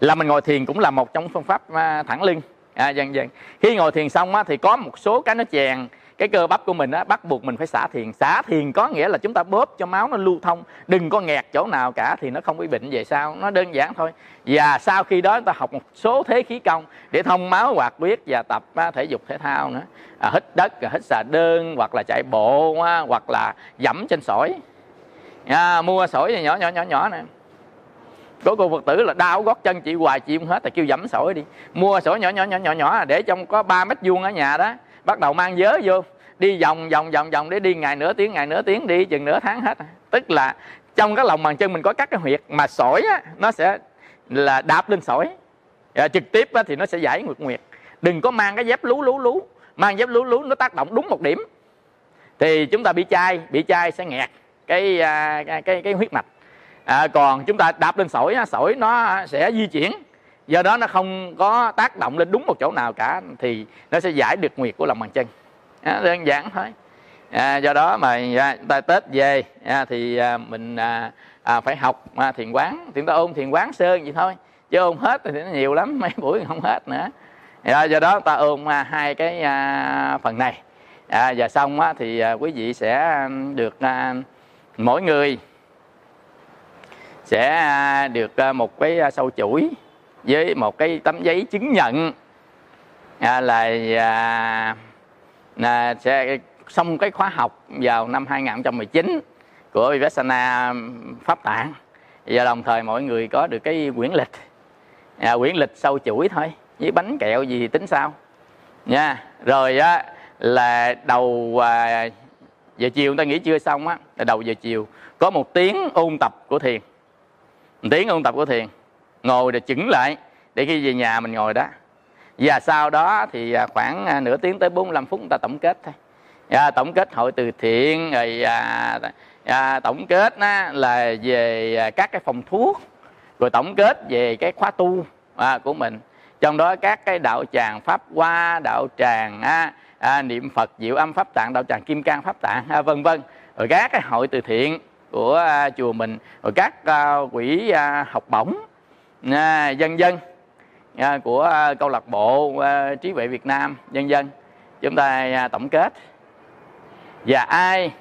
là mình ngồi thiền cũng là một trong phương pháp à, thẳng lưng à, dần dần khi ngồi thiền xong á, thì có một số cái nó chèn. Cái cơ bắp của mình á, bắt buộc mình phải xả thiền. Xả thiền có nghĩa là chúng ta bóp cho máu nó lưu thông. Đừng có nghẹt chỗ nào cả thì nó không bị bệnh. Về sau nó đơn giản thôi. Và sau khi đó chúng ta học một số thế khí công để thông máu hoạt huyết và tập á, thể dục thể thao nữa. À, hít đất hít xà đơn hoặc là chạy bộ á, hoặc là dẫm trên sỏi. À, mua sỏi nhỏ nhỏ nhỏ nhỏ nè có cô phật tử là đau gót chân chị hoài chị không hết thì kêu dẫm sỏi đi. Mua sỏi nhỏ nhỏ nhỏ nhỏ nhỏ để trong có 3 mét vuông ở nhà đó. Bắt đầu mang vớ vô đi vòng vòng vòng vòng để đi ngày nửa tiếng ngày nửa tiếng đi chừng nửa tháng hết. Tức là trong cái lòng bàn chân mình có các cái huyệt mà sỏi á, nó sẽ là đạp lên sỏi. À, trực tiếp á, thì nó sẽ giải nguyệt nguyệt. Đừng có mang cái dép lú lú lú. Mang dép lú lú nó tác động đúng một điểm. Thì chúng ta bị chai bị chai sẽ nghẹt cái à, cái cái, cái huyết mạch à, còn chúng ta đạp lên sỏi sỏi nó sẽ di chuyển. Do đó nó không có tác động lên đúng một chỗ nào cả thì nó sẽ giải được nguyệt của lòng bàn chân. À, đơn giản thôi. À, do đó mà à, ta tết về à, thì à, mình à, à, phải học à, thiền quán. Chúng ta ôn thiền quán sơn vậy thôi chứ ôn hết thì nó nhiều lắm (laughs) mấy buổi không hết nữa. À, do đó ta ôn à, hai cái à, phần này. À, và xong á, thì à, quý vị sẽ được à, mỗi người sẽ à, được à, một cái à, sâu chuỗi với một cái tấm giấy chứng nhận à, là à, sẽ xong cái khóa học vào năm 2019 của Vipassana Pháp Tạng. Và đồng thời mọi người có được cái quyển lịch à, quyển lịch sâu chuỗi thôi với bánh kẹo gì thì tính sao? Nha rồi á là đầu à, giờ chiều người ta nghỉ trưa xong á là đầu giờ chiều có một tiếng ôn tập của thiền một tiếng ôn tập của thiền ngồi để chững lại để khi về nhà mình ngồi đó. Và sau đó thì à, khoảng à, nửa tiếng tới 45 phút người ta tổng kết thôi. À, tổng kết hội từ thiện rồi à, à, tổng kết á, là về à, các cái phòng thuốc rồi tổng kết về cái khóa tu à, của mình. Trong đó các cái đạo tràng pháp hoa đạo tràng á, à, niệm phật diệu âm pháp tạng đạo tràng kim cang pháp tạng à, vân vân. Rồi các cái hội từ thiện của à, chùa mình, rồi các à, quỹ à, học bổng dân dân của câu lạc bộ trí huệ Việt Nam, dân dân. Chúng ta tổng kết. Và ai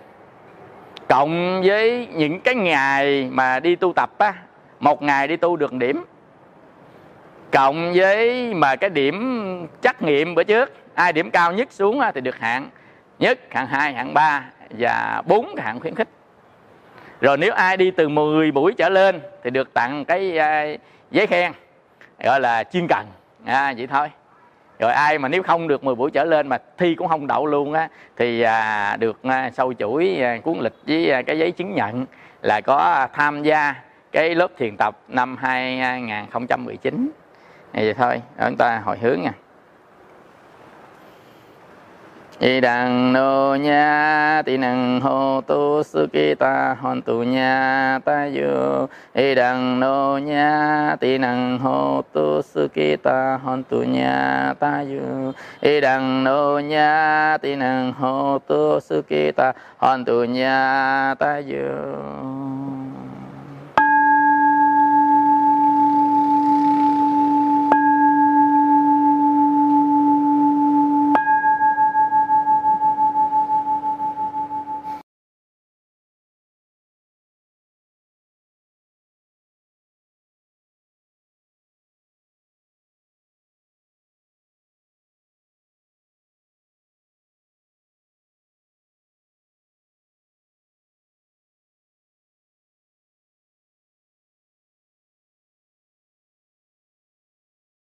cộng với những cái ngày mà đi tu tập á, một ngày đi tu được điểm, cộng với mà cái điểm trắc nghiệm bữa trước, ai điểm cao nhất xuống thì được hạng nhất, hạng hai, hạng ba và bốn hạng khuyến khích rồi nếu ai đi từ 10 buổi trở lên thì được tặng cái à, giấy khen gọi là chuyên cần. À, vậy thôi. Rồi ai mà nếu không được 10 buổi trở lên mà thi cũng không đậu luôn á thì à, được à, sâu chuỗi à, cuốn lịch với à, cái giấy chứng nhận là có tham gia cái lớp thiền tập năm 2019 vậy thôi chúng ta hồi hướng nha y đằng nô nha tỳ năng hô tu sư ki ta hòn tu nha ta yu y đằng nô nha tỳ năng hô tu sư ki ta hòn tu nha ta yu y đằng nô nha tỳ năng hô tu sư ki ta hòn tu nha ta yu